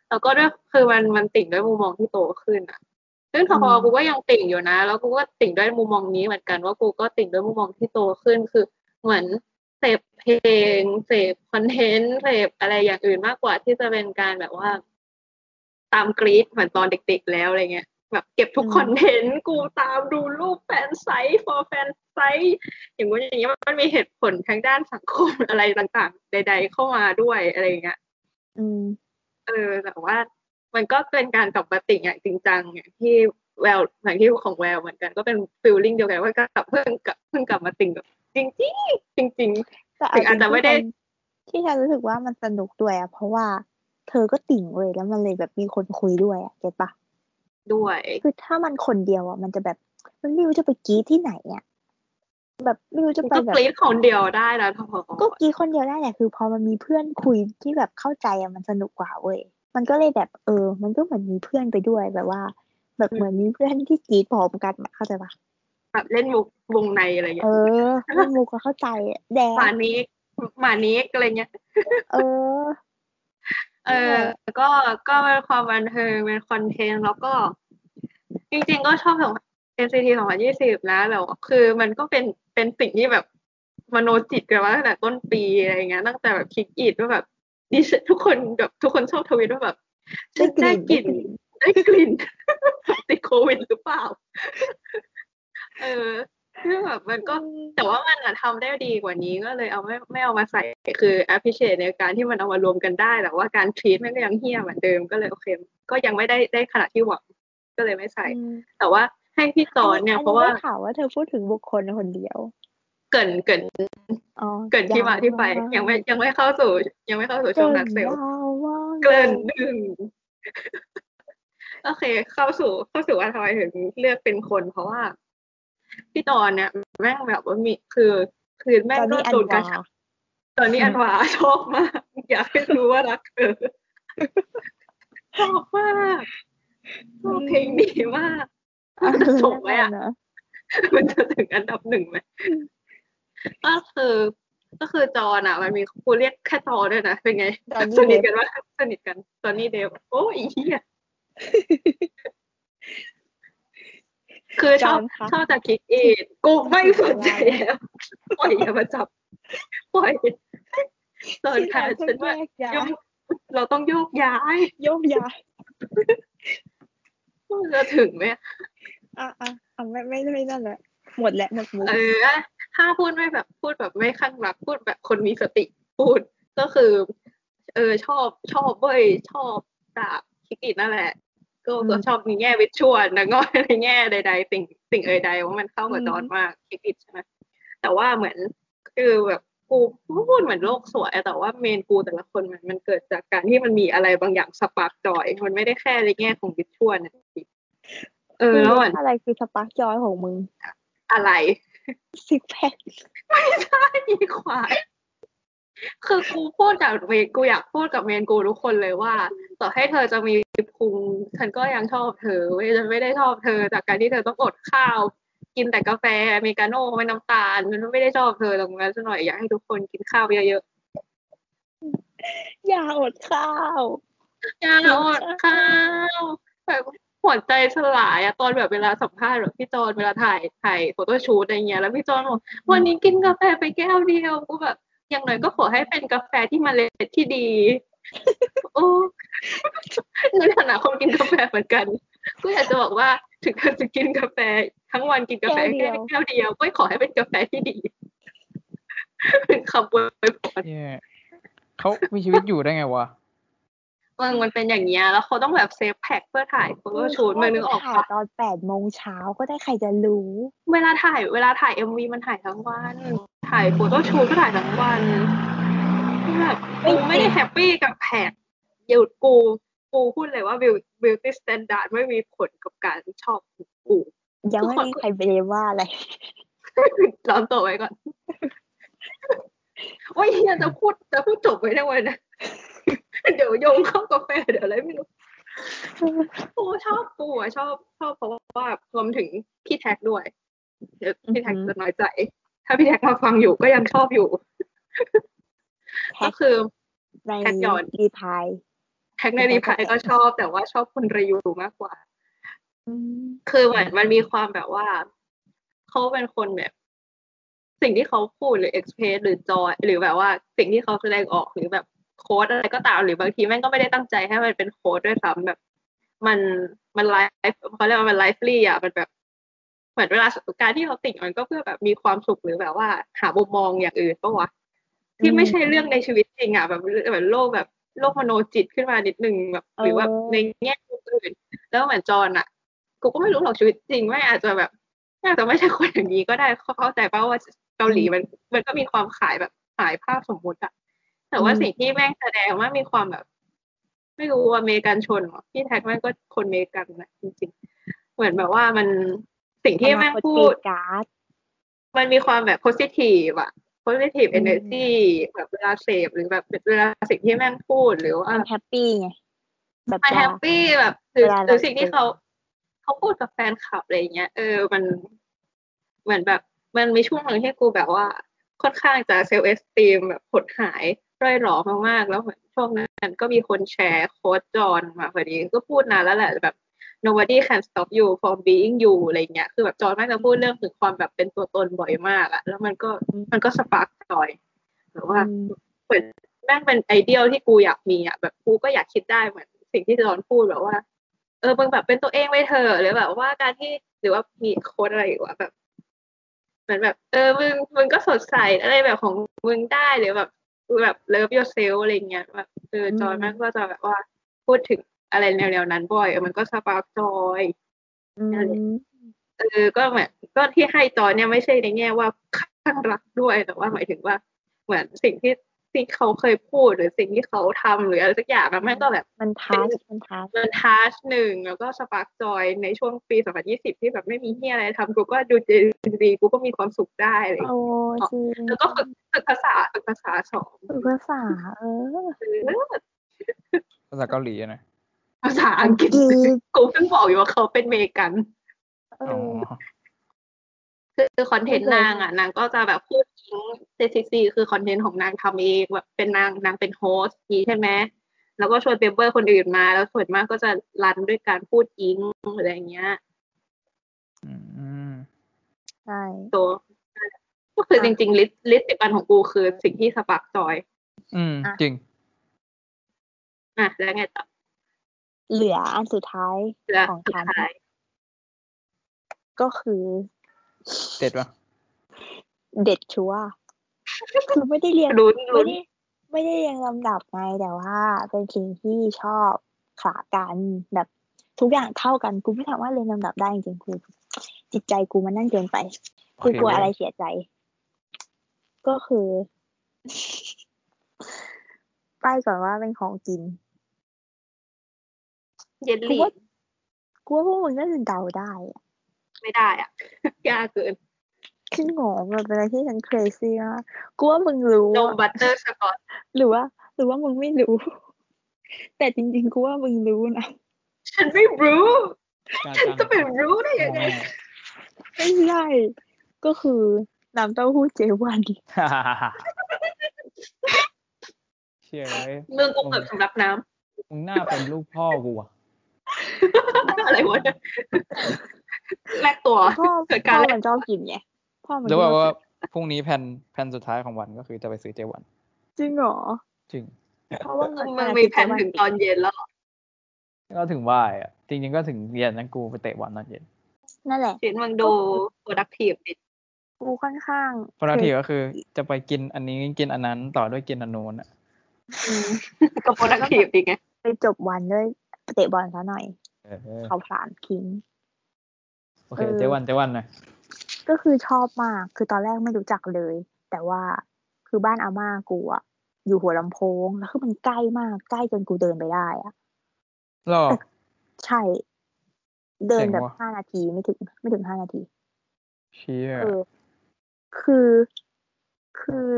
แล้วก็ด้วยคือมันมันติ่งด้วยมุมมองที่โตขึ้นอะ ซึ่งทพอืมกูก็ยังติ่งอยู่นะ แล้วกูก็ติ่งด้วยมุมมองนี้เหมือนกันว่ากูก็ติ่งด้วยมุมมองที่โตขึ้นคือเหมือน เสพเพลงเสพคอนเทนต์เสพอะไรอย่างอื่นมากกว่าที่จะเป็นการแบบว่า ตามกรีดเหมือนตอนเด็กๆแล้วอะไรเงี้ยแบบเก็บทุกอืมคอนเทนต์กูตามดูรูปแฟนไซต์ for แฟนไซต์อย่างว่าอย่างเงี้ยมันมีเหตุผลทางด้านสังคมอะไรต่างๆ ใด ๆ เข้ามาด้วยอะไรเงี้ยอืม เออแต่ว่ามันก็เป็นการกลับมาติ่งอย่างจริงจังอย่างที่แววอย่างที่ของแววเหมือนกันก็เป็นฟีลลิ่งเดียวกันว่าก็กลับเพิ่งกลับเพิ่งกลับมาติ่งแบบ จริงจริงๆจริงแต่ถึงอาจจะไม่ได้ ที่ฉันรู้สึกว่ามันสนุกด้วยอะเพราะว่าเธอก็ติ่งเว้ยแล้วมันเลยแบบมีคนคุยด้วยอะเก็ตปะๆด้วยคือถ้ามันคนเดียวอะมันจะแบบ มันไม่รู้จะไปกรีดที่ไหนอะแบบไม่รู้จะมันไปก็แบบกรีดคนเดียวได้แล้วทพก็กรีดคนเดียวได้แหละคือ พอมันมีเพื่อนคุยที่แบบเข้าใจอะมันสนุกกว่าเว้ยมันก็เลยแบบเออ มันก็เหมือนมีเพื่อนไปด้วยแบบว่า แบบเหมือนมีเพื่อนที่กรีดพร้อมกันอะเข้าใจปะ แบบเล่นมุกวงในอะไรอย่างเอเงี้ยอเล่นมุกก็เข้าใจอะแดงหมานี้หมานี้อะไรเงี้ย เออ เออ ก็ก็เป็นความบันเทิงเป็นคอนเทนต์แล้วก็ จริงๆก็ชอบของ NCT 2020นะแต่ว่าคือมันก็เป็นเป็นสิ่งที่แบบมโนจิตกันมาตั้งแต่ต้นปีอะไรเงี้ยตั้งแต่แบบคิกอิดว่าแบบดิฉันทุกคนแบบทุกคนชอบทวิตว่าแบบฉันได้กลิ่นได้กลิ่นติดโควิดหรือเปล่า เออคือแบบมันก็แต่ว่ามันอะทำได้ดีกว่านี้ก็เลยเอาไม่ไม่เอามาใส่คือ appreciate ในการที่มันเอามารวมกันได้แต่ว่าการ treat มันก็ยังเฮี้ยเหมือนเดิมก็เลยโอเค ก็ยังไม่ได้ได้ขนาดที่หวังก็เลยไม่ใส่อืมแต่ว่าให้พี่จอนเนี่ยเพราะว่าได้ข่าวว่าเธอพูดถึงบุคคลคนเดียว เกินเกินอ๋อเกินที่มาที่ไปยังไม่ยังไม่เข้าสู่ ยังไม่เข้าสู่ช่วงนักเซลล์เกินหนึ่งโอเค เข้าสู่เข้าสู่ว่าทำไมถึงเลือกเป็นคน เพราะว่า พี่ตอนเนี่ยแม่งแบบว่ามีคือคือแม่งตอนก็นี้อันโดนกระวาชับตอนนี้อันวาชอบมาก อยากให้รู้ว่ารักเธอชอบมากชอบเพลงดีมากมันจะจบไหมอะเนมันจะถึงอันดับหนึ่งไหมก็คือก็คือจอนอะ มันมีกูเรียกแค่จอด้วยนะเป็นไงจอนนี่สนิทเดฟกันว่าสนิทกันตอนนี้เดฟโอ้ยเหี้ย คือชอบจอนคะชอบจากคิกเอทกูไม่สนใจแล้วปล่อยอย่ามาจับปล่อยตอนที่ค่ะเราฉันแยว่ากย้ายยกเราต้องโยกย้ายโยกย้ายจะถึงไหมอะอะอะไม่ไม่ไม่นั่นแหละหมดแล้วหมดมุกเออถ้าพูดไม่แบบพูดแบบไม่คลั่งรักพูดแบบคนมีสติพูดก็คือ เออชอบชอบเว้ยชอบจาก Kick It นั่นแหละ ก็ก็ชอบในแง่ visual แล้วก็ในแง่ใด ๆ สิ่งสิ่งเอ่ยใดว่ามันเข้ากับจอนมาก Kick It ใช่ไหมแต่ว่าเหมือนคือแบบกูพูดเหมือนโลกสวยอะแต่ว่า main กูแต่ละคนมันมันเกิดจากการที่มันมีอะไรบางอย่าง spark joy มันไม่ได้แค่ในแง่ของ visual นะเออแล้วเหมือนอะไรคือ spark joy ของมึง อะไร six pack ไม่ใช่อีควาย คือกูพูดกับ main กูอยากพูดกับ main กูทุกคนเลยว่า ต่อให้เธอจะมีพุงฉันก็ยังชอบเธอเว้ยฉันไม่ได้ชอบเธอ จากการที่เธอต้องอดข้าว กินแต่กาแฟอเมริกาโน่ไม่น้ำตาลมันไม่ได้ชอบเธอตรงนั้นซะหน่อยอยากให้ทุกคนกินข้าวเยอะๆอย่าอดข้าวอย่าอดข้าวแบบหัวใจสลายอะตอนแบบเวลาสัมภาษณ์แบบพี่จอนเวลาถ่ายถ่ายโฟโต้ชูตอะไรเงี้ยแล้วพี่จอนบอกวันนี้กินกาแฟไปแก้วเดียวกูแบบ อย่างน้อยก็ขอให้เป็นกาแฟที่เมล็ดที่ดี โอ้ในฐานะคนกินกาแฟเหมือนกัน ก็อยากจะบอกว่าถึงเธอจะกินกาแฟ ทั้งวันกินกาแฟแก้แค่วเดียวแก้วเดียว ก็ขอให้เป็นกาแฟที่ดีเป็นคำอวยพรเนี่ยเขามีชีวิตอยู่ได้ไงวะ มันมันเป็นอย่างเงี้ยแล้วเขาต้องแบบ six pack เพื่อถ่าย photoshoot มันนึกออกถ่ายปะตอนแปดโมงเช้าก็ได้ใครจะรู้ เวลาถ่ายเวลาถ่าย MV มันถ่ายทั้งวันถ่าย photoshoot ก็ถ่ายทั้งวันแบบกูไม่ได้ happy กับแพ็คเดี๋ยวกูกูพูดเลยว่า beauty standard ไม่มีผลกับการชอบของกูยังไม่มีใครไปเรียนว่าอะไรล้อมตัวไว้ก่อนโอ้ยเฮียจะพูดจะพูดจบไว้ได้ไว้นะ เดี๋ยวโยงเข้ากาแฟเดี๋ยวอะไรไม่รู้กูชอบกูอะชอบชอบเพราะว่ารวมถึงพี่แท็กด้วยเดี๋ยวพี่แท็กอือหือจะน้อยใจ ถ้าพี่แท็กมาฟังอยู่ก็ยังชอบอยู่แท็ก็กคือในแท็กหยอดรีพายแท็กในรีพายก็ชอบแต่ว่าชอบคุณระยูมากกว่าอืมคือเหมือนมันมีความแบบว่าเขาเป็นคนแบบ สิ่งที่เขาพูดหรือเอ็กเพรสหรือจอยหรือแบบว่าสิ่งที่เขาแสดงออกหรือแบบ โค้ดอะไรก็ตามหรือบางทีแม่งก็ไม่ได้ตั้งใจให้มันเป็นโค้ดด้วยซ้ำแบบ มันมันไลฟ์เขาเรียกว่ามันไลฟ์ลี่อะมันแบบเหมือนเวลาการที่เขาติ่งมันก็เพื่อแบบมีความสุขหรือแบบว่า หามุมมองอย่างอื่นปะวะที่ไม่ใช่เรื่องในชีวิตจริงอะแบบแบบโลกแบบโลกมโนจิตขึ้นมานิดนึงแบบ หรือว่าในแง่มุมอื่นแล้วเหมือนจอนอะกูก็ไม่รู้หรอกชีวิตจริงไม่อาจจะแบบอาจจะไม่ใช่คนอย่างนี้ก็ได้เขาเข้าใจป่าว่าเกาหลีมัน มันก็มีความขายแบบขายภาพสมมุติอะ แต่ว่าสิ่งที่แม่งแสดงว่ามีความแบบ ไม่รู้ว่าอเมริกันชนเหรอพี่แท็กแม่งก็คนอเมริกันนะจริงๆ เหมือนแบบว่ามันสิ่งที่แม่งพูดการ์ดมันมีความแบบ positive อะ positive อืม energy แบบเวลาเสพหรือแบบเวลาสิ่งที่แม่งพูดหรือว่ามัน happy ไงแบบมันว่า happy แบบหรือเวลาหรือเราสิ่งที่เขาเขาพูดกับแฟนคลับอะไรอย่างเงี้ยเออมันเหมือนแบบมันมีช่วงหนึ่งที่กูแบบว่าค่อนข้างจะ self-esteem แบบหดหาย ร่อยหรอมากๆ แล้วช่วงนั้นก็มีคนแชร์ quote จอนมาพอดีก็พูดนานแล้วแหละแบบ nobody can stop you from being you อะไรเงี้ย คือแบบจอนแม่งจะพูดเรื่องถึงความแบบเป็นตัวตนบ่อยมากอะแล้วมันก็มันก็ spark joy แบบว่าเหมือนแม่งเป็น ideal ที่กูอยากมีอะแบบกูก็อยากคิดได้เหมือนสิ่งที่จอนพูดแบบว่า เออมึงแบบเป็นตัวเองไปเถอะหรือแบบว่าการที่หรือว่ามี quote อะไรอยู่อะแบบเหมือนแบบ เออมึงมึงก็สดใสอะไรแบบของมึงได้หรือแบบ แบบ love yourself อะไรเงี้ยแบบเออจอนแม่งก็จะแบบว่าพูดถึงอะไรแนวๆนั้นบ่อยเออมันก็ spark joy อืนั่นแหละมเออก็เหมือนก็ที่ให้จอยเนี่ยไม่ใช่ในแง่ว่าข้างรักด้วยแต่ว่าหมายถึงว่า เหมือนสิ่งที่ ที่เขาเคยพูดหรือสิ่งที่เขาทำหรืออะไรสักอย่างอะมันก็แบบมันทัชมันทัชมันทัชหนึ่งแล้วก็สปาร์กจอยในช่วงปี2020ที่แบบไม่มีที่อะไรทำกูก็ดูดีกูก็มีความสุขได้อะไรอย่างโอ้เงี้ยจริงแล้วก็ฝึกฝึกภาษาฝึกภาษาสองฝึกภาษาเออเออภาษาเกาหลีอะนะภาษาอังกฤษอังกฤษกูเพิ่งบอกอยู่ว่าเขาเป็นเมกันเออ๋ออ คือ content นางอะนางก็จะแบบพูดอิงเจซีซีคือ content ของนางทำเองแบบเป็นนางนางเป็น host นี้ใช่ไหมแล้วก็ชวนเปเปอร์คนอื่นมา แล้วส่วนมากก็จะ run ด้วยการพูดอิงอะไรอย่างเงี้ยอืมใช่ตัวก็คือจริงๆ list list สิบอันของกูคือสิ่งที่ spark joy อืม จริง อะ แล้วไงต่อ เหลืออันสุดท้ายแล้วของสุดฉันท้ายก็คือ เด็ดปะเด็ดชัวร์คือไม่ได้เรียงลุ้นไม่ลุ้นได้ไม่ได้เรียงลำดับไงแต่ว่าเป็นสิ่งที่ชอบขลากันแบบทุกอย่างเท่ากันกูไม่สามารถเรียงลำดับได้จริงๆกูจิตใจกูมันนั่นเกินไปกูกลัวอะไรเสียใจ ก็คือป้ายก่อนว่าเป็นของกินเยลกูลี่ว่ากูว่าพวกมึงน่าจะเดาได้อะ ไม่ได้อะ ยากเกินขึ้นหงอมันเป็นอะไรที่ฉัน crazy มากกูว่ามึงรู้นมอะบัตเตอร์สกอตหรือว่า หรือว่ามึงไม่รู้ แต่จริงๆกูว่ามึงรู้นะ ฉันไม่รู้กล้าฉันจังจะไปรู้ได้ยังไงไม่ใช่ก็คือน้ำเต้าหู้เจวันฮ่าฮ่าฮ่าฮ่าเชื่อเลยเมืองกูเปิดสำรับน้มึงหน้าเป็นลูกพ่อกูอะำอะไรวะเนี่ย แลกตัวพ่อเกิดพ่การอแลมักนชอบกินไงพ่อมันหรือว่าชอบว่ากินพรุ่งนี้แผนแผนสุดท้ายของวันก็คือจะไปซื้อเจวันจริงเหรอจริงเพราะว่าเงินมึงมีแผนถึงตอนเย็นแล้วเหรอก็ถึงบ่ายอะจริง ๆ ก็ถึงเย็นนะกูไปเตะบอลตอนเย็นนั่นแหละชิ้นมึงดู productive ดิกูค่อนข้างเพราะหน้าที่ก็คือ จะไปกินอันนี้กินอันนั้นต่อด้วยกินอันโน้นอะอืมก็ productive ดิไงไปจบวันด้วยเตะบอลซะหน่อยเออเขาผลานคิงโอเคเออเจวันเจวันหน่อยก็คือชอบมาก คือตอนแรกไม่รู้จักเลย แต่ว่าคือบ้านอาม่ากูอะอยู่หัวลำโพง แล้วคือมันใกล้มากใกล้จนกูเดินไปได้อะหรอใช่ เดินเจ๋งแบบว่ะห้านาทีไม่ถึง ไม่ถึงห้านาที เชี่ยเออคือคือ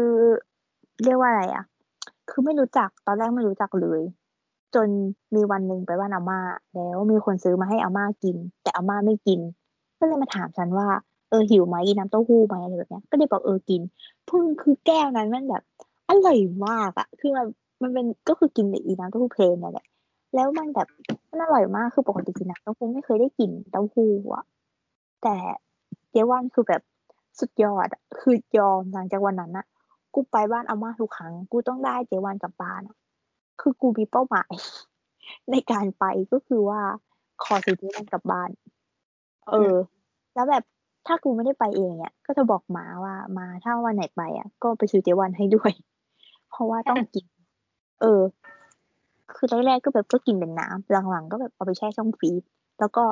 เรียกว่าอะไรอะคือไม่รู้จักตอนแรกไม่รู้จักเลย จนมีวันหนึ่งไปบ้านอาม่าแล้วมีคนซื้อมาให้อาม่ากิน แต่อาม่าไม่กิน ก็เลยมาถามฉันว่าเออหิวไหมกินน้ำเต้าหู้ไหมอะไรแบบเนี้ยก็เลยบอกเออกินเพิ่งคือแก้วนั้นมันแบบอร่อยมากอะคือมันมันเป็นก็คือกินแต่อีน้ำเต้าหู้เพลนนั่นแหละแล้วมันแบบมันอร่อยมากคือปกติกินน้ำเต้าหู้ไม่เคยได้กินเต้าหู้อะแต่เจ๊ว่านคือแบบสุดยอดอะคือยอมหลังจากวันนั้นอะกูไปบ้านอาม่าทุกครั้ง กูต้องได้เจ๊ว่านกลับบ้านะคือกูมีเป้าหมาย ในการไปก็คือว่าขอซื้อเจ๊ว่านกลับบ้าน เออ แล้วแบบถ้ากูไม่ได้ไปเองเนี่ยก็จะบอกหมาว่ามาถ้าวันไหนไปอะ ก็ไปซื้อเจวันให้ด้วย เพราะว่าต้องกิน เออ คือแรกๆก็แบบก็กินเป็นน้ำหลังๆก็แบบเอาไปแช่ช่องฟรีซแล้วก็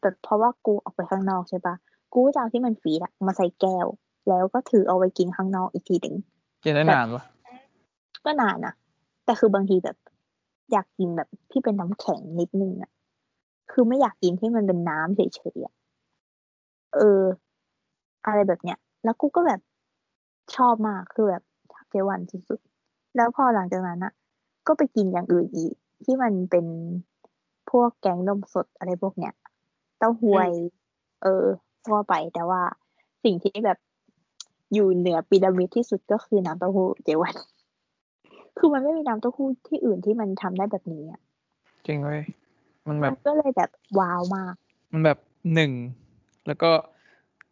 แบบเพราะว่ากูออกไปข้างนอกใช่ปะกูก็จะเอาที่มันฟรีซอะมาใส่แก้ว แล้วก็ถือเอาไว้กินข้างนอกอีกทีหนึ่งกินได้นานปะก็นานนะแต่คือบางทีแบบ อยากกินแบบที่เป็นน้ำแข็งนิดนึงอะคือไม่อยากกินที่มันเป็นน้ำเฉยๆอะ เออ อะไรแบบเนี้ย แล้วกูก็แบบชอบมากคือแบบเจวันสุดๆแล้วพอหลังจากนั้นอะก็ไปกินอย่างอื่นอีก ที่มันเป็นพวกแกงนมสดอะไรพวกเนี้ยเต้าหวย เออทั่วไปแต่ว่าสิ่งที่แบบอยู่เหนือพีระมิดที่สุดก็คือน้ำเต้าหู้เจวัน คือมันไม่มีน้ำเต้าหู้ที่อื่นที่มันทำได้แบบนี้อะจริงเว้ยมันแบมับนก็เลยแบบว้าวมาก มันแบบหนึ่ง แล้วก็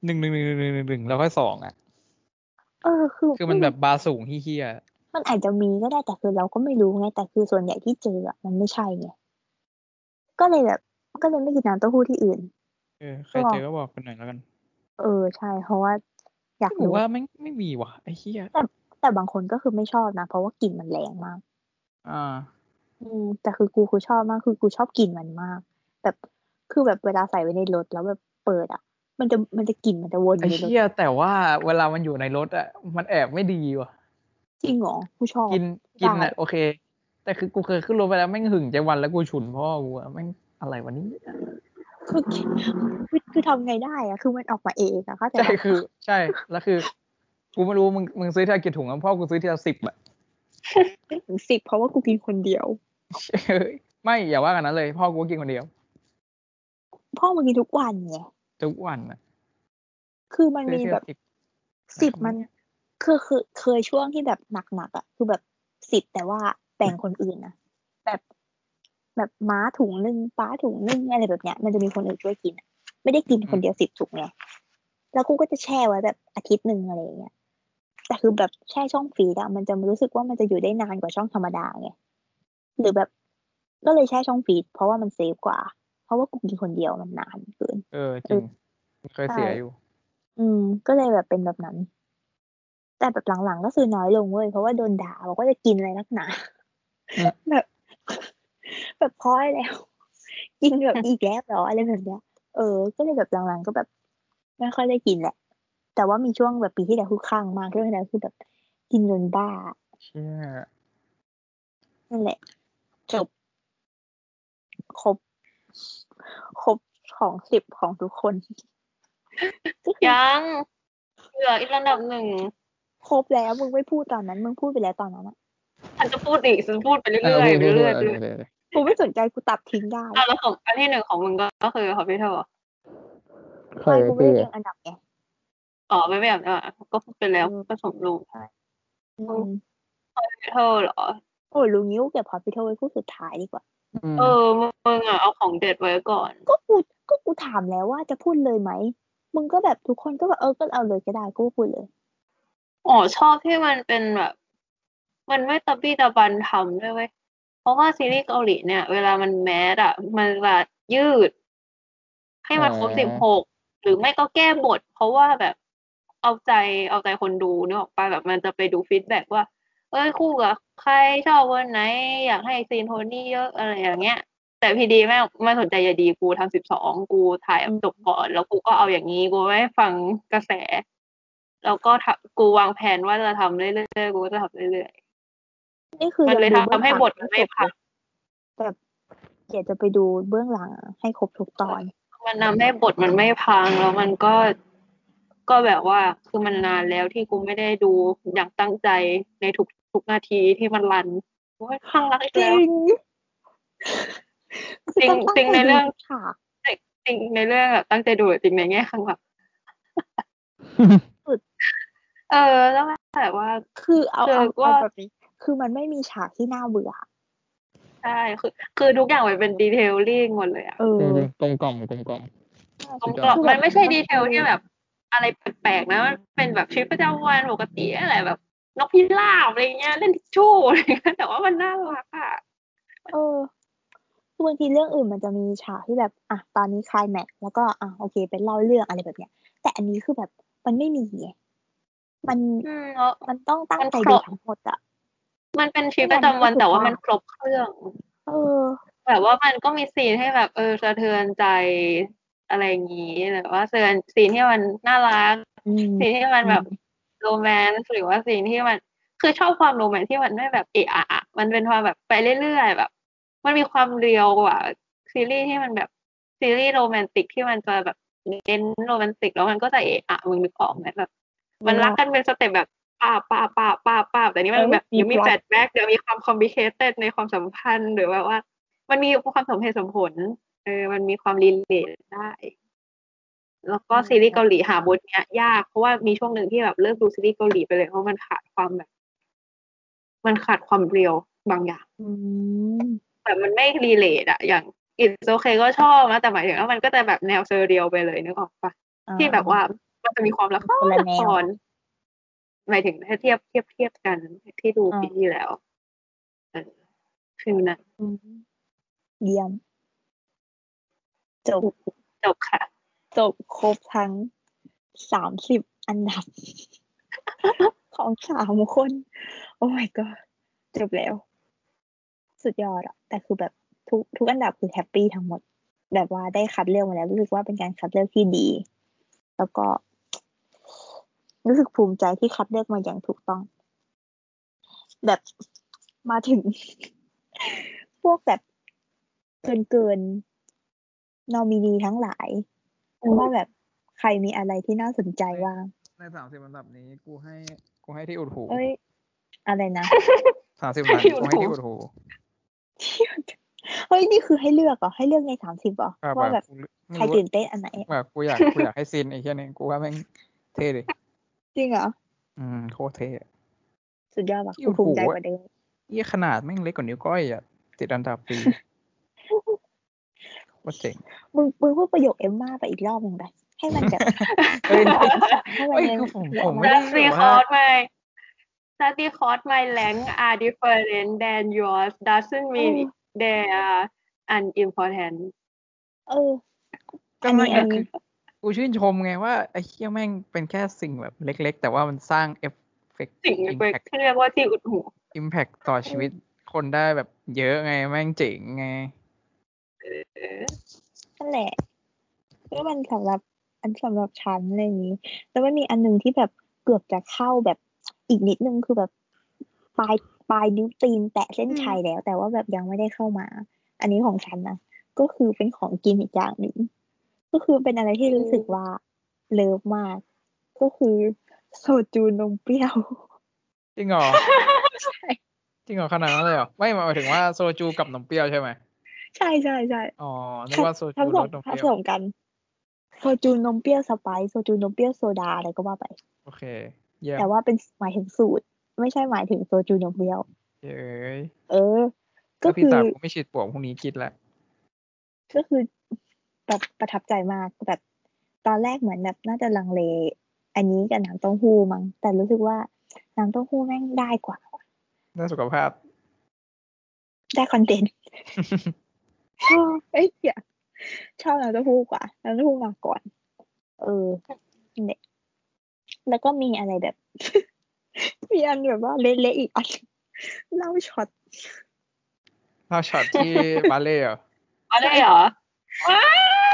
หนึ่งหนึ่งหนึ่งหนึ่งหนึ่งหนึ่งแล้วก็สองอะ เออคือคือมันแบบบาร์สูงเฮี้ยมันอาจจะมีก็ได้แต่คือเราก็ไม่รู้ไง แต่คือส่วนใหญ่ที่เจออะมันไม่ใช่ไงก็เลยแบบ ก็เลยไม่กินน้ำเต้าหู้ที่อื่นๆเออใครเจอก็บอกกันหน่อยแล้วกัน เออใช่เพราะว่า อยากผมรู้ว่าไม่งไม่มีว่ะไอ้เฮี้ยแต่บางคนก็คือไม่ชอบนะ เพราะว่ากลิ่นมันแรงมาก อ่า อืมแต่คือกูคือชอบมากคือกูชอบกลิ่นมันมากแบบคือแบบเวลาใส่ไว้ในรถแล้วแบบ เปิดอะ มันจะมันจะกลิ่นมันจะวนอไอ้ยู่ในรถเฮี้ยแต่ว่าเวลามันอยู่ในรถอะมันแอบไม่ดีว่ะ จริงเหรอกูชอบกินกินได้อะโอเค แต่คือกูเคยขึ้นรถไปแล้วแม่งหึงใจวันแล้วกูฉุนพ่อกูอะแม่งอะไรวะนี่คือคือคือทำไงได้อะคือมันออกมาเองอะเข้าใจใช่ปะคือ ใช่แล้วคือ กูไม่รู้มึงมึงซื้อทีละกี่ถุงอะพ่อกูซื้อทีละสิบอะไม่ถึงสิบเพราะว่ากูกินคนเดียวเฮ้ยไม่อย่าว่ากันนั้นเลย พ่อกูก็กินคนเดียว พ่อมึงกินทุกวันไง ทุกวันอะคือมันซื้อมีทีแบละบสิบสิบมันคือคือเคยช่วงที่แบบหนักๆอะ คือแบบสิบแต่ว่าแบ่งคนอื่นนะแบบแบบม้าถุงนึงป้าถุงนึงอะไรแบบเนี้ย มันจะมีคนอื่นช่วยกินอะไม่ได้กินคนเดียวสิบถุงไงแล้วกูก็จะแช่ไว้แบบอาทิตย์หนึ่งอะไรอย่างเงี้ยแต่คือแบบแช่ช่องฟรีดอะมันจะรู้สึกว่ามันจะอยู่ได้นานกว่าช่องธรรมดาไงหรือแบบก็เลยแช่ช่องฟรีดเพราะว่ามันเซฟกว่า เพราะว่ากูกินคนเดียวมันนานเกิน เออจริงเคยเสียใช่อยู่ อืม ก็เลยแบบเป็นแบบนั้น แต่แบบหลังๆก็คือน้อยลงเว้ยเพราะว่าโดนด่าบอกว่าจะกินอะไรนักหนาอืมแบบแบบพอได้แล้ว กินแบบอีกแล้วเหรออะไรแบบเนี้ย เออ ก็เลยแบบหลังๆก็แบบไม่ค่อยได้กินแหละ แต่ว่ามีช่วงแบบปีที่แล้วคือคลั่งมากช่วงที่แล้วคือแบบกินจนบ้าเชี่ยนั่นแหละจบครบ ครบของสิบของทุกคนก็คือยังเหลืออีกระดับหนึ่งครบแล้วมึงไม่พูดตอนนั้น มึงพูดไปแล้วตอนนั้นอะฉันจะพูดอีกฉันพูดไปเรื่อยอะๆพูดพูดเรื่อยพูดๆเออเออเออกูไม่สนใจกูตัดทิ้งได้อะแล้วของอันที่หนึ่งของมึงก็ก็คือฮอปปี้เทลใครไม่กูไม่พี่ได้เรียงอันดับไงอ๋อไม่ไม่แบบอะก็พูดไปแล้วอืมผสมลงอืมฮอปปี้เทลเหรอโอ้ยลุงนิ้วเก็บพอพิโทไว้พูดสุดท้ายดีกว่าอืม เออมึงอะเอาของเด็ดไว้ก่อน ก็กูก็กูถามแล้วว่าจะพูดเลยไหมมึงก็แบบทุกคนก็แบบเออก็เอาเลยก็ได้กูก็พูดเลยอ๋อชอบที่มันเป็นแบบ มันไม่ตะบี้ตะบันทำด้วยเว้ยเพราะว่าซีรีส์เกาหลีเนี่ย เวลามัน mass อะมันแบบยืด ให้มันครบสิบหกหรือไม่ก็แก้บท เพราะว่าแบบเอาใจเอาใจคนดูนึกออกปะแบบมันจะไปดู feedback ว่า เอ้ยคู่กับใครชอบวันไหน อยากให้ซีนโทนี่เยอะอะไรอย่างเงี้ย แต่พีดีแม่งไม่สนใจอย่าดีกูทำสิบสองกูถ่ายจบก่อนแล้วกูก็เอาอย่างนี้กูไม่ฟังกระแส แล้วก็ทำกูวางแผนว่าจะทำเรื่อยๆกูก็จะทำเรื่อยนี่คือมันเลยงดูทำให้บื้องบทมันไม่พังแต่เดี๋ยวจะไปดูเบื้องหลังให้ครบทุกตอนๆมันทำให้บทมันไม่พังแล้วมันก็ก็แบบว่าคือมันนานแล้วที่กูไม่ได้ดูอย่างตั้งใจในทุก ทุกนาทีที่มันรันโอ้ยข้างรักอีกจริแล้วงจริงคือจริงในเรื่องฉากจริงในเรื่องแบบตั้งใจดูจริงในแง่ข้างหลังเอเออแล้วแบบว่า คือเอาคือเอาว่าเอาแบบนี้คือมันไม่มีฉากที่น่าเบื่อใช่คือ คือทุกอย่างมันเป็นดีเทลลิ่งหมดเลยอะเออกลมกล่อมกลมกล่อมกลมสุดกยล่ออดมมันไม่ใช่ดีเทลที่แบบ อะไรแปลกๆนะมันเป็นแบบชีวิตประจำวันปกติอะไรแบบ นกพิราบอะไรเงี้ยเล่นทิชชู่อะไรเงี้ยแต่ว่ามันน่ารักอะเออคือบางทีเรื่องอื่นมันจะมีฉากที่แบบอะตอนนี้คลายแม็กซ์แล้วก็อะโอเคเป็นเล่าเรื่องอะไรแบบเนี้ย แต่อันนี้คือแบบมันไม่มีไงมันอืมแล้วมันต้องตั้งมันใจครดูบทั้งหมดอะมันเป็นชีวิตประจำวันแต่ว่ามันครบเครื่อง เออแบบว่ามันก็มี scene ให้แบบเออสะเทือนใจอะไรอย่างงี้หรือว่า scene scene ที่มันน่ารักอืม scene ที่มันแบบ romance หรือว่า scene ที่มันคือชอบความ romance ที่มันไม่แบบเอะอะอะมันเป็นความแบบไปเรื่อยๆแบบ มันมีความ real กว่าซีรีส์ที่มันแบบซีรีส์โรแมนติกที่มันจะแบบเน้นโรแมนติกแล้วมันก็จะเอะอะมึงนึกออกไหมแบบ มันรักกันเป็น step แบบป้าบป้าบป้าบป้าบป้าบแต่นี่มันแบบเออมียังมี plot flashback เดี๋ยวมีความคอม p ิเคเต็ดในความสัมพันธ์หรือแบบว่า มันมีความสมเหตุสมผลเออมันมีความ relate ได้ แล้วก็ซีรีส์เกาหลีหาบทเนี้ย ยากเพราะว่ามีช่วงหนึ่งที่แบบเลิกดูซีรีส์เกาหลีไปเลยเพราะมันขาดความแบบ มันขาดความ real บางอย่างอืมแต่มันไม่ relate อะอย่าง It's Okay ก็ชอบนะแต่หมายถึงว่ามันก็จะแบบแนว surreal ไปเลยนึกออกปะที่แบบว่ามันจะมีความละครคนละแนวละครหมายถึงถ้าเทียบเทียบเทียบกันที่ดูอ่าปีที่แล้วเออคือนั้นอืมเยี่ยมจบจบค่ะ จบครบทั้งสามสิบอันดับ ของสามคน โอ้ my god จบแล้ว สุดยอดอะแต่คือแบบทุกทุกอันดับคือแฮปปี้ทั้งหมด แบบว่าได้คัดเลือกมาแล้วรู้สึกว่าเป็นการคัดเลือกที่ดี แล้วก็ รู้สึกภูมิใจที่คัดเลือกมาอย่างถูกต้อง แบบมาถึง พวกแบบเกินเกินนอมินีทั้งหลาย ว่าแบบใครมีอะไรที่น่าสนใจบ้างในสามสิบอันดับนี้ กูให้กูให้ที่อุดหูเอ้ยอะไรนะสามสิบอันดับที่นี้อุกูดให้หูที่อุดหูเฮ้ยนี่คือให้เลือกเหรอให้เลือกในสามสิบเหรอแบบว่าแบบกูไม่ใครรู้ตื่นเต้นอันไหนแบบกูอยากกูอยากให้ซีนไอ้เหี้ยนี่กูว่าแม่งเท่ดิจริงเหรออืมโคตรเท่อะสุดยอดว่ะที่กูภูมิใจโอ้โหกว่าเดิมเหี้ยขนาดแม่งเล็กกว่านิ้วก้อยอะติดอันดับปี โคตรเจ๋งมึงมึงพูดประโยคเอมม่าไปอีกรอบหนึ่งไปให้มันแบบเอ้ยให้มันเอ้ยในคือผมหัวผมนไม่ได้ study cost my study cost my rank are different than yours doesn't mean they are unimportant เออก็อันไม่นี้อันนี้คือกูชื่นชมไงว่าไอ้เหี้ยแม่งเป็นแค่สิ่งแบบเล็ก ๆ แต่ว่ามันสร้างเอฟเฟกต์สิ่งอิมเล็กแพคๆที่เรียกว่าที่อุดหูอิมแพคต่อชีวิตคนได้แบบเยอะไงแม่งเจ๋งไงเออนั่นแหละก็มันสำหรับอันสำหรับฉันอะไรอย่างนี้ แล้วมันมีอันหนึ่งที่แบบเกือบจะเข้าแบบอีกนิดนึงคือแบบปลายปลายนิ้วตีนแตะเส้นชัยแล้ว แต่ว่าแบบยังไม่ได้เข้ามา อันนี้ของฉันนะก็คือเป็นของกินอีกอย่างหนึ่งก็คือเป็นอะไรที่รู้สึกว่า love มาก ก็คือโซจูนมเปรี้ยวจริงเหรอใช่จริงเหรอขนาดนั้นเลยเหรอไม่หมายถึงว่าโซจูกับนมเปรี้ยวใช่ไหม ใช่ใช่ใช่อ๋อนึกว่าโซจูทั้งสรองสนมผเปรี้ยสวมกันโซจูนมเปรี้ยวสไปรท์โซจูนมเปรี้ยวโซดาอะไรก็ว่าไป โอเคเยี่ยมแต่ว่าเป็นหมายถึงสูตร ไม่ใช่หมายถึงโซจูนมเปรี้ยวเย้ยเออ ก็ถ้าพี่คือสาวกูไม่ฉีดปลวกพรุ่งนี้กินแล้วก็คือแบบประทับใจมากแบบตอนแรกเหมือนแบบน่าจะลังเล อันนี้กับน้ำเต้าหู้มั้งแต่รู้สึกว่าน้ำเต้าหู้แม่งได้กว่าได้สุขภาพ ได้คอนเทนต์ ชอบเอ้ยเดี๋ยวชอบน้ำเต้าหู้กว่าน้ำเต้าหู้มาก่อน เออเนี่ยแล้วก็มีอะไรแบบมีอันแบบว่าเละๆอีกอันเหล้าช็อตเราช็อตที่บาเล่เหรออะไรเหรอว้า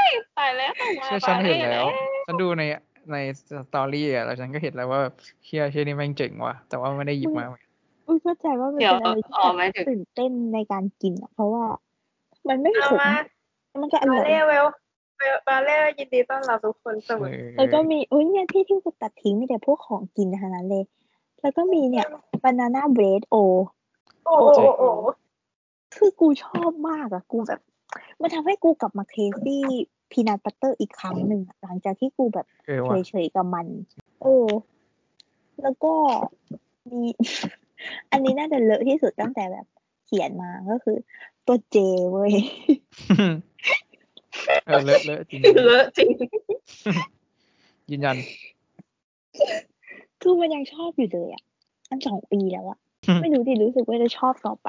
ยตายแล้วตายมาเชื่อฉันเห็นแล้วบาเล่ฉันดูในในสตอรี่อะแล้วฉันก็เห็นแล้วว่าเฮียเชี่ยนี่แม่งเจ๋งว่ะ แต่ว่าไม่ได้หยิบมาอุ้ยเข้าใจว่ามันเดี๋ยวเป็นอะไรที่อ๋อแบบหมายถึงตื่นเต้นในการกินอะ เพราะว่า มันไม่เอาขมมามันก็อร่บาอยเล่เวลเวลบาเล่ยินดีต้อนรับทุกคนเสมอแล้วก็มีอุ้ยเนี่ยที่ที่กูตัดทิ้งมีแต่พวกของกินทั้งนั้นเลย แล้วก็มีเนี่ยบานาน่าเบรดโอโอ้โอ้โอ้คือกูชอบมากอะกูแบบ มันทำให้กูกลับมาเคซี่พีนัทบัตเตอร์อีกครั้งหนึ่งอะหลังจากที่กูแบบเออว่ะเฉยๆกับมันเออแล้วก็มี อันนี้น่าจะเลอะที่สุดตั้งแต่แบบเขียนมาก็คือตัวเจเว้ยเออเลอะเลอะจริงเลอะจริง ยืนยัน คือมันยังชอบอยู่เลยอะอันสองปีแล้วอะไม่รู้ดิรู้สึกว่าจะชอบต่อไป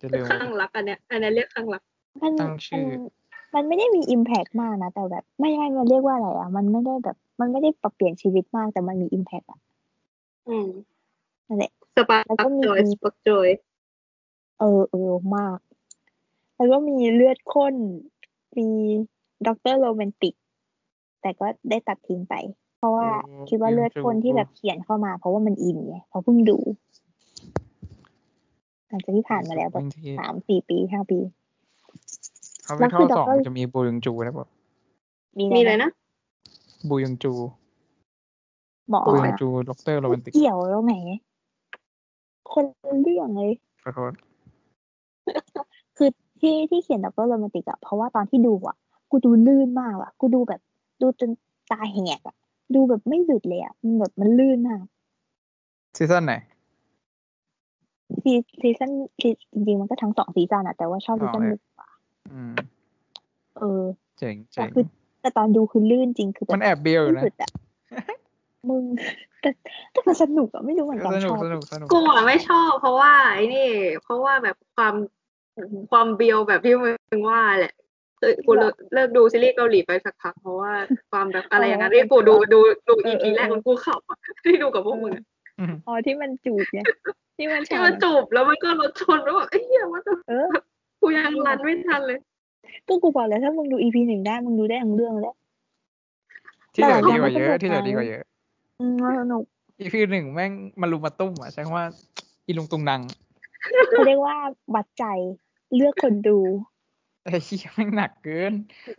จะลืมข้างรักอันเนี้ย อันนี้เรียกข้างรักมันตั้งชื่อมันมันไม่ได้มีอิมแพกมากนะ แต่แบบ ไม่ไม่มันเรียกว่าอะไรอะ มันไม่ได้แบบ มันไม่ได้ปรับเปลี่ยนชีวิตมากแต่มันมีอิมแพกอะ อืมนั่นแหละสปาร์แล้วก็กมีจอยสปาร์กจอย เออเออมาก แล้วก็มีเลือดข้น มีด็อกเตอร์โรแมนติก แต่ก็ได้ตัดทิ้งไป เพราะว่าโอ้คิดว่าเลือดข้นที่แบบเขียนเข้ามา เพราะว่ามันอินไงเพราะเพิ่งดูหลังจากที่ผ่านมาแล้วแบบบางทีสามสี่ปีห้าปีเขาแล้ไปวคือท่อสอง Doctor จะมีบูยังจูนะบอกมีมีอะไรนะ บูยังจูหมอบูยังนะจู Doctor Romantic เกี่ยวแล้วไหนคนละเรื่องเลยขอโทษ คือที่ที่เขียน Doctor Romantic อะเพราะว่าตอนที่ดูอะกูดูลื่นมากอะกูดูแบบดูจนตาแหกอะดูแบบไม่หยุดเลยอะมันแบบมันลื่นมาก season ไหนซี season ซีจริงๆมันก็ทั้งสอง season อะแต่ว่าชอบ season อ๋อหนึ่งกว่าอืมเออ เจ๋งแต่เจ๋งคือแต่ตอนดูคือลื่นจริงคือแบบมันแอบเบียวอยู่ไม่นะหยุดอะมึงแต่แต่มันสนุกอะไม่รู้เหมือนกันสชนุกอบสนุกสนุกกูอะไม่ชอบ เพราะว่าไอ้นี่ เพราะว่าแบบความ ความเบียวแบบที่มึงว่าแหละคือกูเลิกเลิกดูซีรีส์เกาหลีไปสักพักเพราะว่าความแบบอะไรอย่างนั้นที่กูดูดูดูอีพีแรกมันกูขับอะที่ดูกับพวกมึงอะอืมอ๋อที่มันจูบเนี่ยที่มันที่ฉากมันจูบแล้วมันก็รถชนแล้วแบบเอ้ยเหี้ยว่าจะเออกูยัง run ไม่ทันเลยก็กูบอกแล้วถ้ามึงดู EP หนึ่งได้มึงดูได้ทั้งเรื่องแล้วที่เหลือแต่ดีกว่าเยอะมันสนุกที่เหลือไงดีกว่าเยอะอืมมันสนุก EP หนึ่งแม่งมารุมมาตุ้มอะใช้คำว่าอีลุงตุงนัง เขาเรียกว่าวัดใจเลือกคนดูไอ้เหี้ยแม่งหนักเกิน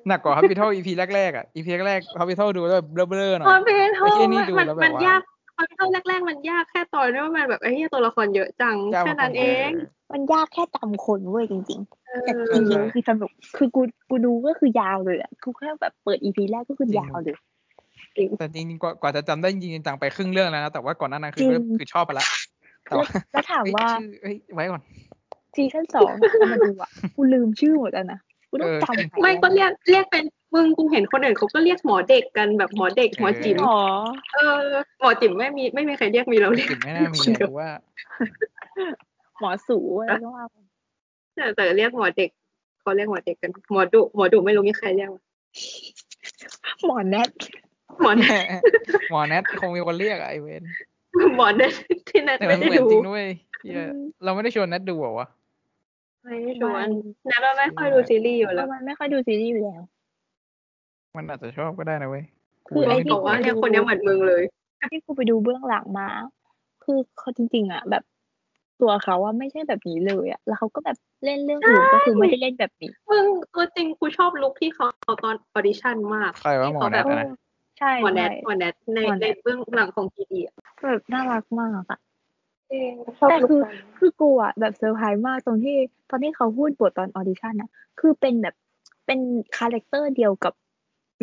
หนักกว่า Hospital EP แรกๆอะ EP แรกๆ Hospital ดูแล้วแบบเบลอๆหน่อย พอเพนต์เฮาส์ไอ้เหี้ยนี่ดูมันแล้วแบบมันว่ายากพอเพนต์เฮาส์แรกๆ มันยากแค่ตอนที่ว่ามันแบบไอ้เหี้ยตัวละครเยอะจังยากแค่มานั้กนเอง มันยากแค่จำคนเว้ยจริงเออๆแต่จริงๆคือสนุกคือกูกูดูก็คือยาวเลยอะกูแค่แบบเปิด EP แรกก็คือยาวเลยแต่จริงๆกว่ากว่าจะจำได้จริงๆจังไปครึ่งเรื่องแล้วนะแต่ว่าก่อนหน้านั้นคือจริงเริ่มคือชอบไปละ แต่แล้วว่าแล้วถามเอ้ยว่าชื่อเอ้ยไว้ก่อน season สองเอามาดูอะกูลืมชื่อหมดแล้วนะกูต้องเออจำใหไม่ก็เรียกเรียกเป็นมึงกูเห็นคนอื่นเขาก็เรียกหมอเด็กกันแบบหมอเด็กหมอจิ๋มอ๋อเออหมอจิ๋มไม่มีไม่มีใครเรียกมีเราเรียกจิ๋มไม่น่ามีอะเพราะว่า หมอสูอะไรก็ว่าแต่แต่เรียกหมอเด็กเขาเรียกหมอเด็กกันหมอดุหมอดุไม่รู้มีใครเรียกวะหมอแนทหมอแนทหมอแนทคงมีคนเรียกอะไอเวน หมอแนทที่แนทแต่ไม่มันได้เหมือนดูจริงด้วยเหี้ยเราไม่ได้ชวนแนทดูเหรอวะ ไม่ได้ชวนแนทเราไม่ค่อยดูซีรีส์อยู่เพแล้วราะมันไม่ค่อยดูซีรีส์อยู่แล้ว มันอาจจะชอบก็ได้นะเว้ยคือไอ้ที่บอกว่าเนี่ยคนเนี้ยเหมือนมึงเลย ที่กูไปดูเบื้องหลังมา คือเขาจริง ๆอะแบบตัวเขาว่าไม่ใช่แบบนี้เลยอะ แล้วเขาก็แบบเล่นเรื่องอื่นก็คือไม่ได้เล่นแบบนี้ มึงก็จริงกูชอบ look ที่เขาเอาตอน audition มากใครว่าหมอแนทเออะอนะ ใช่หมอแนทใช่หมอแนทในหมอแนทในเบื้องหลังของทีดีอะแบบน่ารักมากอะชอบแต่ look คือนั้นคือกูอะแบบเซอร์ไพรส์มากตรงที่ ตอนที่เขาพูดบทตอน audition อะคือเป็นแบบเป็น character เดียวกับ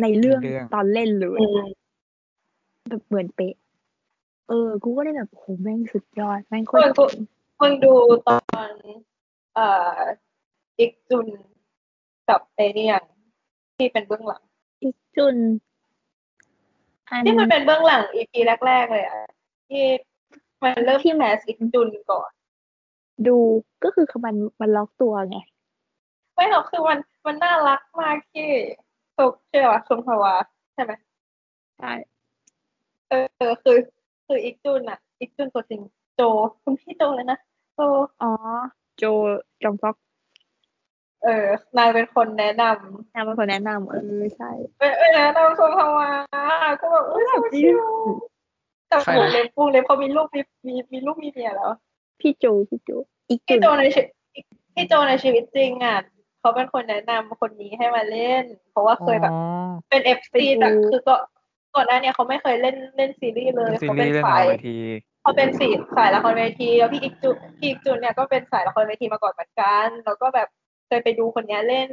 ในเรื่องในเรื่องตอนเล่นเลยอืมแบบเหมือนเป๊ะ เออ กูก็ได้แบบโหแม่งสุดยอด แม่งโคตมึรงกูเจ๋งมึงดูตอนเอ่ออีกจุนกับเอเนียงที่เป็นเบื้องหลังอีกจุนอั นที่มันเป็นเบื้องหลัง EP แรก ๆ เลยอะที่มันเริ่มที่ mass อีกจุนก่อน ดูก็คือมันมันล็อกตัวไง ไม่หรอกคือมันมันน่ารักมากที่สุกเชื่อว่าชุมพวาใช่ไหมใช่เออเออคือ คืออีกจุนอะอีกจุนตัวจริงโจคุณพี่โจเลยนะโจอ๋อ โจจองซอก เออนายเป็นคนแนะนำนางเป็นคนแนะนำเออใช่เออเออแนะนำชุมพวาก็แบบเออแบบนี้ชิวๆแต่ใครวงนะเล็บวงเล็บเขามีลูกมีมีมีลูกมีเมียแล้ว พี่โจพี่โจอีกจุพี่นโจในชีวิตพี่โจในชีวิตจริงอะเขาเป็นคนแนะนำคนนี้ให้มาเล่น เพราะว่าเคยแบบอ๋อเป็น FC แต่คือก็ก่อนหน้าเนี้เขาไม่เคยเล่นเล่นซีรีส์เลยซีเขารีเป็นส์เล่นสาละยเวทีเขาเป็นสีสายละครเวทีแล้วพี่อีกจุนพี่อีกจุนเนี่ยก็เป็นสายละครเวทีมาก่อนเหมือนกัน แล้วก็แบบ เคยไปดูคนเนี้ยเล่น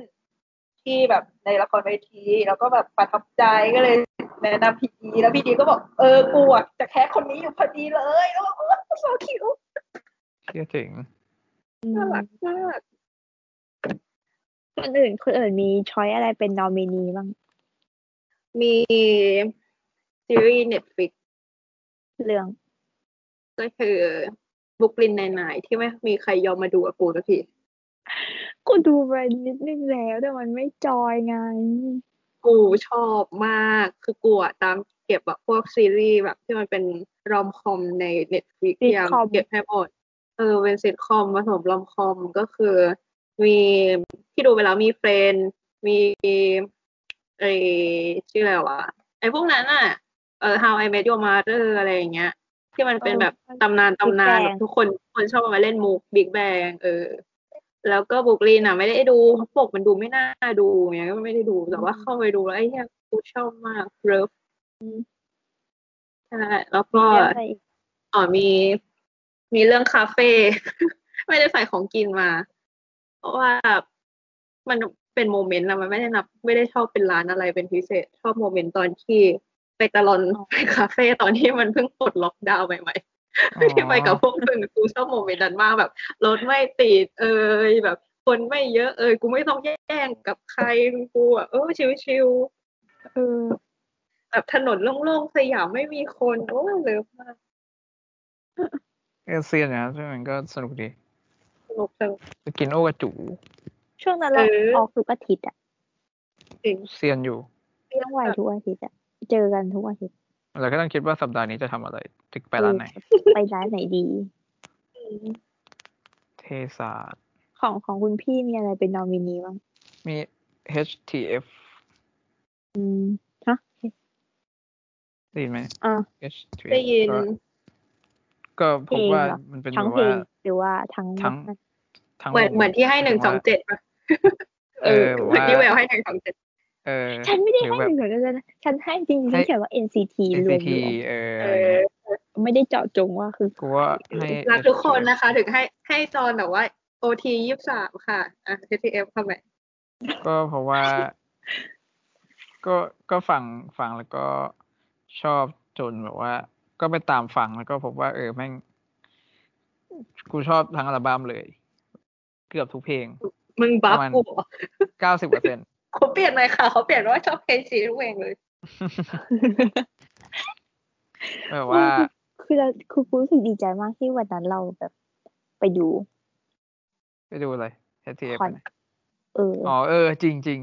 ที่แบบในละครเวที แล้วก็แบบประทับใจก็เลยแนะนำพี่ดีแล้วพี่ดีก็บอกเออกูอะจะแค่คนนี้อยู่พอดีเลยแล้วก็ so cuteเชื่อเจ๋งน่ารักมากคนอื่นคนอื่นมี choice อะไรเป็นนอมินีบ้าง มีซีรีส์เน็ตฟลิกเรื่อง ก็คือบุกลินในนายที่ไม่มีใครยอมมาดูกับกูสักที กูดูไปนิดนึงแล้วแต่มันไม่จอยไง กูชอบมากคือกูอะตามเก็บแบบพวกซีรีส์แบบที่มันเป็นรอมคอมในเน็ตฟลิกพยายาม Sitcom เก็บให้หมดเออเป็นซิทคอมผสมรอมคอมก็คือ มีที่ดูไปแล้วมีเฟรนมีไอชื่ออะไรวะไอพวกนั้นอะเออ How I Met Your Mother อะไรอย่างเงี้ย ที่มันเป็นเออแบบตำนานตำนาน Big แบ Bang บทุกคนทุกคนชอบเอามาเล่นมุกบิ๊กแบงเออ แล้วก็บุกลีนอะ ไม่ได้ดูเพราปกมันดูไม่น่าดูอย่างเงี้ยก็ไม่ได้ดูแต่ว่าเข้าไปดูแล้วไอ้เหี้ยกูชอบมากเลิฟใช่แล้วก็มีอะไรอีกอ๋อมี มีเรื่องคาเฟ่ไม่ได้ใส่ของกินมา เพราะว่ามันเป็นโมเมนต์นะมันไม่ได้นับ ไม่ได้ชอบเป็นร้านอะไรเป็นพิเศษ ชอบโมเมนต์ตอนที่ไปตะลอนไปคาเฟ่ตอนที่มันเพิ่งปลดล็อกดาวน์ใหม่ๆ ที่ไปกับพวกมึงกูชอบโมเมนต์นั้นมากแบบรถไม่ติดเอยแบบ คนไม่เยอะเอยกูไม่ต้องแย่งกับใครกูอะเออชิวเออๆแบบถนนโล่งๆสยามไม่มีคน โอ้เลิฟมากเอเซียนนะซึ่งมันก็สนุกดีสนุกสนุกไปกินโอกระจูช่วงนั้นเราเออออกทุกอาทิตย์อะจริงเซียนอยู่ต้องไหวทุกอาทิตย์อะเจอกันทุกอาทิตย์ เราก็ต้องคิดว่าสัปดาห์นี้จะทำอะไรจะไปร้านไหน ไปร้านไหนดี เทศาสตร์ของของคุณพี่มีอะไรเป็นนอมินีบ้าง มี HTF อืมฮะได้ยินไหมอ่า HTF ได้ยิน ก็ก็พบว่าเพลงเหรอมันเป็นทั้งแบบเพลว่างหรือว่าทั้งทั้งทั้งเหมือนวเหมือนที่ให้หนึ่งสองเจ็ดป่ะ เออเหมือนว่าที่แววให้หนึ่งสองเจ็ด เออฉันไม่ได้หรือให้แบบหนึ่งเลยนะฉันให้จริงๆให้ฉันเขียนว่า NCT รวม NCT เออเออะไรอเงี้ยๆไม่ได้เจาะจงว่าคือกูว่าให้รักทุกคน HTF นะคะ ถึงให้ให้จอนแบบว่า OT ยี่สิบสามค่ะอะ HTF เข้าไปก็เพราะว่า ก็ก็ฟังฟังแล้วก็ชอบจนแบบว่า ก็ไปตามฟังแล้วก็พบว่า เออแม่งกูชอบทั้งอัลบั้มเลย เกือบทุกเพลง มึงบัฟประมาณกูเหรอเก้าสิบเปอร์เซ็น เขาเปลี่ยนไหมค่ะเขาเปลี่ยนว่าชอบเพลงชีทุกเพลงเลยแบบว่า คือเราคือกูรู้สึกดีใจมากที่วันนั้นเราแบบไปดู ไปดูอะไร HTF คอนนะเอออ๋อเออ จริงจริง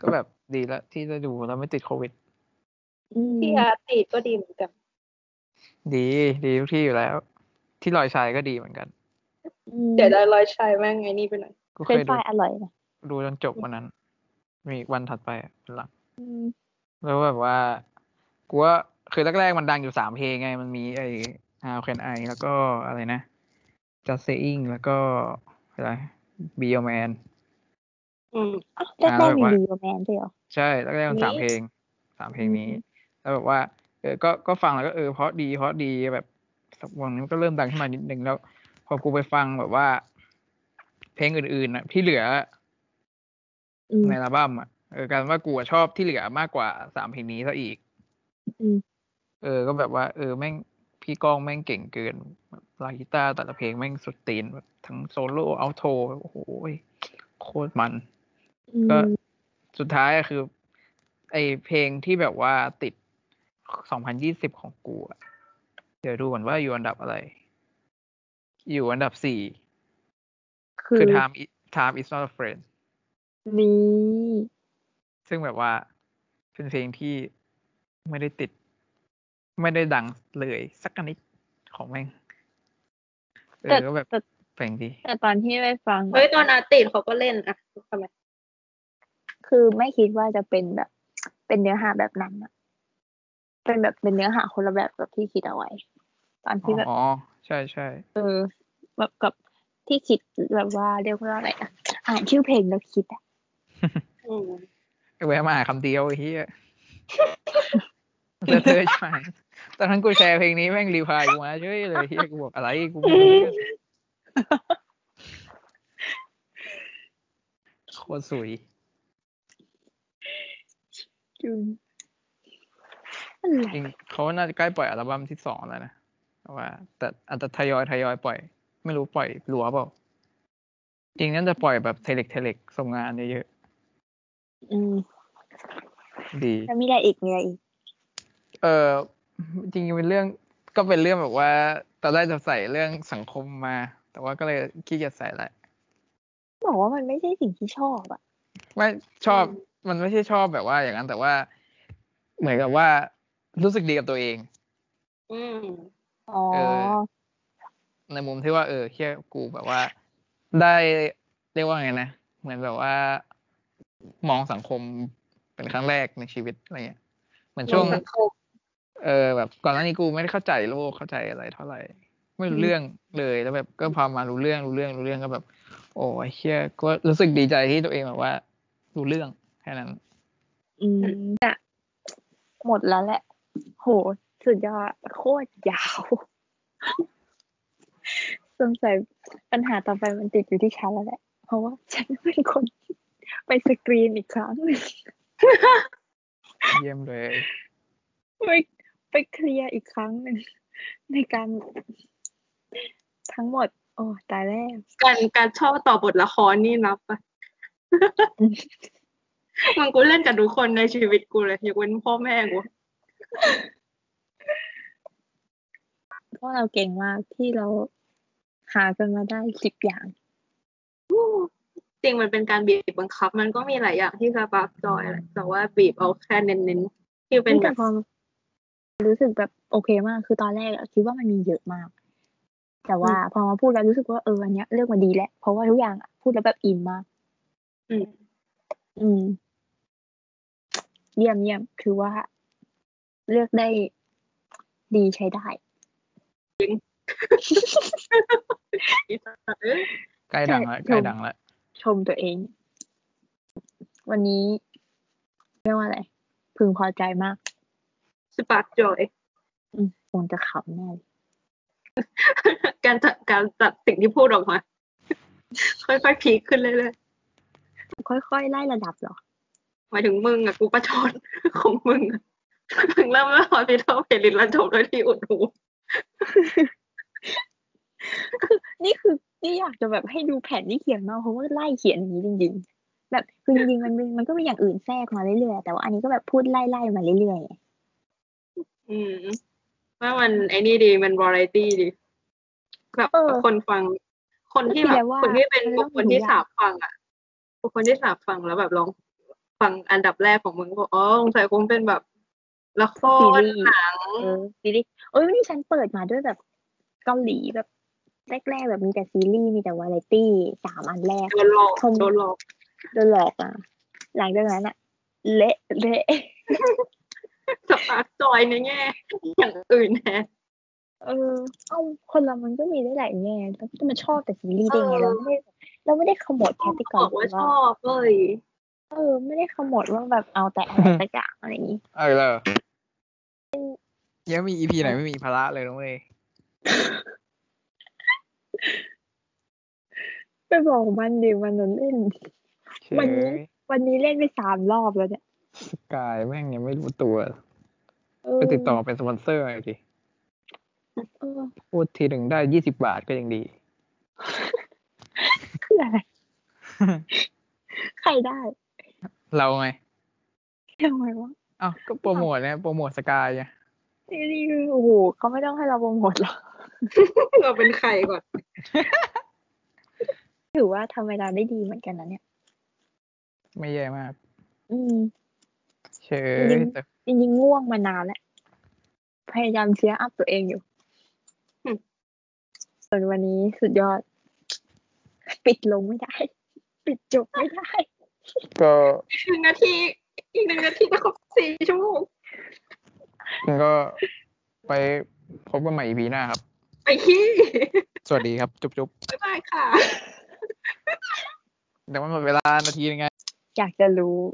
ก็แบบดีแล้วที่ได้ดูแล้วไม่ติดโควิดมที่อาร์ตีก็ดีเหมือนกัน ดีดีทุกที่อยู่แล้ว ที่ลอยชายก็ดีเหมือนกันอืมเดี๋ยวได้รอยชัยแม่งไงนี่ไปหน่อยกูเฟเครนยช์ฟดูรายอร่อยนะดูจนจบวันนั้น มีอีกวันถัดไปอะเป็นหลังอืมแล้วแบบว่ากูว่าคือแรกๆมันดังอยู่สามเพลงไง มันมีไอ้ How Can I แล้วก็อะไรนะ Just Saying แล้วก็อะไร Be Your Man อืมอ้าวอ่าแรกๆมีแบบว่าดีกว่าแมนด้วยเหรอ ใช่แรกๆมันสามนี่เพลงสามเพลงนี้อืมแล้วแบบว่า เออก็ก็ฟังแล้วก็เออเพราะดีเพราะดีแบบสักวันนี้มันก็เริ่มดังขึ้นมานิดนึงแล้ว พอกูไปฟังแบบว่า เพลงอื่นๆอะที่เหลืออืม ในอัลบั้มอะเออกลารว่ากูอะชอบที่เหลือมากกว่าสามเพลงนี้ซะอีกอืมเออ ก็แบบว่า เออแม่งพี่ก้องแม่งเก่งเกินแบบลายกีตาร์แต่ละเพลงแม่งสุดตีนแบบทั้งโซโล่อัลโทโอ้โหโคตรมันอืมก็สุดท้ายอะคือ ไอเพลงที่แบบว่าติด 2020 ของกูอะเดี๋ยวดูก่อนว่าอยู่อันดับอะไร อยู่อันดับสี่คือคือ time is time is not a friend นี่ซึ่งแบบว่าเป็นเพลงที่ไม่ได้ติด ไม่ได้ดังเลยสักนิดของแม่งเอแต่อก็แบบแต่เพลงดี แต่ตอนที่ไปฟัง เฮ้ย ตอนอาร์ตีเขาก็เล่นอะทำไมคือไม่คิดว่าจะเป็นแบบ เป็นเนื้อหาแบบนั้นอะเป็นแบบเป็นเนื้อหาคนละแบบกับที่คิดเอาไว้ ตอนที่แบบอ๋อใช่ใช่เออแบบกับที่คิดแบบว่าเรียกว่าอะไรอะอ่านชื่อเพลงแล้วคิดอะอืมไอ้ แวะมาหาคำเดียวไอ้เฮียเลอะเทอะใช่ไหมตอนนั้นกูแชร์เพลงนี้แม่งรีพายกูมาเฉยเลยเฮียกูบอกอะไรกูไม่รู้เรื่องโคตรสวยจุนอะไรจริงเขาน่าจะใกล้ปล่อยอัลบั้มที่สองแล้วนะว่า แต่อาจจะทยอยทยอยปล่อย ไม่รู้ปล่อยรัวเปล่า จริงน่าจะปล่อยแบบเทเล็กเทเล็กส่งงานเยอะ อืมๆดีแล้วมีอะไรอีกมีอะไรอีก เออจริงๆเป็นเรื่องก็เป็นเรื่องแบบว่าตอนแรกจะใส่เรื่องสังคมมา แต่ว่าก็เลยขี้เกียจใส่แหละบอกว่ามันไม่ใช่สิ่งที่ชอบอะไม่ชอบมันไม่ใช่ชอบแบบว่าอย่างนั้นแต่ว่า เหมือนกับว่ารู้สึกดีกับตัวเอง อืมอ๋อเออในมุมที่ว่าเออเฮียกูแบบว่า ได้เรียกว่าไงนะเหมือนแบบว่า มองสังคมเป็นครั้งแรกในชีวิตอะไรเงี้ยเหมือนช่วงสังคมเออแบบก่อนหน้านี้กูไม่ได้เข้าใจโลกเข้าใจอะไรเท่าไหร่ ไม่รู้เรื่องเลยแล้วแบบก็พอมารู้เรื่องรู้เรื่องรู้เรื่องก็แบบ โอ้ยเฮียก็รู้สึกดีใจที่ตัวเองแบบว่า รู้เรื่องแค่นั้น อืมแต่หมดแล้วแหละ โห สุดยอดโคตรยาวสงสัยปัญหาต่อไปมันติดอยู่ที่ฉันแล้วแหละ เพราะว่าฉันเป็นคน ไปสกรีนอีกครั้งหนึ่งเยี่ยมเลย ไปไปเคลียร์อีกครั้งหนึ่งในการทั้งหมด โอ้ตายแล้วการการชอบต่อบทละครนี่นับปะมันกูเล่นกับทุกคนในชีวิตกูเลยยกเว้นพ่อแม่กูเพราะเราเก่งมากที่เราหากันมาได้สิบอย่าง จริงมันเป็นการบีบบังคับ มันก็มีหลายอย่างที่สปาร์กจอยแหละแต่ว่าบีบเอาแค่เน้นๆที่เป็นแบแต่บพอรู้สึกแบบโอเคมาก คือตอนแรกอะคิดว่ามันมีเยอะมาก แต่ว่าพอมาพูดแล้วรู้สึกว่าเอออันเนี้ยเลือกมาดีแหละ เพราะว่าทุกอย่างอะพูดแล้วแบบอินมาก อืม อืม เยี่ยมเยี่ยมคือว่าเลือกได้ดีใช้ได้อีสัตว์เอ้ยใกล้ดังแล้วใช่ใกล้ดังแล้ว ชมตัวเอง วันนี้เรียกว่าอะไร พึงพอใจมากสปาร์กจอยอืมคงจะขำแน่เลยการจัดการจัดสิ่งที่พูดออกมา ค่อยๆพีคขึ้นเรื่อยค่อยๆไล่ระดับเหรอๆหมายถึงมึงอะกูประชดของมึงอะมึงเริ่มแล้วฮอสพิทอลเพลินแล้วจบด้วยที่อุดหูนี่คือ นี่อยากจะแบบให้ดูแผ่นที่เขียนมาเพราะว่าไล่เขียนอย่างนี้จริงๆ แบบคือจริงๆมันมันมันก็มีอย่างอื่นแทรกมาเรื่อยๆแต่ว่าอันนี้ก็แบบพูดไล่ๆมาเรื่อยๆไงอืมว่ามันไอ้นี่ดีมันวาไรตี้ดีแบบเออคนฟัง คนที่ก็แบคิดบว่าคนที่เป็นมันบุต้คองคลที่มีทุกอย่างสาบฟังอะบุคคลที่สาบฟังแล้วแบบลองฟังอันดับแรกของมึงบอกอ๋อสงสัยคงเป็นแบบละคซีรรีส์หนังเออซีรีส์เอ้ยนี่ฉันเปิดมาด้วยแบบเกาหลีแบบ แรกๆแบบมีแต่ซีรีส์มีแต่วาไรตี้สามอันแรกโดนหลอกชมโดนหลอกโดนหลอกอะ หลังจากนั้นอะเละเละ spark joy ในแง่ อย่างอื่นแทนเออเอ้าคนเรามันก็มีได้หลายแง่แล้วจะมาชอบแต่ซีรีส์ได้ไงเออเราไม่ได้เราไม่ได้ขมวดแคตตากบอกว่าชว่าอบเลยเออ ไม่ได้ขมวดว่าแบบเอาแต่อะไรสักอย่างอะไรอย่างนี้เออเลยยังมีอีพีไหนไม่มีภาระเลยนะเว้ย ไปบอกมันดิมันเล่นเฉวันนี้ยวันนี้เล่นไปสามรอบแล้วเนี่ยสกายแม่งยังไม่รู้ตัวเออไปติดต่อเป็นสปอนเซอร์หน่อยดิเออพูดทีหนึ่งได้ยี่สิบาทก็ยังดีคืออะไรใครได้ เราไงทำไมวะอ้าวก็โปรโมทเนี่ยโปรโมทสกายไง ซีรีส์คือโอ้โหเขาไม่ต้องให้เราโปรโมทหรอกเราเป็นใครก่อน ถือว่าทำเวลาได้ดีเหมือนกันนะเนี่ย ไม่แย่มาก อืมเฉยจริงแต่จริงๆง่วงมานานแล้ว พยายามเชียร์อัพตัวเองอยู่อืมส่วนวันนี้สุดยอด ปิดลงไม่ได้ ปิดจบไม่ได้ ก็อีกหนึ่งนาที อีกหนึ่งนาทีก็ครบสี่ชั่วโมง ก็ไปพบกันใหม่ EP หน้าครับ ไปขี้สวัสดีครับ จุ๊บจุ๊บบ๊ายบายค่ะเดี๋ยวมันหมดเวลานาทีนึงไง อยากจะรู้